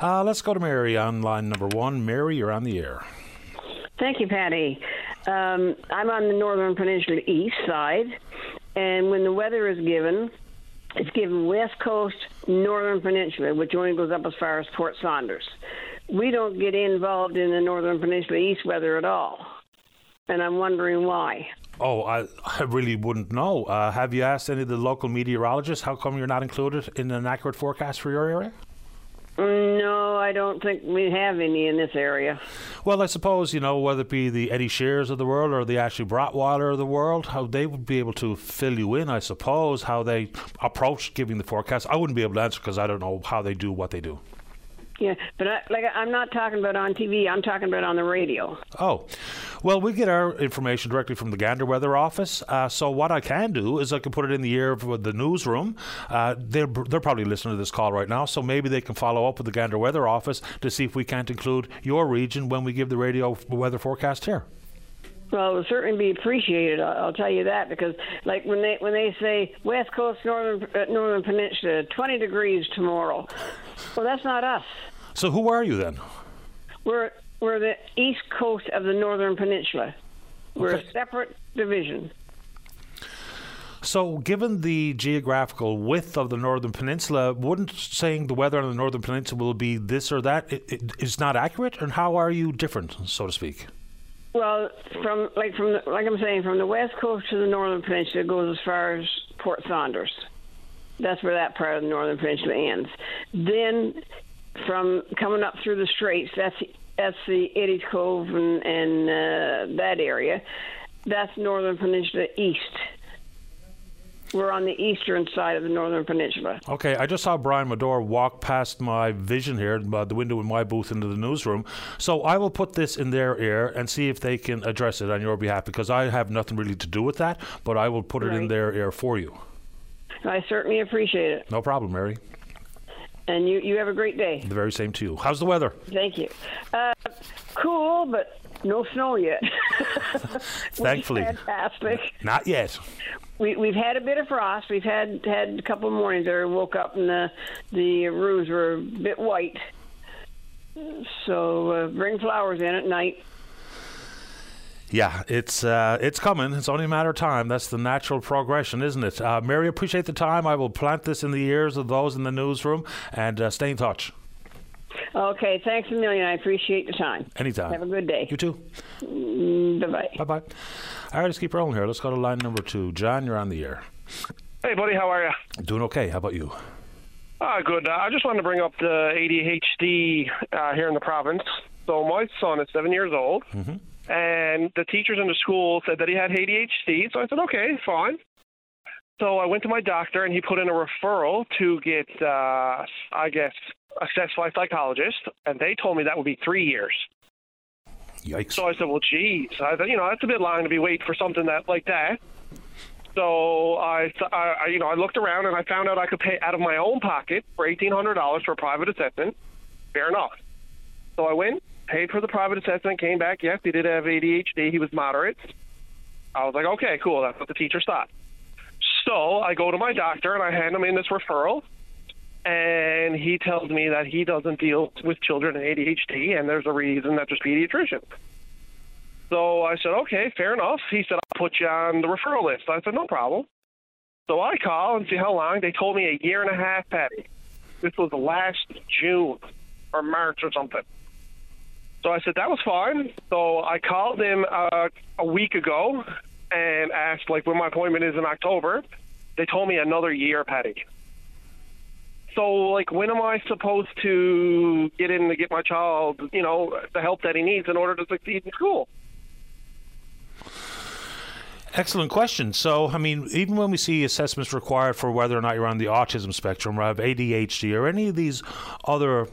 Speaker 2: Uh, let's go to Mary on line number one. Mary, you're on the air.
Speaker 19: Thank you, Paddy. Um, I'm on the northern peninsula east side, and when the weather is given, it's given west coast, northern peninsula, which only goes up as far as Port Saunders. We don't get involved in the northern peninsula east weather at all, and I'm wondering why.
Speaker 2: Oh, I, I really wouldn't know. Uh, have you asked any of the local meteorologists how come you're not included in an accurate forecast for your area?
Speaker 19: No, I don't think we have any in this area.
Speaker 2: Well, I suppose, you know, whether it be the Eddie Sheerrs of the world or the Ashley Brauweiler of the world, how they would be able to fill you in, I suppose, how they approach giving the forecast. I wouldn't be able to answer because I don't know how they do what they do.
Speaker 19: Yeah, but I, like I'm not talking about on TV. I'm talking about on the radio.
Speaker 2: Oh, well, we get our information directly from the Gander Weather Office. Uh, so what I can do is I can put it in the ear of the newsroom. Uh, they're they're probably listening to this call right now, so maybe they can follow up with the Gander Weather Office to see if we can't include your region when we give the radio weather forecast here.
Speaker 19: Well, it would certainly be appreciated. I'll, I'll tell you that because, like when they when they say West Coast, Northern uh, Northern Peninsula, 20 degrees tomorrow. Well, that's not us.
Speaker 2: So who are you then?
Speaker 19: We're we're the east coast of the Northern Peninsula. We're a separate division.
Speaker 2: So, given the geographical width of the Northern Peninsula, wouldn't saying the weather on the Northern Peninsula will be this or that it, it, is not accurate? And how are you different, so to speak?
Speaker 19: Well, from like from the, like I'm saying, from the west coast to the Northern Peninsula goes as far as Port Saunders. That's where that part of the Northern Peninsula ends. Then, from coming up through the Straits, that's that's the Eddie's Cove and, and uh, that area. That's Northern Peninsula east. We're on the eastern side of the Northern Peninsula.
Speaker 2: Okay, I just saw Brian Madore walk past my vision here, uh, the window in my booth into the newsroom. So I will put this in their ear and see if they can address it on your behalf because I have nothing really to do with that, but I will put it in their ear for you.
Speaker 19: I certainly appreciate it.
Speaker 2: No problem, Mary.
Speaker 19: And you, you have a great day.
Speaker 2: The very same to you. How's the weather?
Speaker 19: Thank you. Uh, cool, but no snow yet.
Speaker 2: Thankfully.
Speaker 19: Fantastic.
Speaker 2: Not yet.
Speaker 19: We, we've had a bit of frost. We've had had a couple of mornings I Woke up and the the roofs were a bit white. So uh, bring flowers in at night.
Speaker 2: Yeah, it's uh, it's coming. It's only a matter of time. That's the natural progression, isn't it? Uh, Mary, appreciate the time. I will plant this in the ears of those in the newsroom and uh, stay in touch.
Speaker 19: Okay, thanks a million. I appreciate the time.
Speaker 2: Anytime.
Speaker 19: Have a good day.
Speaker 2: You too.
Speaker 19: Bye bye.
Speaker 2: Bye bye. All right, let's keep rolling here. Let's go to line number two. John, you're on the air.
Speaker 20: Hey, buddy, how are you?
Speaker 2: Doing okay. How about you?
Speaker 20: Ah, good. Uh, I just wanted to bring up the ADHD uh, here in the province. So my son is seven years old,
Speaker 2: Mm-hmm.
Speaker 20: And the teachers in the school said that he had ADHD. So I said, okay, fine. So I went to my doctor, and he put in a referral to get, uh, I guess, assessed by a psychologist, and they told me that would be three years.
Speaker 2: Yikes.
Speaker 20: So I said, well, geez, I thought, you know, that's a bit long to be waiting for something that like that. So I, I, I- you know, I looked around and I found out I could pay out of my own pocket for eighteen hundred dollars for a private assessment. Fair enough. So I went, paid for the private assessment, came back. Yes, he did have ADHD. He was moderate. I was like, okay, cool. That's what the teacher thought. So I go to my doctor and I hand him in this referral, and he tells me that he doesn't deal with children and ADHD, and there's a reason that there's pediatricians. So I said, okay, fair enough. He said, I'll put you on the referral list. I said, no problem. So I call and see how long. They told me a year and a half, Paddy. This was last June or March or something. So I said, that was fine. So I called him uh, a week ago and asked, like, when my appointment is in October. They told me another year, Paddy. So, like, when am I supposed to get in to get my child, you know, the help that he needs in order to succeed in school?
Speaker 2: Excellent question. So, I mean, even when we see assessments required for whether or not you're on the autism spectrum or have ADHD or any of these other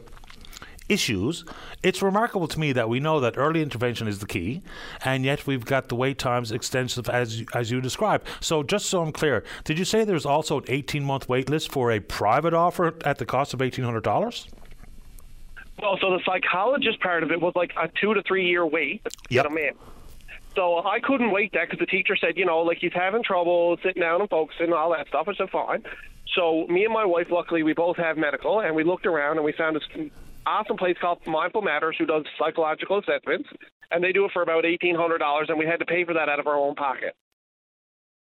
Speaker 2: issues, it's remarkable to me that we know that early intervention is the key, and yet we've got the wait times extensive as as you described. So, just so I'm clear, did you say there's also an 18 month wait list for a private offer at the cost of $1,800?
Speaker 20: Well, so the psychologist part of it was like a two to three year wait get him in. So I couldn't wait that because the teacher said, you know, like he's having trouble sitting down and focusing and all that stuff. I said, fine. So me and my wife, luckily, we both have medical, and we looked around and we found this awesome place called Mindful Matters who does psychological assessments, and they do it for about eighteen hundred dollars, and we had to pay for that out of our own pocket.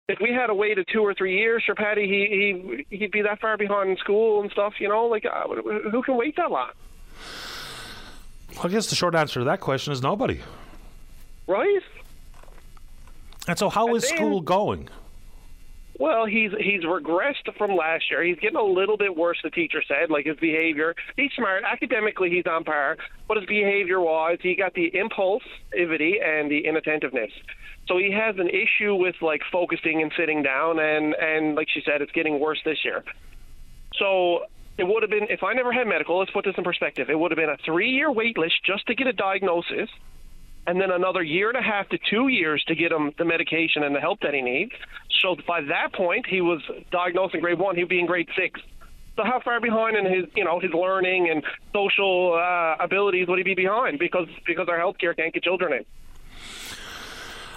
Speaker 20: If we had to wait a two or three years for Paddy, he he he'd be that far behind in school and stuff. You know, like uh, who can wait that long?
Speaker 2: I guess the short answer to that question is nobody.
Speaker 20: Right.
Speaker 2: And so, how
Speaker 20: And
Speaker 2: is
Speaker 20: then-
Speaker 2: school going?
Speaker 20: Well, he's he's regressed from last year. He's getting a little bit worse. The teacher said, like his behavior. He's smart academically. He's on par, but his behavior wise, he got the impulsivity and the inattentiveness. So he has an issue with like focusing and sitting down, and and like she said, it's getting worse this year. So it would have been if I never had medical. Let's put this in perspective. It would have been a three-year wait list just to get a diagnosis, and then another year and a half to two years to get him the medication and the help that he needs. So by that point, he was diagnosed in grade one. He'd be in grade six. So how far behind in his, you know, his learning and social uh, abilities would he be behind? Because because our healthcare can't get children in.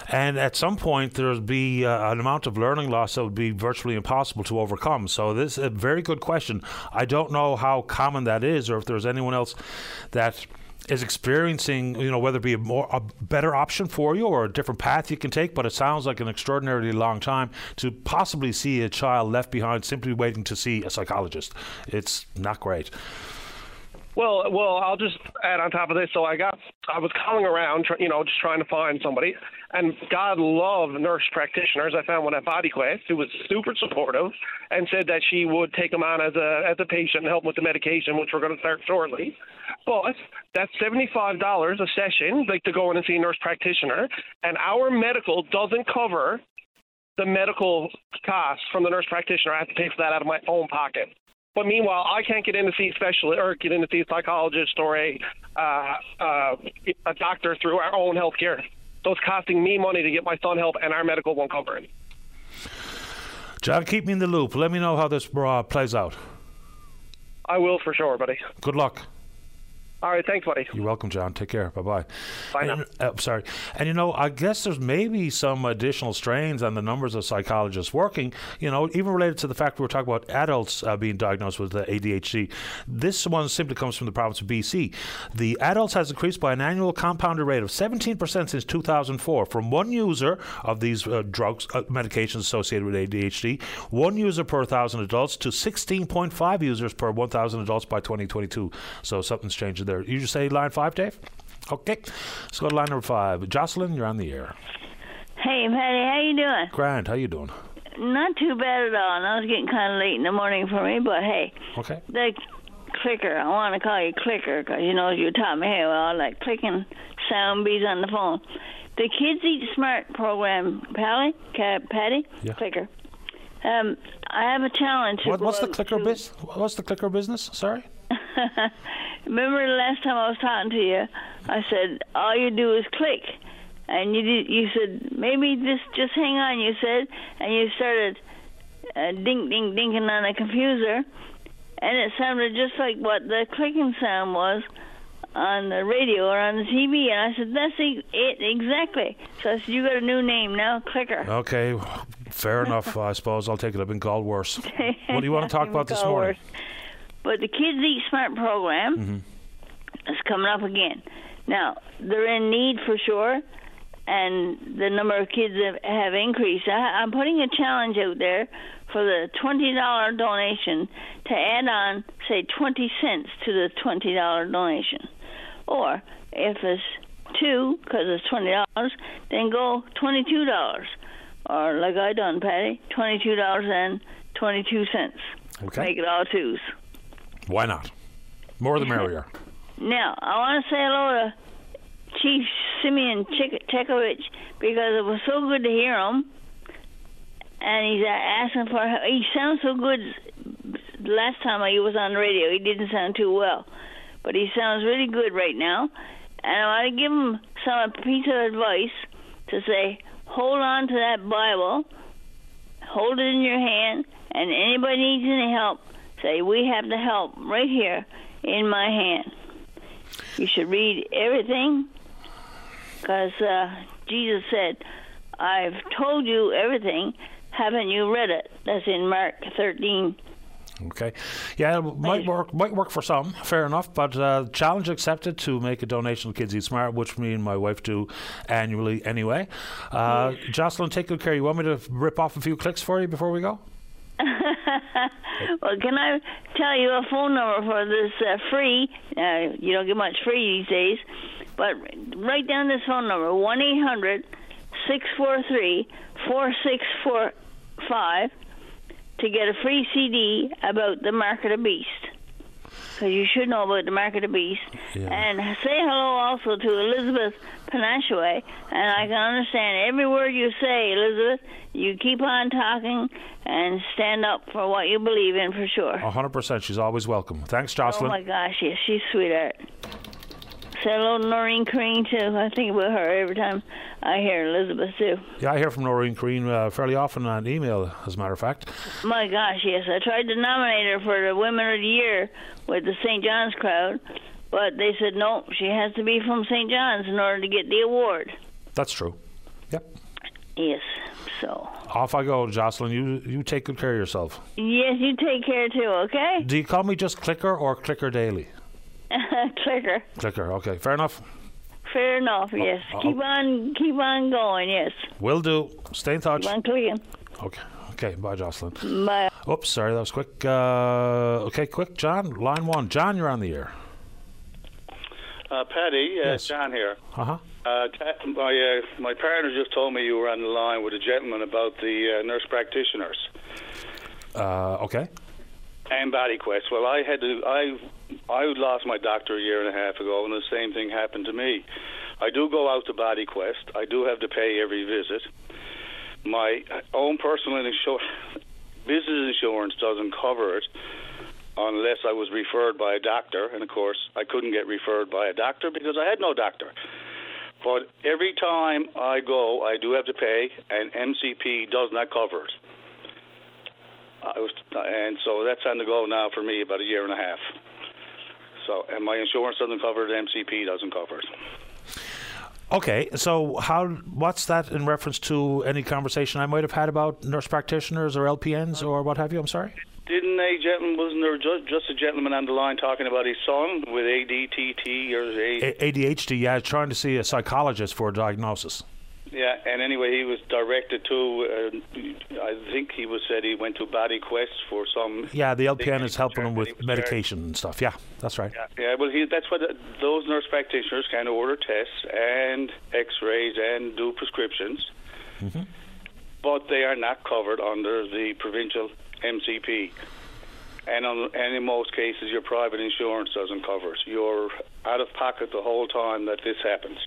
Speaker 2: And at some point, there'll be uh, an amount of learning loss that would be virtually impossible to overcome. So this is a very good question. I don't know how common that is, or if there's anyone else that is experiencing, you know, whether it be a more a better option for you or a different path you can take. But it sounds like an extraordinarily long time to possibly see a child left behind simply waiting to see a psychologist. It's not great.
Speaker 20: Well, well, I'll just add on top of this. So I got, I was calling around, you know, just trying to find somebody, and God love nurse practitioners. I found one at Body Quest who was super supportive and said that she would take him on as a as a patient and help with the medication, which we're going to start shortly. But that's seventy five dollars a session, like to go in and see a nurse practitioner, and our medical doesn't cover the medical costs from the nurse practitioner. I have to pay for that out of my own pocket. But meanwhile, I can't get in to see a specialist or get in to see a psychologist or a uh, uh, a doctor through our own health care. So it's costing me money to get my son help, and our medical won't cover it.
Speaker 2: John, keep me in the loop. Let me know how this uh, plays out.
Speaker 20: I will for sure, buddy.
Speaker 2: Good luck.
Speaker 20: All right, thanks, buddy.
Speaker 2: You're welcome, John. Take care. Bye bye.
Speaker 20: Bye now.
Speaker 2: Uh, sorry. And you know, I guess there's maybe some additional strains on the numbers of psychologists working, you know, even related to the fact we were talking about adults uh, being diagnosed with uh, ADHD. This one simply comes from the province of BC. The adults has increased by an annual compounded rate of 17% since 2004 from one user of these uh, drugs, uh, medications associated with ADHD, one user per 1,000 adults to 16.5 users per 1,000 adults by 2022. So something's changing there. You just say line five, Dave? Okay. Let's go to line number five. Jocelyn, you're on the air.
Speaker 21: Hey, Paddy, how you doing?
Speaker 2: Grant, how you doing?
Speaker 21: Not too bad at all. I was getting kind of late in the morning for me, but hey,
Speaker 2: Okay.
Speaker 21: the clicker. I want to call you clicker because you know you taught me hey, well, I like clicking sound beats on the phone. The Kids Eat Smart program, Paddy, Paddy,
Speaker 2: Yeah.
Speaker 21: clicker. Um, I have a challenge.
Speaker 2: What, what's the clicker
Speaker 21: to-
Speaker 2: bus? What's the clicker business? Sorry.
Speaker 21: Remember the last time I was talking to you, I said all you do is click, and you did, you said maybe just just hang on. You said, and you started uh, ding ding dinking on the computer, and it sounded just like what the clicking sound was on the radio or on the TV. And I said that's e- it exactly. So I said you got a new name now, clicker.
Speaker 2: Okay. Fair enough. I suppose I'll take it. I've been called worse. What do you want to talk about this morning?
Speaker 21: worse. But the Kids Eat Smart program
Speaker 2: Mm-hmm.
Speaker 21: is coming up again. Now they're in need for sure, and the number of kids have, have increased. I, I'm putting a challenge out there for the twenty dollar donation to add on, say, twenty cents to the twenty dollar donation, or if it's two because it's twenty dollars, then go twenty two dollars, or like I done, Paddy, twenty two dollars and twenty two cents.
Speaker 2: Okay.
Speaker 21: Make it all twos.
Speaker 2: Why not? More the merrier.
Speaker 21: Now, I want to say hello to Chief Simeon Tshakapesh because it was so good to hear him. And he's asking for. He sounds so good. Last time he was on the radio, he didn't sound too well, but he sounds really good right now. And I want to give him some piece of advice to say, hold on to that Bible, hold it in your hand, and anybody needs any help, say we have the help right here in my hand. You should read everything because uh, Jesus said, I've told you everything. Haven't you read it? That's in Mark 13
Speaker 2: Okay, yeah, it might work. Might work for some. Fair enough, but uh, challenge accepted to make a donation to Kids Eat Smart, which me and my wife do annually anyway. Uh, Jocelyn, take good care. You want me to rip off a few clicks for you before we go?
Speaker 21: well, can I tell you a phone number for this uh, free? Uh, you don't get much free these days, but write down this phone number: one eight hundred six four three four six four five to get a free CD about the Mark of the Beast. Because you should know about the Mark of the Beast. Yeah. And say hello also to Elizabeth Penashue. And I can understand every word you say, Elizabeth. You keep on talking and stand up for what you believe in for sure.
Speaker 2: A hundred percent. She's always welcome. Thanks, Jocelyn.
Speaker 21: Oh my gosh, yes, she's sweetheart. Say hello to Noreen Crane too. I think about her every time I hear Elizabeth too.
Speaker 2: Yeah, I hear from Noreen Green uh, fairly often on email, as a matter of fact.
Speaker 21: My gosh, yes. I tried to nominate her for the Women of the Year with the St. John's crowd, but they said no, she has to be from St. John's in order to get the award.
Speaker 2: That's true. Yep.
Speaker 21: Yes. So,
Speaker 2: Off I go, Jocelyn. You you take good care of yourself.
Speaker 21: yes, you take care too, okay?
Speaker 2: Do you call me just Clicker or Clicker Daily?
Speaker 21: Clicker.
Speaker 2: Clicker. Okay, fair enough.
Speaker 21: Fair enough, yes.
Speaker 2: uh-oh.
Speaker 21: Keep on keep on going, yes.
Speaker 2: Will do. Stay in touch.
Speaker 21: Keep on clicking.
Speaker 2: Okay. Okay. Bye, Jocelyn.
Speaker 21: Bye.
Speaker 2: Oops, sorry, that was quick. Uh, okay, quick, John. Line one. John, you're on the air.
Speaker 22: Uh, Paddy, uh,
Speaker 2: Yes.
Speaker 22: John here.
Speaker 2: Uh huh.
Speaker 22: Uh, ta- my uh, my partner just told me you were on the line with a gentleman about the uh, nurse practitioners
Speaker 2: Uh, okay.
Speaker 22: and body quest. Well, I had to I I lost my doctor a year and a half ago, and the same thing happened to me. I do go out to Body Quest. I do have to pay every visit. My own personal insurance, business insurance doesn't cover it unless I was referred by a doctor, and of course I couldn't get referred by a doctor because I had no doctor. But every time I go, I do have to pay, and MCP does not cover it. I was, and so that's on the go now for me about a year and a half. So, and my insurance doesn't cover it, MCP doesn't cover it.
Speaker 2: Okay, so how? What's that in reference to any conversation I might have had about nurse practitioners or LPNs or what have you? I'm sorry.
Speaker 22: Didn't a gentleman, wasn't there just, just a gentleman on the line talking about his son with ADTT or A?
Speaker 2: ADHD. Yeah, trying to see a psychologist for a diagnosis.
Speaker 22: Yeah, and anyway, he was directed to. Uh, I think he was said he went to Body Quest for some.
Speaker 2: Yeah, the LPN is helping him with medication and stuff. Yeah, that's right.
Speaker 22: Yeah, well, he, that's what uh, those nurse practitioners can order tests and X-rays and do prescriptions,
Speaker 2: Mhm.
Speaker 22: but they are not covered under the provincial MCP. And, on, and in most cases, your private insurance doesn't cover it. You're out of pocket the whole time that this happens.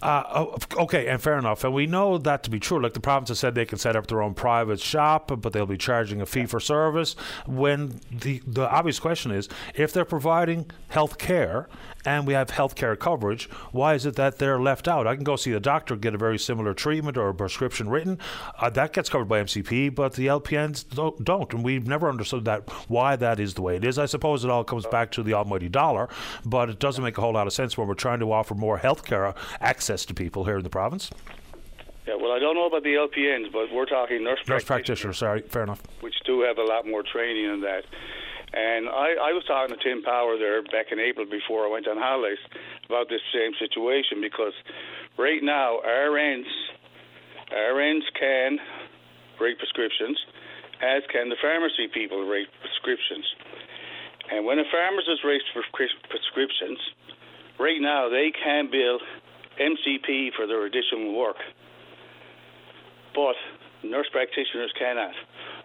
Speaker 2: Uh, oh, okay, and fair enough. And we know that to be true. Like the province has said they can set up their own private shop, but they'll be charging a fee for service. When the, the obvious question is if they're providing health care and we have health care coverage, why is it that they're left out? I can go see a doctor, get a very similar treatment or a prescription written. Uh, that gets covered by MCP, but the LPNs don't, don't. And we've never understood that why that is the way it is. I suppose it all comes back to the almighty dollar, but it doesn't make a whole lot of sense when we're trying to offer more health care access to people here in the province.
Speaker 22: Yeah, well, I don't know about the LPNs, but we're talking nurse,
Speaker 2: Nurse
Speaker 22: practitioners,
Speaker 2: practitioner, sorry, fair enough.
Speaker 22: which do have a lot more training in that. And I, I was talking to Tim Power there back in April before I went on holidays about this same situation because right now RNs, RNs can write prescriptions, as can the pharmacy people write prescriptions. And when a pharmacist writes prescri- prescriptions, right now they can bill MCP for their additional work. But nurse practitioners cannot,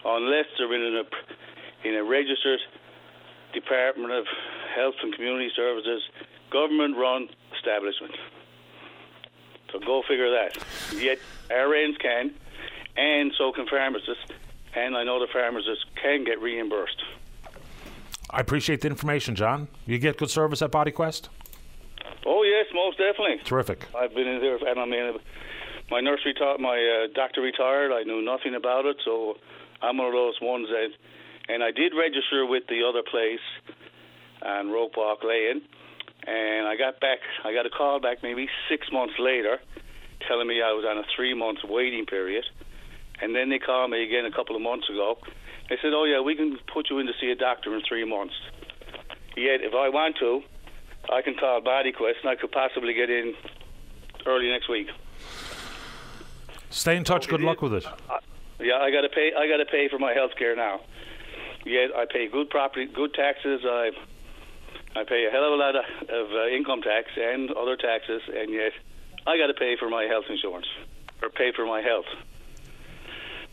Speaker 22: unless they're in a, in a registered Department of Health and Community Services government run establishment. So go figure that. Yet RNs can, and so can pharmacists, and I know the pharmacists can get reimbursed.
Speaker 2: I appreciate the information, John. You get good service at BodyQuest?
Speaker 22: Oh yes, most definitely.
Speaker 2: Terrific.
Speaker 22: I've been in there, and I mean, my nurse retired, my uh, doctor retired. I knew nothing about it, so I'm one of those ones that. And I did register with the other place on Rope Walk Lane, and I got back. I got a call back maybe six months later, telling me I was on a three month waiting period, And then they called me again a couple of months ago. They said, "Oh yeah, we can put you in to see a doctor in three months." Yet, if I want to, I can call BodyQuest and I could possibly get in early next week.
Speaker 2: Stay in touch. Good luck with it.
Speaker 22: Yeah, I got to pay. I got to pay for my health care now. Yet I pay good property, good taxes. I I pay a hell of a lot of, of uh, income tax and other taxes, and yet I got to pay for my health insurance or pay for my health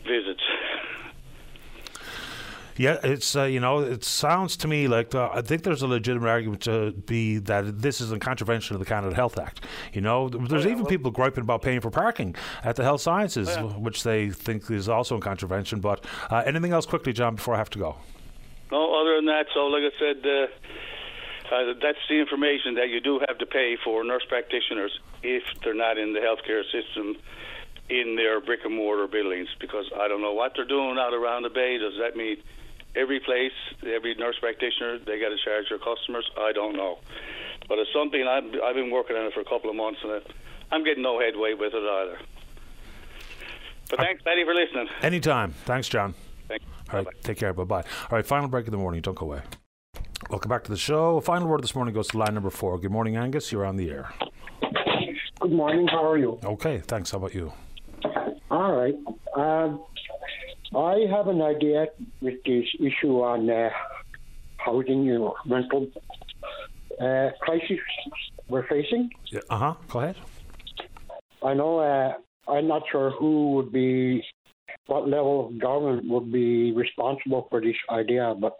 Speaker 22: visits.
Speaker 2: Yeah, it's uh, you know it sounds to me like uh, I think there's a legitimate argument to be that this is in contravention of the Canada Health Act. You know, there's even people griping about paying for parking at the health sciences,
Speaker 22: Oh, yeah.
Speaker 2: which they think is also in contravention. But uh, anything else quickly, John, before I have to go?
Speaker 22: No, other than that, so like I said, uh, uh, that's the information that you do have to pay for nurse practitioners if they're not in the healthcare system in their brick and mortar buildings. Because I don't know what they're doing out around the bay. Does that mean every place, every nurse practitioner, they got to charge their customers? I don't know. But it's something I've, I've been working on it for a couple of months, and I'm getting no headway with it either. But thanks, Betty, for listening.
Speaker 2: Anytime. Thanks, John.
Speaker 22: Thank
Speaker 2: All right, take care. Bye bye. All right, final break of the morning. Don't go away. Welcome back to the show. Final word this morning goes to line number four. Good morning, Angus. You're on the air.
Speaker 23: Good morning. How are you?
Speaker 2: Okay, thanks. How about you?
Speaker 23: All right. Uh, I have an idea with this issue on uh, housing, you know, rental uh, crisis we're facing.
Speaker 2: Yeah, uh huh. Go ahead.
Speaker 23: I know uh, I'm not sure who would be, what level of government would be responsible for this idea, but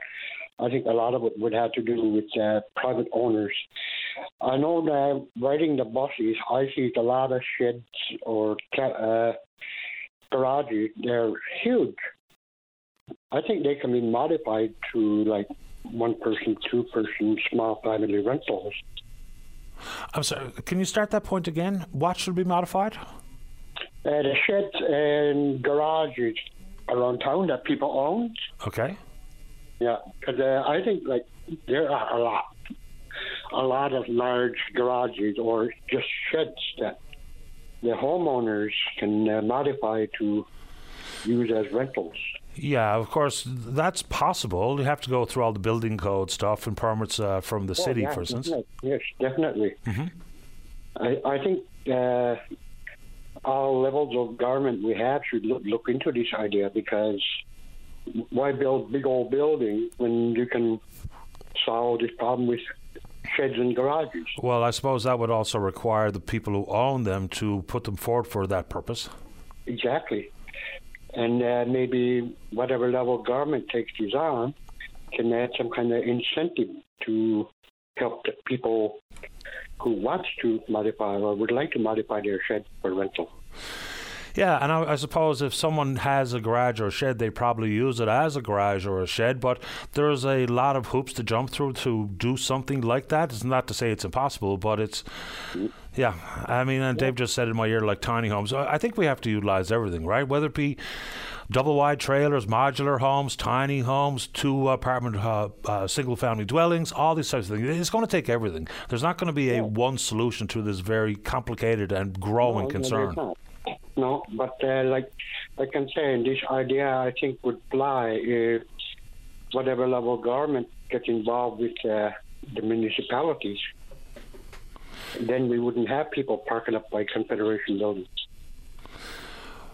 Speaker 23: I think a lot of it would have to do with uh, private owners. I know that riding the buses, I see a lot of sheds or ca- uh, garages. They're huge. I think they can be modified to like one person, two person, small family rentals.
Speaker 2: I'm sorry. Can you start that point again? What should be modified?
Speaker 23: Uh, the sheds and garages around town that people own.
Speaker 2: Okay.
Speaker 23: Yeah, because uh, I think like there are a lot, a lot of large garages or just sheds that the homeowners can uh, modify to use as rentals.
Speaker 2: Yeah, of course, that's possible. You have to go through all the building code stuff and permits uh, from the
Speaker 23: Oh,
Speaker 2: city,
Speaker 23: yeah,
Speaker 2: for instance.
Speaker 23: definitely. Yes, definitely.
Speaker 2: hmm
Speaker 23: I, I think uh, all levels of government we have should look, look into this idea because why build big old buildings when you can solve this problem with sheds and garages?
Speaker 2: Well, I suppose that would also require the people who own them to put them forward for that purpose.
Speaker 23: Exactly. And uh, maybe whatever level government takes these on can add some kind of incentive to help the people who want to modify or would like to modify their shed for rental.
Speaker 2: Yeah, and I, I suppose if someone has a garage or a shed, they probably use it as a garage or a shed. But there's a lot of hoops to jump through to do something like that. It's not to say it's impossible, but it's yeah. I mean, and Dave just said in my ear, like tiny homes. I I think we have to utilize everything, right? Whether it be double wide trailers, modular homes, tiny homes, two apartment, uh, uh, single family dwellings, all these types of things. It's going to take everything. There's not going to be a one solution to this very complicated and growing
Speaker 23: No, no,
Speaker 2: concern.
Speaker 23: not. No, but uh, like like I'm saying, this idea I think would fly if whatever level government gets involved with uh, the municipalities. Then we wouldn't have people parking up by Confederation buildings,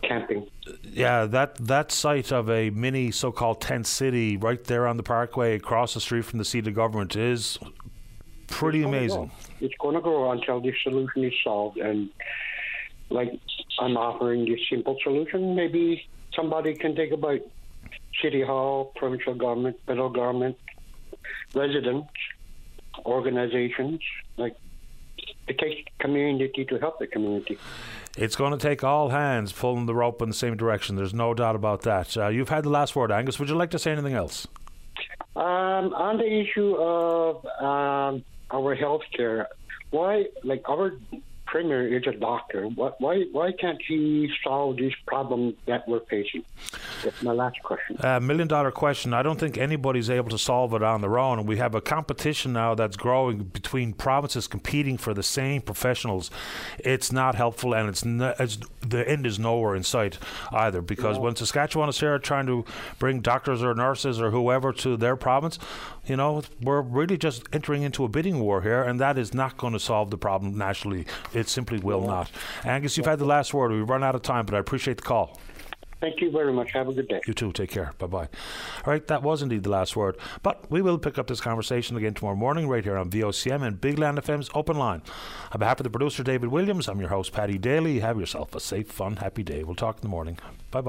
Speaker 23: camping.
Speaker 2: Yeah, that that site of a mini so-called tent city right there on the parkway across the street from the seat of government is pretty
Speaker 23: It's
Speaker 2: amazing.
Speaker 23: It's going to grow until this solution is solved. And like I'm offering this simple solution, maybe somebody can think about city hall, provincial government, federal government, residents, organizations. Like it takes community to help the community.
Speaker 2: It's going to take all hands pulling the rope in the same direction. There's no doubt about that. Uh, you've had the last word, Angus. Would you like to say anything else?
Speaker 23: Um, on the issue of um, our health care, why, like our Premier is a doctor. What, why why can't he solve these problems that we're facing? That's my last question.
Speaker 2: Uh, million dollar question. I don't think anybody's able to solve it on their own. We have a competition now that's growing between provinces competing for the same professionals. It's not helpful, and it's, n- it's the end is nowhere in sight either. Because
Speaker 23: Yeah.
Speaker 2: when Saskatchewan is here trying to bring doctors or nurses or whoever to their province, you know, we're really just entering into a bidding war here, and that is not going to solve the problem nationally. It simply will not. Angus, you've had the last word. We've run out of time, but I appreciate the call.
Speaker 23: Thank you very much. Have a good day.
Speaker 2: You too. Take care. Bye bye. All right, that was indeed the last word. But we will pick up this conversation again tomorrow morning right here on VOCM and Big Land FM's Open Line. On behalf of the producer, David Williams, I'm your host, Paddy Daly. Have yourself a safe, fun, happy day. We'll talk in the morning. Bye bye.